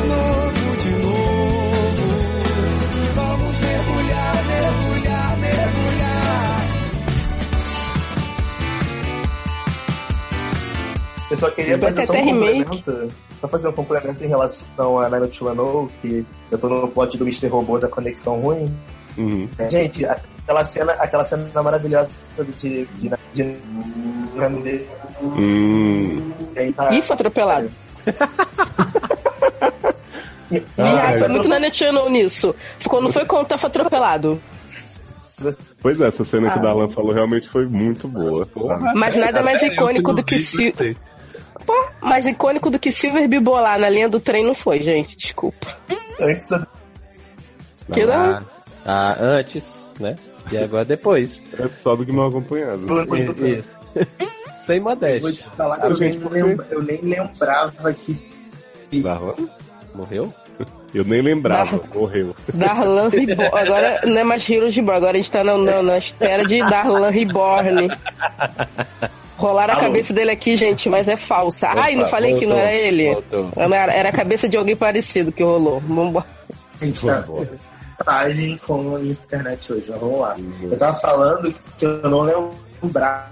Eu só queria fazer só um remake. complemento. Só fazer um complemento em relação a 90210, que eu tô no plot do Mr. Robô da conexão ruim. Uhum. É, Gente, aquela cena, aquela cena maravilhosa de. de, de, de Hum. e tá- Ih, foi atropelado. Ah, Ih, foi é. muito na Channel nisso. Ficou, não foi conta, foi atropelado. Pois é, essa cena que Ah. o Dalan falou realmente foi muito boa. Mas nada mais icônico do que gostei. Pô, mais icônico do que Silver Bibolar na linha do trem não foi, gente. Desculpa. Antes da- Que não. Ah, ah, antes, né? E agora depois. É só do que mal acompanhado. depois do E- e- Sem Vou modéstia. te falar que eu, gente, nem lembra- eu nem lembrava que. Darlan? Morreu? Eu nem lembrava, morreu. Darlan Reborn. Agora não é mais Heroes Reborn, agora a gente tá na, na, na espera de Darlan Reborn. Rolaram a Alô? cabeça dele aqui, gente, mas é falsa. Ai, não Opa, falei que não voltou, era ele. voltou. Era, era a cabeça de alguém parecido que rolou. Vambora. A gente tá com a internet hoje, mas vamos lá. Eu tava falando que eu não lembrava.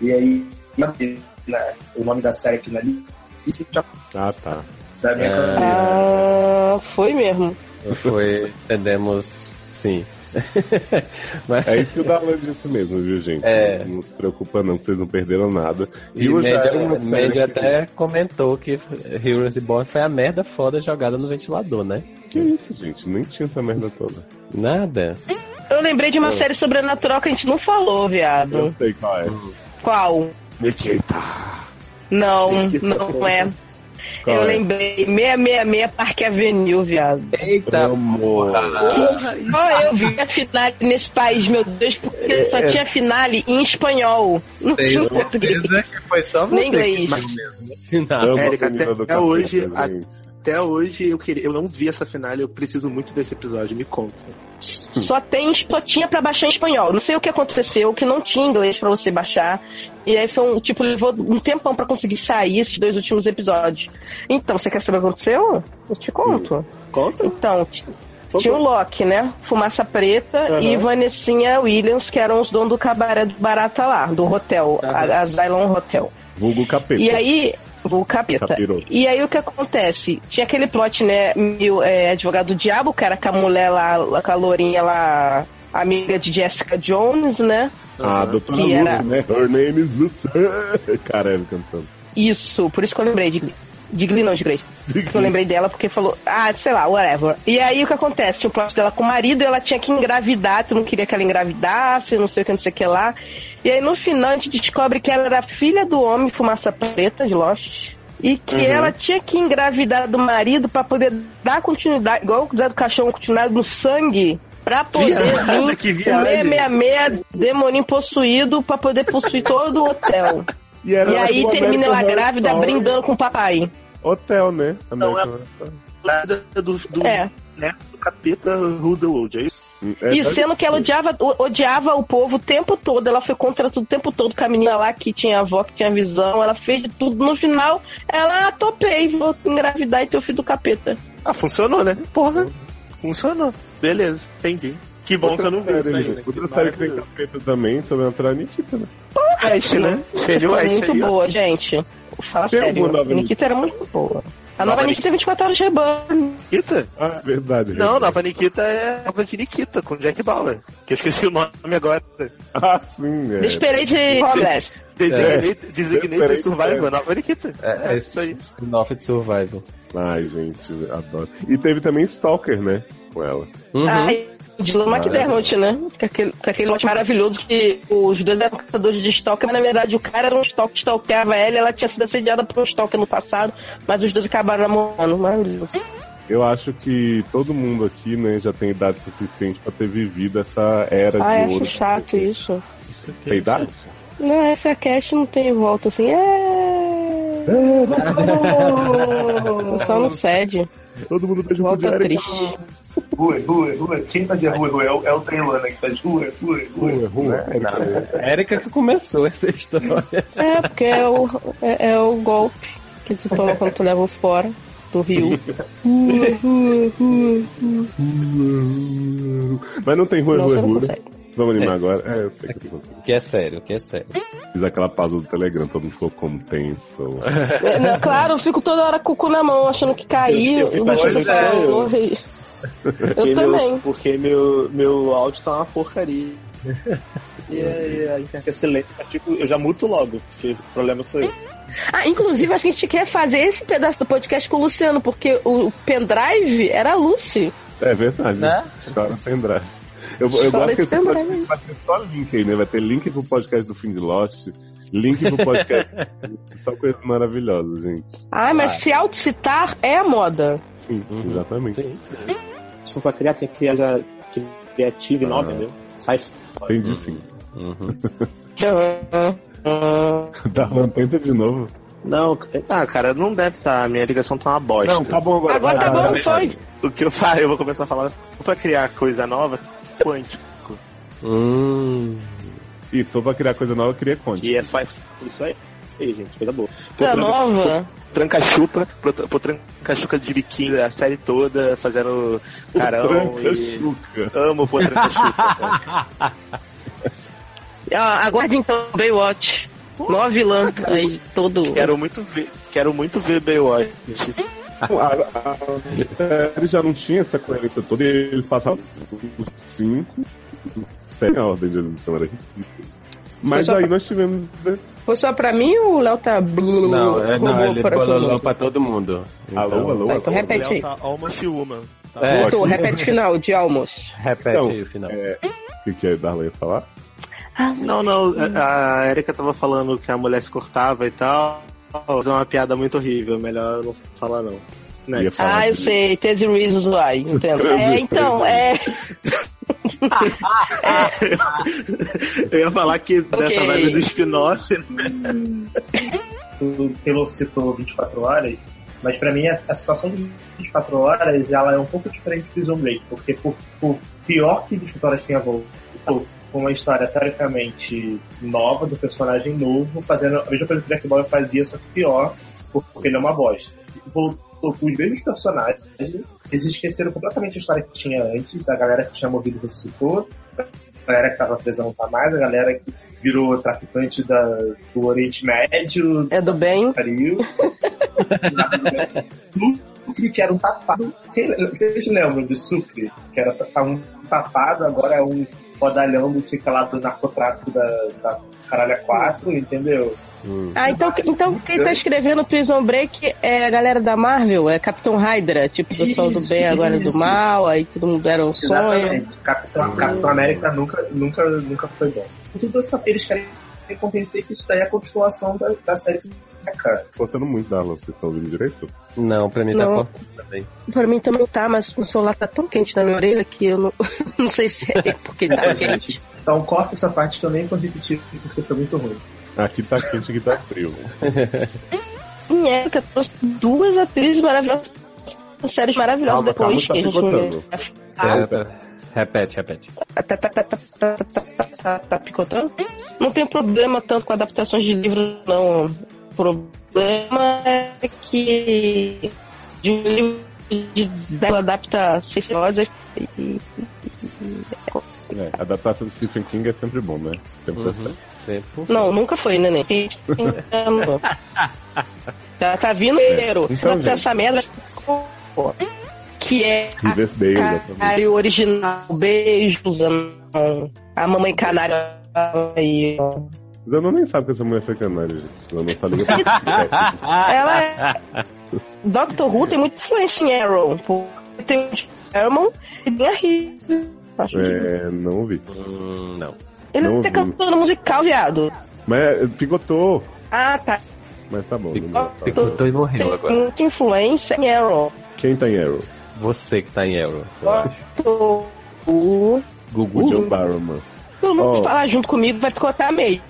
E aí, né, o nome da série aqui na lista Ah, tá. da minha É. cabeça. Ah, foi mesmo. Foi, entendemos, sim. Mas, É isso que o Dalan disse mesmo, viu, gente? É. Não se preocupa não, que vocês não perderam nada. e uma série Mandy que- até comentou que Heroes Reborn foi a merda foda jogada no ventilador, né? Que isso, gente? Nem tinha essa merda toda. Nada. Eu lembrei de uma série sobrenatural que a gente não falou, Eu viado. sei qual é. Qual? Nikita. Não, não é. Qual eu é? lembrei. 666 Parque Avenue, viado. Eita, Amor. Só eu vi a finale nesse país, meu Deus, porque só tinha finale em espanhol. Não tinha em português. que foi só Nem inglês. Final. Amo a Érica, menina até- até hoje, a-. Até hoje eu queria, eu não vi essa final e eu preciso muito desse episódio, me conta. Só tem, só tinha pra baixar em espanhol. Não sei o que aconteceu, que não tinha inglês pra você baixar. E aí foi um, tipo, levou um tempão pra conseguir sair esses dois últimos episódios. Então, você quer saber o que aconteceu? Eu te conto. Conta? Então, tinha o Loki, né? Fumaça Preta Aham. e Vanessinha Williams, que eram os donos do cabaré do Barata lá, do hotel, a, a Zylon Hotel. Vulgo capeta. E aí, o capeta. Capiroto. E aí o que acontece? Tinha aquele plot, né? Meio é, advogado do diabo, que era com a mulher lá, com a lourinha lá, amiga de Jessica Jones, né? A doutora Que Lucy, era- né? Her name is Lucy. Cara, ele cantando. Isso, por isso que eu lembrei de de Glee, não, de Grey. Que eu lembrei dela porque falou, ah, sei lá, whatever. E aí o que acontece? Tinha o plot dela com o marido e ela tinha que engravidar, tu não queria que ela engravidasse, não sei o que, não sei o que lá. E aí no final a gente descobre que ela era filha do homem Fumaça Preta de Lost. E que ela tinha que engravidar do marido pra poder dar continuidade, igual o Zé do Caixão, continuidade no sangue, pra poder vir que com viagem. 666 demoninho possuído pra poder possuir todo o hotel. Era E aí termina ela grávida Story. brindando com o papai. Hotel, né? Não, é- American Story. Nada do, do, É. né, do capeta Who the World, é isso? É, E sendo que ela odiava, o- odiava o povo o tempo todo, ela foi contra tudo o tempo todo, com a menina lá que tinha avó, que tinha visão, ela fez de tudo. No final, ela ah, topei, vou engravidar e ter o filho do capeta. Ah, funcionou, né? Porra, funcionou. Beleza, entendi. Que bom que eu não vi Outra isso série, aí, né? Outra série que tem capeta também, sobrenatural é Nikita, né? West, né? Feliz Foi West muito aí, ó. boa, gente. Fala Tem sério. nova Nikita era muito boa. A Nova nova Nikita é 24 horas de rebanho. Nikita? Ah, é verdade. Não, gente. Nova Nikita é Nova de Nikita, com Jack Bauer. Que eu esqueci o nome agora. Ah, sim, é. Esperei de. Designated, Designated Peraí, Survivor, peraí. Nova Nikita. É, é isso aí. Spin-off de Survival. Ai, gente, adoro. E teve também Stalker, né? Com ela. Uhum. Ai, Dylan McDermott, né? Com aquele, com aquele lote maravilhoso que os dois eram caçadores de stalker, mas na verdade o cara era um stalker que stalkeava ela e ela tinha sido assediada por um stalker no passado, mas os dois acabaram namorando. Maravilhoso. Eu acho que todo mundo aqui, né, já tem idade suficiente pra ter vivido essa era Ai, de acho ouro. chato isso. Tem idade? Não, essa cast não tem volta assim. É. Só não cede. Todo mundo beijo Volta triste. Rua, rua, rua. Quem fazia rua, rua? É o, é o Taylor, né? Que faz rua, rua, rua. Rua, rua. É Érica que começou essa história. É, porque é o, é, é o golpe que tu toma quando tu leva fora do rio. Mas não tem rua, Não, rua, não consegue. Vamos animar agora? É, eu sei que eu. Que é sério, que é sério. Fiz aquela pausa do Telegram, todo mundo ficou como tenso. É, né, claro, eu fico toda hora com o cu na mão, achando que caiu. Eu fico Deixa achando eu que sou eu. Porque Eu também. Meu, porque meu, meu áudio tá uma porcaria. E a, a internet é excelente, mas, tipo, eu já muto logo, porque o problema sou eu. Ah, inclusive, acho que a gente quer fazer esse pedaço do podcast com o Luciano, porque o pendrive era a Lucy. É verdade. Né? História pendrive. Eu, eu gosto que pendrive. podcast vai ter só link aí, né? Vai ter link pro podcast do Fim de Lost, link pro podcast. só coisas maravilhosas, gente. Ah, mas se autocitar é a moda. Sim, exatamente. Sim. Se for pra criar, tem que criar já criativo e Ah. nova, entendeu? Sai Entendi sim. Uhum. Darlan, tenta de novo. Não, ah, cara, não deve estar. Minha ligação tá uma bosta. Não, tá bom agora. Agora vai, tá vai, bom, vai. foi. O que eu faço, eu vou começar a falar pra criar coisa nova, quântico. Hum. Isso, pra criar coisa nova, cria conte. Que é só isso aí, gente, coisa boa. Tá tranca- nova. Tranca-chupa, pro, pro tranca-chuca de biquíni, a série toda, fazendo carão e... Tranca-chuca. Amo pôr tranca-chupa, cara. Ah, aguarde então Baywatch. Nova vilã aí, todo. Quero muito ver, quero muito ver Baywatch. A, a, a série já não tinha essa coerência toda e eles passavam os cinco sem a ordem de exibição, era ridículo. Mas aí pra- nós tivemos. né, Foi só pra mim ou o Léo tá. Não, é, não, ele pra mundo? pra todo mundo. Alô, alô, Tá, então alô. repete aí. Tá almost human. Tá É. Voltou, repete final de almost. Repete Então, aí o final. O que, que a Darla ia falar? Não, não, a a Erika tava falando que a mulher se cortava e tal. Fazer uma piada muito horrível, melhor não falar não. Ah, eu sei, Ted Reasons Why, entendo. É, então, é. Eu ia falar que dessa vibe do spin-off, o Taylor citou 24 horas, mas pra mim a, a situação de 24 horas ela é um pouco diferente do Prison Break, porque por, por pior que 24 horas tenha voltado, com uma história teoricamente nova, do personagem novo, fazendo a mesma coisa que o Jack Bauer fazia, só que pior, porque ele é uma bosta. Voltou com os mesmos personagens, eles esqueceram completamente a história que tinha antes, a galera que tinha movido ressuscitou, a galera que tava presa não tá mais, a galera que virou traficante da, do Oriente Médio, É do bem. pariu. Sucre, que era um tapado. Vocês lembram do Sucre? Que era um tapado, agora é um podalhão do sei lá, do narcotráfico da, da Caralha 4, entendeu? Ah, então, então quem tá escrevendo Prison Break é a galera da Marvel, é Capitão Hydra, tipo, o pessoal do bem agora do isso. mal, aí todo mundo era um sonho. Exatamente. Capitão, Capitão América nunca, nunca, nunca foi bom. Tudo essa, eles querem convencer que isso daí é a continuação da, da série é, é, cara. Gostando muito da Alan, vocês estão ouvindo direito? Não, pra mim tá não. tá cortando também. Pra mim também tá, mas o celular tá tão quente na minha orelha que eu não, não sei se é porque tá é, quente. Gente. Então corta essa parte também pra repetir, porque foi muito ruim. Aqui tá quente, aqui tá frio. em época, trouxe duas atrizes maravilhosas, séries maravilhosas calma, depois calma, tá a gente Pera, pera. É, tá. Repete, repete. Tá, tá, tá, tá, tá picotando? Não tem problema tanto com adaptações de livro, não. O problema é que de um livro de dela adapta seis episódios e É, a adaptação do Stephen King é sempre bom, né? Sempre Uhum. Sempre. Não, nunca foi, né, nem? Não. Tá, tá vindo dinheiro. Então, Adaptar essa merda que é. Canário original. Beijos. A mamãe canária aí, ó. Mas eu não nem sabe que essa mulher foi canária, gente. Eu não sabia que Ela é. Doctor Who tem muita influência em Arrow. Porque tem o Sherman e tem a Rita. Acho que- É, não ouvi. Hum, não. Ele não tem ouvi. cantor musical, viado. Mas é, picotou. Ah, tá. Mas tá bom. Pic- não vou falar. Picotou e morreu Tem agora. muita influência em Arrow. Quem tá em Arrow? Você que tá em Euro, eu. Doctor Who. Gugu Joe Barrowman. Todo mundo Oh. falar junto comigo vai picotar mesmo.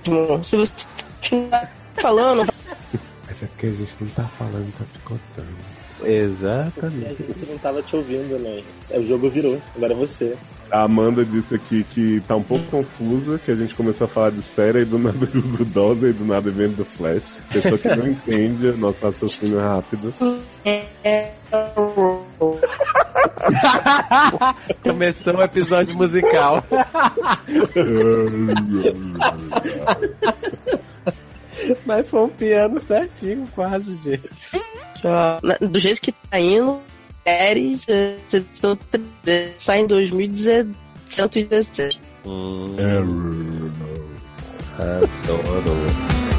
Se você continuar falando, Mas é porque a gente não tá falando, tá picotando. A Exatamente. gente não tava te ouvindo, né? O jogo virou, agora é você. A Amanda disse aqui que tá um pouco confusa, que a gente começou a falar de série e do nada Google Dosa e do nada vem do Flash. Pessoa que não entende nosso raciocínio rápido. Começou o episódio musical. Mas foi um piano certinho, quase, gente. Do jeito que tá indo, séries eh, 3D, sai em 2017. Hum, É, adoro.